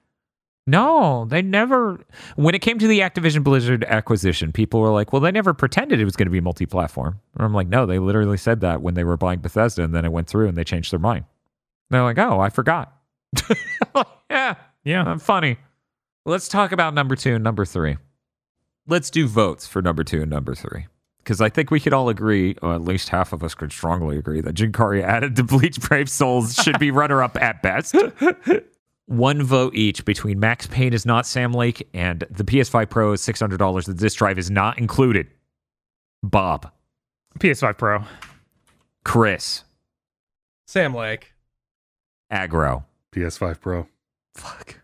no, they never. When it came to the Activision Blizzard acquisition, people were like, well, they never pretended it was going to be multi platform. And I'm like, no, they literally said that when they were buying Bethesda and then it went through and they changed their mind. They're like, oh, I forgot. yeah, Yeah. I'm funny. Let's talk about number two and number three. Let's do votes for number two and number three. Because I think we could all agree, or at least half of us could strongly agree, that Jin Kariya added to Bleach Brave Souls should be runner up at best. One vote each between Max Payne is not Sam Lake and the PS5 Pro is $600. The disk drive is not included. Bob, PS5 Pro. Kris, Sam Lake, Agro. PS5 Pro. Fuck.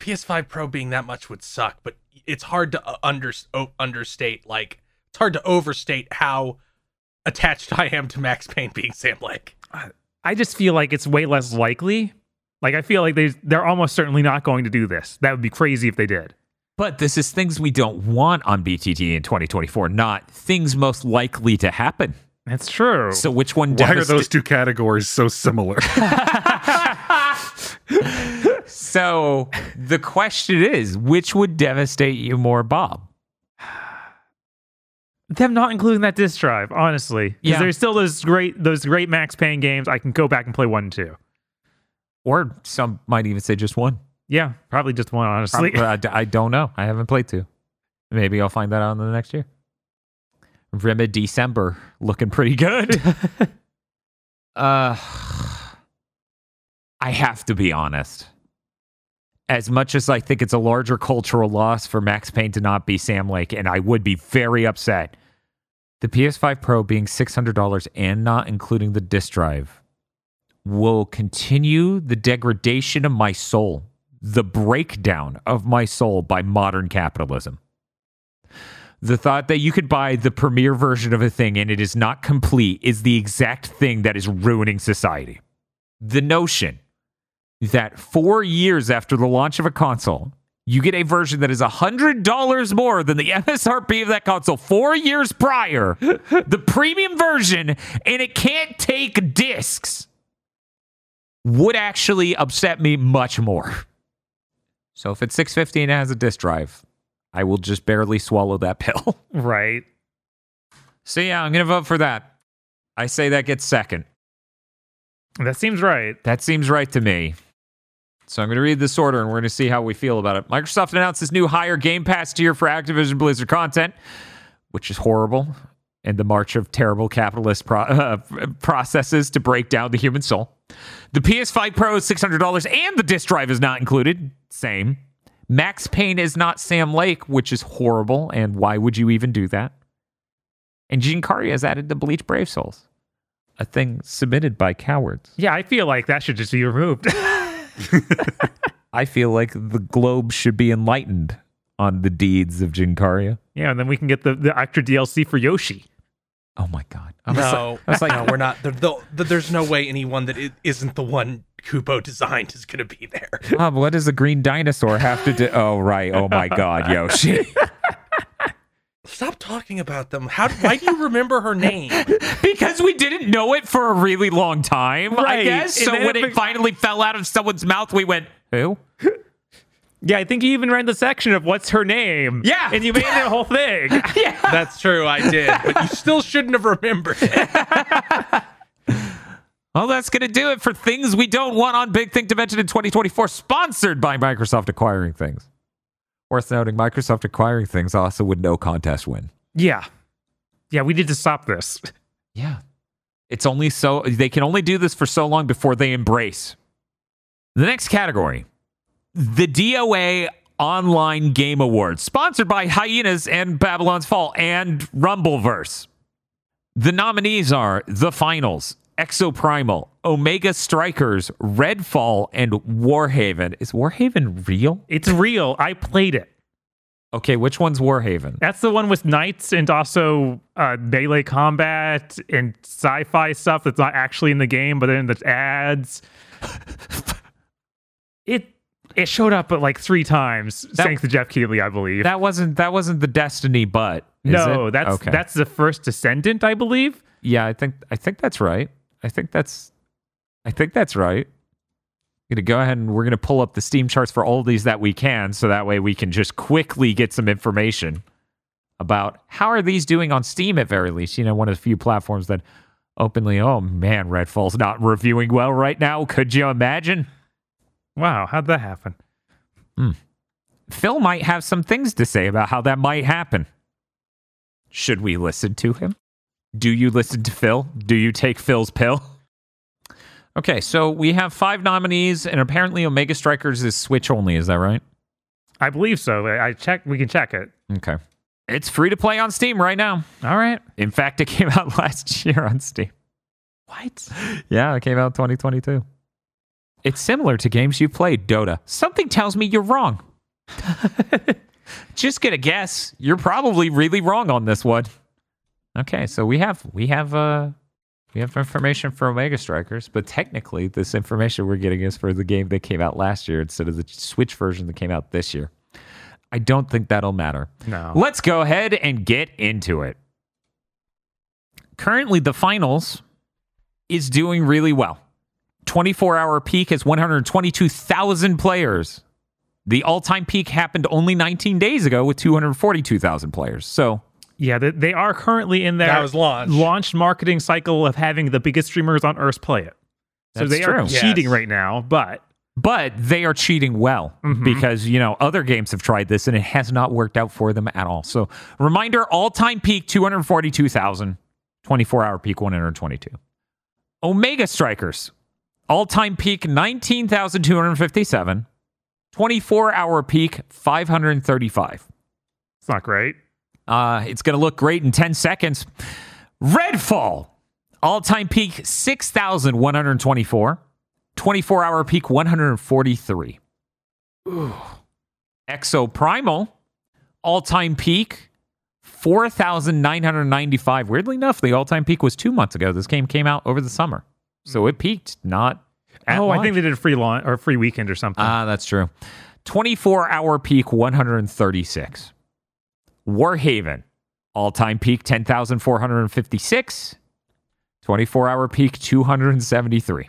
PS5 Pro being that much would suck, but it's hard to uh, under, understate, like, it's hard to overstate how attached I am to Max Payne being Sam Lake. I just feel like it's way less likely. Like I feel like they they're almost certainly not going to do this. That would be crazy if they did. But this is things we don't want on BTT in 2024, not things most likely to happen. That's true. So which one Why are those two categories so similar? So the question is, which would devastate you more, Bob? them not including that disc drive, honestly. Because Yeah. there's still those great those great Max Payne games. I can go back and play one and two. Or some might even say just one. Yeah, probably just one, honestly. I, I don't know. I haven't played two. Maybe I'll find that out in the next year. Rima December looking pretty good. uh, I have to be honest. As much as I think it's a larger cultural loss for Max Payne to not be Sam Lake, and I would be very upset, the PS5 Pro being $600 and not including the disk drive will continue the degradation of my soul, the breakdown of my soul by modern capitalism. The thought that you could buy the premier version of a thing and it is not complete is the exact thing that is ruining society. The notion that four years after the launch of a console, you get a version that is $100 more than the MSRP of that console four years prior, the premium version, and it can't take discs would actually upset me much more. So if it's 650 and it has a disk drive, I will just barely swallow that pill. right. So yeah, I'm going to vote for that. I say that gets second. That seems right. That seems right to me. So I'm going to read this order and we're going to see how we feel about it. Microsoft announced this new higher Game Pass tier for Activision Blizzard content, which is horrible, and the march of terrible capitalist pro- uh, processes to break down the human soul. The PS5 Pro is $600 and the disk drive is not included. Same. Max Payne is not Sam Lake, which is horrible, and why would you even do that? And Gene Kari has added the Bleach Brave Souls, a thing submitted by cowards. Yeah, I feel like that should just be removed. I feel like the globe should be enlightened on the deeds of Jin Kariya. yeah, and then we can get the, the extra DLC for Yoshi. Oh my god! I was No, like, I was like, no, we're not. There, the, the, there's no way anyone that is, isn't the one Kubo designed is going to be there. Bob, what does a green dinosaur have to do? Oh right! Oh my god, Yoshi! Stop talking about them. How? Why do you remember her name? because we didn't know it for a really long time, I guess. and So when it it finally fell out of someone's mouth, we went, "Who?" Yeah, I think you even read the section of what's her name. Yeah. And you made the whole thing. yeah. That's true, I did, but you still shouldn't have remembered it. Well, that's going to do it for things we don't want on Big Think Dimension in 2024, sponsored by Microsoft Acquiring Things. Worth noting, Microsoft Acquiring Things also would no contest win. yeah. Yeah, we need to stop this. Yeah. It's only so they can only do this for so long before they embrace. The next category the DOA Online Game Awards, sponsored by Hyenas and Babylon's Fall and Rumbleverse. The nominees are The Finals, Exoprimal, Omega Strikers, Redfall, and Warhaven. Is Warhaven real? It's real. I played it. Okay, which one's Warhaven? That's the one with knights and also uh, melee combat and sci-fi stuff that's not actually in the game, but then the ads. it it showed up at like three times, That- thanks to Geoff Keighley, I believe. That wasn't that wasn't the Destiny, but is no, it? that's okay. that's the first Descendant, I believe. yeah. I think I think that's right. I think that's I think that's right. I'm gonna go ahead and we're gonna pull up the Steam charts for all of these that we can, so that way we can just quickly get some information about how are these doing on Steam at very least. You know, one of the few platforms that openly, oh man, Redfall's not reviewing well right now. Could you imagine? Wow, how'd that happen? Hmm. Phil might have some things to say about how that might happen. Should we listen to him? Do you listen to Phil? Do you take Phil's pill? Okay, so we have five nominees, and apparently Omega Strikers is Switch only. Is that right? I believe so. I I check. We can check it. Okay. It's free to play on Steam right now. All right. In fact, it came out last year on Steam. What? Yeah, it came out 2022. It's similar to games you've played, Dota. Something tells me you're wrong. Just get a guess. You're probably really wrong on this one. Okay, so we have we have uh we have information for Omega Strikers, but technically this information we're getting is for the game that came out last year instead of the Switch version that came out this year. I don't think that'll matter. No. Let's go ahead and get into it. Currently, the finals is doing really well. 24 hour peak has 122,000 players. The all time peak happened only 19 days ago with 242,000 players. So, Yeah, they, they are currently in their That was launch. launch marketing cycle of having the biggest streamers on Earth play it. So That's they are cheating Yes. right now, but but they are cheating well mm-hmm. because, you know, other games have tried this and it has not worked out for them at all. So, reminder all time peak 242,000, 24 hour peak 122. Omega Strikers, all time peak 19,257, 24 hour peak 535. it's not great. Uh, it's going to look great in 10 seconds. Redfall, all time peak 6,124, 24 hour peak 143. Exoprimal, all time peak 4,995. Weirdly enough, the all time peak was two months ago. This game came out over the summer. So it peaked not at oh, I think they did a free launch or free weekend or something. Ah, that's true. 24 hour peak 136. Warhaven, all time peak 10,456. 24 hour peak 273.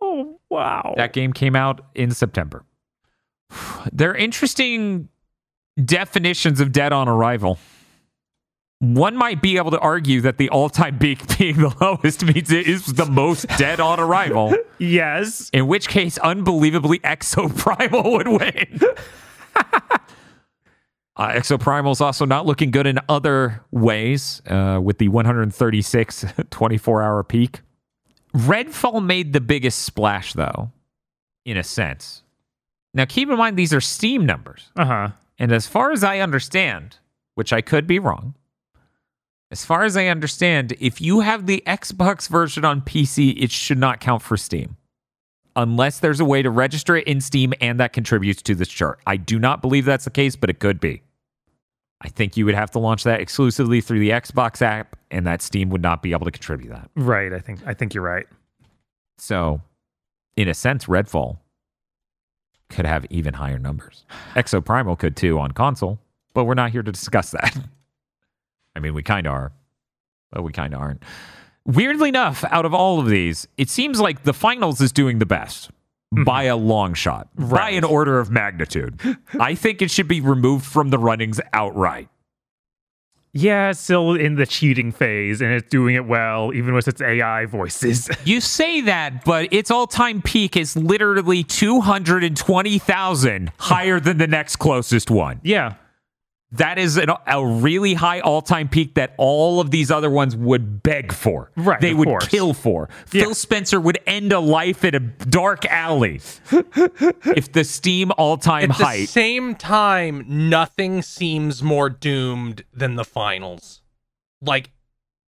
oh wow. That game came out in September. They're interesting definitions of dead on arrival. One might be able to argue that the all time peak being the lowest means it is the most dead on arrival. yes. In which case, unbelievably, Exoprimal would win. uh, Exoprimal is also not looking good in other ways uh, with the 136 24 hour peak. Redfall made the biggest splash, though, in a sense. Now, keep in mind, these are Steam numbers. Uh huh. And as far as I understand, which I could be wrong, as far as I understand, if you have the Xbox version on PC, it should not count for Steam. Unless there's a way to register it in Steam and that contributes to this chart. I do not believe that's the case, but it could be. I think you would have to launch that exclusively through the Xbox app, and that Steam would not be able to contribute that. Right. I think I think you're right. So, in a sense, Redfall could have even higher numbers. Exoprimal could too on console, but we're not here to discuss that. I mean, we kind of are, but we kind of aren't. Weirdly enough, out of all of these, it seems like the finals is doing the best mm-hmm. by a long shot, by an order of magnitude. I think it should be removed from the runnings outright. Yeah, it's still in the cheating phase, and it's doing it well, even with its AI voices. You say that, but its all time peak is literally 220,000 higher than the next closest one. yeah. That is an, a really high all time peak that all of these other ones would beg for. Right, They would course. kill for. Yeah. Phil Spencer would end a life in a dark alley if the Steam all time height. At the same time, nothing seems more doomed than the finals. Like,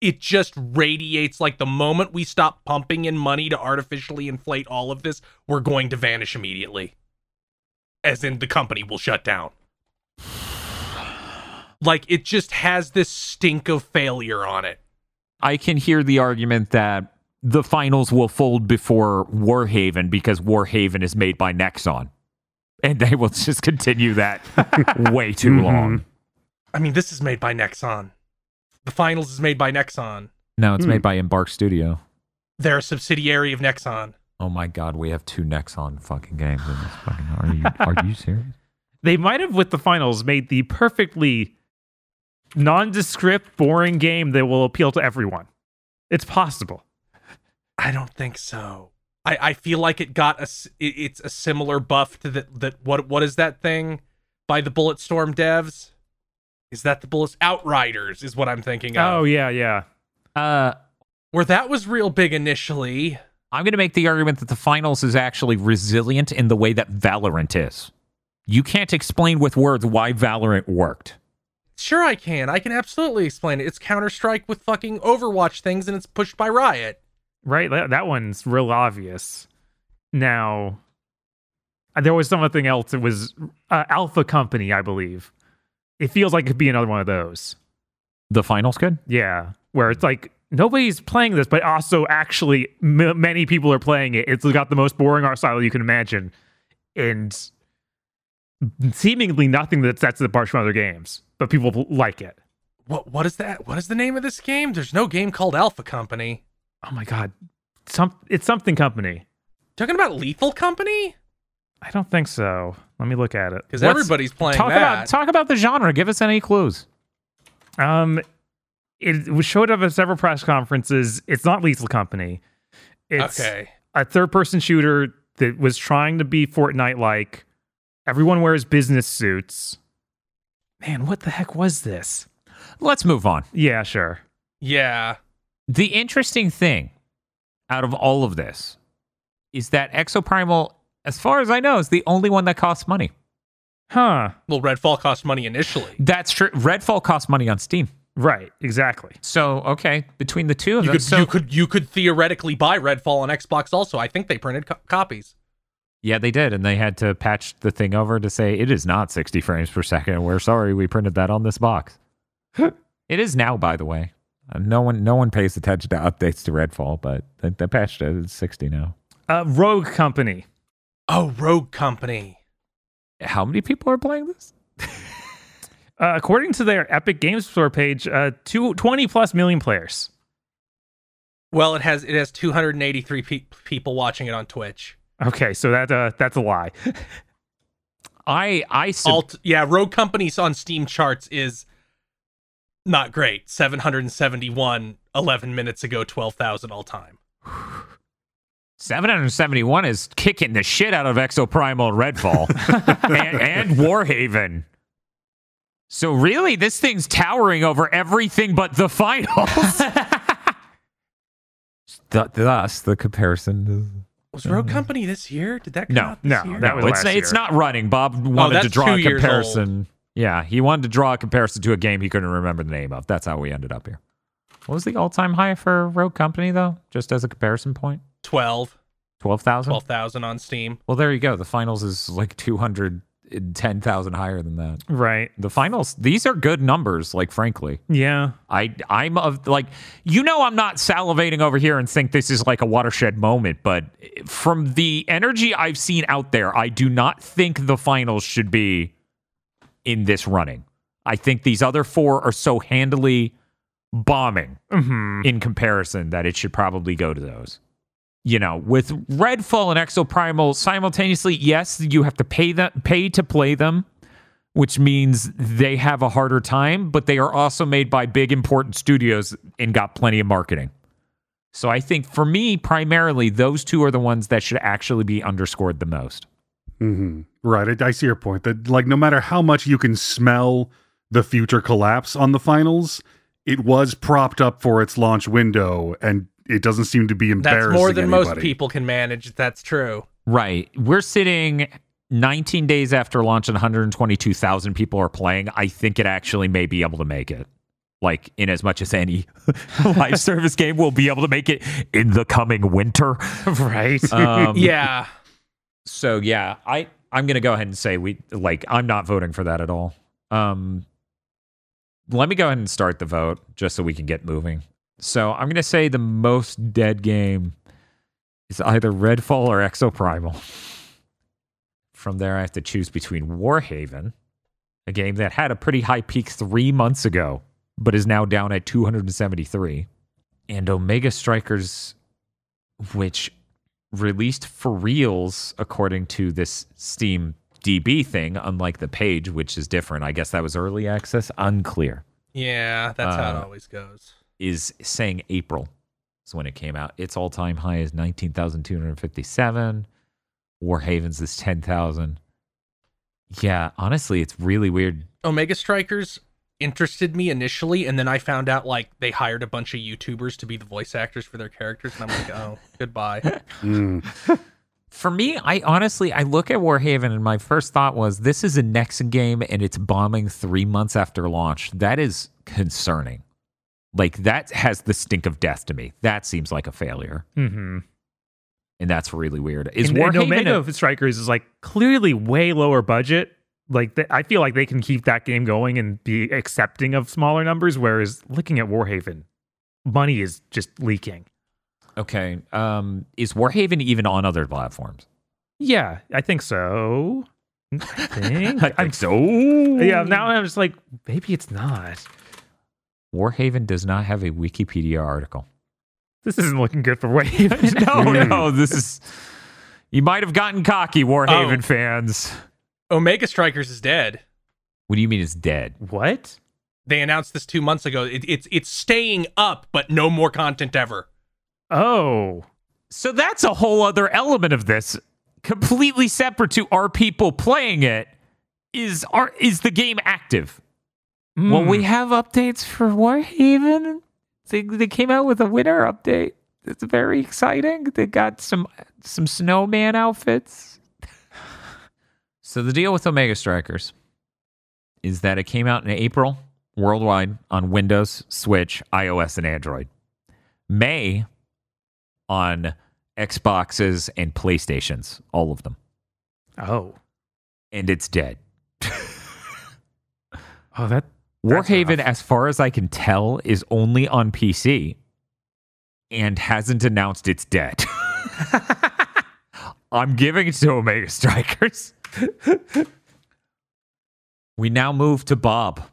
it just radiates like the moment we stop pumping in money to artificially inflate all of this, we're going to vanish immediately. As in the company will shut down. Like it just has this stink of failure on it. I can hear the argument that the finals will fold before Warhaven because Warhaven is made by Nexon. And they will just continue that way too Mhm. long. I mean, this is made by Nexon. The finals is made by Nexon. No, it's Hmm. made by Embark Studio. They're a subsidiary of Nexon. Oh my god, we have two Nexon fucking games in this fucking Are you are you serious? They might have, with the finals, made the perfectly nondescript, boring game that will appeal to everyone. It's possible. I don't think so. I, I feel like it got a s- it- it's a similar buff to that that what what is that thing by the Bulletstorm devs? Is that the Bullets Outriders is what I'm thinking of. Oh yeah, yeah. Uh Where that was real big initially. I'm going to make the argument that the finals is actually resilient in the way that Valorant is. You can't explain with words why Valorant worked. Sure I can. I can absolutely explain it. It's Counter-Strike with fucking Overwatch things and it's pushed by Riot. Right, that, that one's real obvious. Now, there was something else. It was uh, Alpha Company, I believe. It feels like it could be another one of those. The finals good? Yeah, where it's like nobody's playing this, but also actually m- many people are playing it. It's got the most boring art style you can imagine, and seemingly nothing that sets it apart from other games. But people like it. What what is that? What is the name of this game? There's no game called Alpha Company. Oh my god, some it's something company. Talking about Lethal Company? I don't think so. Let me look at it. Because everybody's playing talk that. about talk about the genre. Give us any clues. Um, it was showed up at several press conferences. It's not Lethal Company. It's okay. a third-person shooter that was trying to be Fortnite-like. Everyone wears business suits. Man, what the heck was this? Let's move on. Yeah, sure. Yeah. The interesting thing out of all of this is that Exoprimal, as far as I know, is the only one that costs money. Huh. Well, Redfall cost money initially. That's true. Redfall costs money on Steam. Right. Exactly. So okay, between the two of You them, could so you could you could theoretically buy Redfall on Xbox also. I think they printed co- copies. Yeah, they did, and they had to patch the thing over to say it is not 60 frames per second. We're sorry, we printed that on this box. it is now, by the way. Uh, no one, no one pays attention to updates to Redfall, but they, they patched it. It's 60 now. Uh, Rogue Company. Oh, Rogue Company. How many people are playing this? Uh, according to their Epic Games Store page, uh, two, 20 plus million players. Well, it has it has 283 pe- people watching it on Twitch. Okay, so that uh, that's a lie. I, I, sub- Alt, yeah, Rogue Company's on Steam charts is not great. 771 11 minutes ago, 12,000 all time. 771 is kicking the shit out of Exoprimal and Redfall and, and Warhaven. So really, this thing's towering over everything but the finals. Th- Thus, the comparison. Was Rogue mm-hmm. Company this year? Did that come No, out this no, year? that was it's, last it's year. not running. Bob oh, wanted that's to draw a comparison. Yeah, he wanted to draw a comparison to a game he couldn't remember the name of. That's how we ended up here. What was the all-time high for Rogue Company though? Just as a comparison point, 12, twelve thousand. 12,000 on Steam. Well, there you go. The finals is like 210,000 higher than that. right. The finals, these are good numbers, like frankly. Yeah. I I'm of like you know I'm not salivating over here and think this is like a watershed moment, but from the energy I've seen out there, I do not think the finals should be in this running. I think these other four are so handily bombing hmm in comparison that it should probably go to those. You know, with Redfall and Exoprimal simultaneously, yes, you have to pay them pay to play them, which means they have a harder time, but they are also made by big important studios and got plenty of marketing. So I think for me, primarily, those two are the ones that should actually be underscored the most. hmm Right. I, I see your point. That like no matter how much you can smell the future collapse on the finals, it was propped up for its launch window, and it doesn't seem to be embarrassing. That's more than most people can manage. That's true. Right. We're sitting 19 days after launch and 122,000 people are playing. I think it actually may be able to make it. Like, in as much as any live service game will be able to make it in the coming winter. right. Um, yeah. So yeah, I I'm gonna go ahead and say we like I'm not voting for that at all. Um, let me go ahead and start the vote just so we can get moving. So I'm gonna say the most dead game is either Redfall or Exoprimal. From there, I have to choose between Warhaven, a game that had a pretty high peak three months ago, but is now down at 273, and Omega Strikers, which released for reals according to this Steam DB thing, unlike the page, which is different. I guess that was early access. Unclear. Yeah, that's how it Uh, always goes. Is saying April is when it came out. Its all time high is 19,257. Warhaven's is 10,000. Yeah, honestly, it's really weird. Omega Strikers interested me initially, and then I found out like they hired a bunch of YouTubers to be the voice actors for their characters, and I'm like, oh, goodbye. Mm. For me, I honestly I look at Warhaven and my first thought was this is a Nexon game and it's bombing three months after launch. That is concerning. Like that has the stink of death to me. That seems like a failure, hmm and that's really weird. Is and, and Warhaven? Omega a- Strikers is like clearly way lower budget. Like th- I feel like they can keep that game going and be accepting of smaller numbers. Whereas looking at Warhaven, money is just leaking. okay, um, is Warhaven even on other platforms? Yeah, I think so. I think. I think I'm- so. Yeah, now I'm just like maybe it's not. Warhaven does not have a Wikipedia article. This isn't looking good for Warhaven. no, no, this is. You might have gotten cocky, Warhaven Oh. fans. Omega Strikers is dead. What do you mean it's dead? what? They announced this two months ago. It, it's it's staying up, but no more content ever. Oh, So that's a whole other element of this, completely separate to are people playing it. Is are is the game active? Well, Hmm. we have updates for Warhaven. They they came out with a winter update. It's very exciting. They got some some snowman outfits. so the deal with Omega Strikers is that it came out in April worldwide on Windows, Switch, iOS, and Android. May on Xboxes and PlayStations, all of them. Oh, And it's dead. oh that. Warhaven, as far as I can tell, is only on PC and hasn't announced it's dead. I'm giving it to Omega Strikers. we now move to Bob.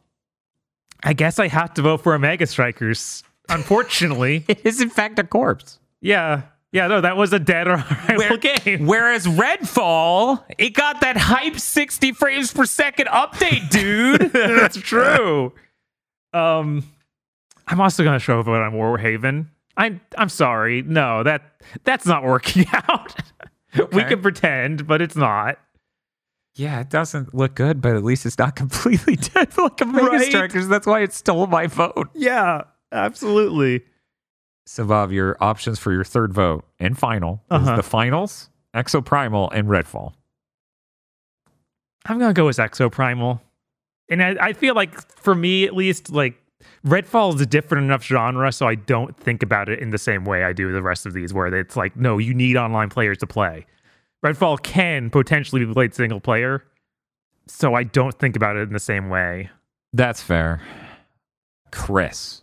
I guess I have to vote for Omega Strikers. Unfortunately, It is, in fact, a corpse. yeah, yeah. No, that was a dead or rival game. Whereas Redfall, it got that hype 60 frames per second update, dude. That's true. Um, I'm also gonna show a vote on Warhaven. I I'm sorry, no that that's not working out. We can pretend, but it's not. Yeah, it doesn't look good, but at least it's not completely dead like Omega Right? Strikers. That's why it stole my vote. Yeah, absolutely. So, Bob, your options for your third vote and final Uh-huh. is the finals, Exoprimal, and Redfall. I'm gonna go with Exoprimal, and I, I feel like for me at least, like Redfall is a different enough genre, so I don't think about it in the same way I do the rest of these, where it's like, no, you need online players to play. Redfall can potentially be played single player, so I don't think about it in the same way. That's fair. Kris.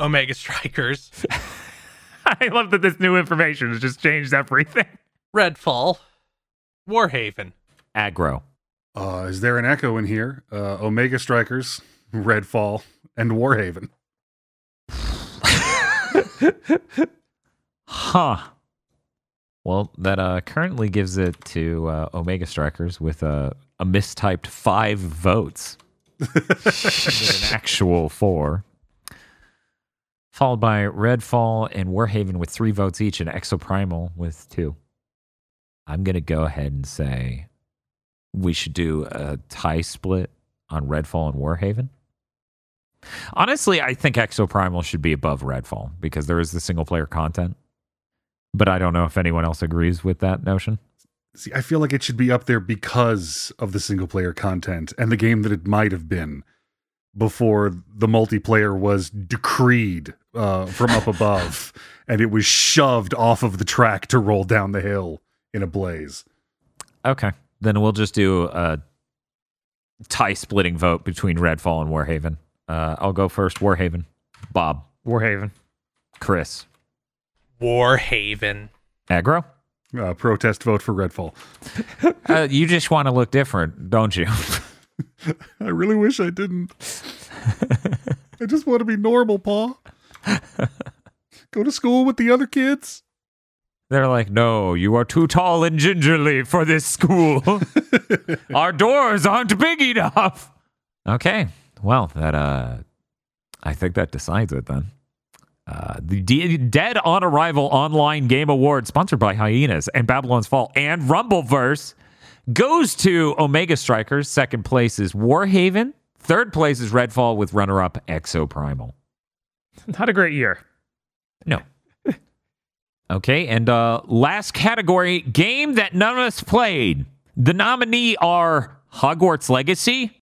Omega Strikers, I love that this new information has just changed everything. Redfall, Warhaven. Agro. Uh, is there an echo in here? Uh, Omega Strikers, Redfall, and Warhaven. Huh. Well, that uh, currently gives it to uh, Omega Strikers with a, a mistyped five votes. an actual four. Followed by Redfall and Warhaven with three votes each, and Exoprimal with two. I'm going to go ahead and say we should do a tie split on Redfall and Warhaven. Honestly, I think Exoprimal should be above Redfall because there is the single player content. But I don't know if anyone else agrees with that notion. See, I feel like it should be up there because of the single player content and the game that it might have been. Before the multiplayer was decreed uh, from up above, and it was shoved off of the track to roll down the hill in a blaze. Okay. Then we'll just do a tie splitting vote between Redfall and Warhaven. Uh, I'll go first. Warhaven. Bob. Warhaven. Kris. Warhaven. Agro. Uh, protest vote for Redfall. Uh, you just want to look different, don't you? I really wish I didn't. I just want to be normal, Paul. Go to school with the other kids. They're like, no, you are too tall and gingerly for this school. Our doors aren't big enough. Okay. Well, that uh I think that decides it then. Uh, the D- Dead on Arrival Online Game Award, sponsored by Hyenas and Babylon's Fall and Rumbleverse, goes to Omega Strikers. Second place is Warhaven. Third place is Redfall with runner up Exoprimal. Not a great year. No. okay, and uh last category, game that none of us played. The nominee are Hogwarts Legacy,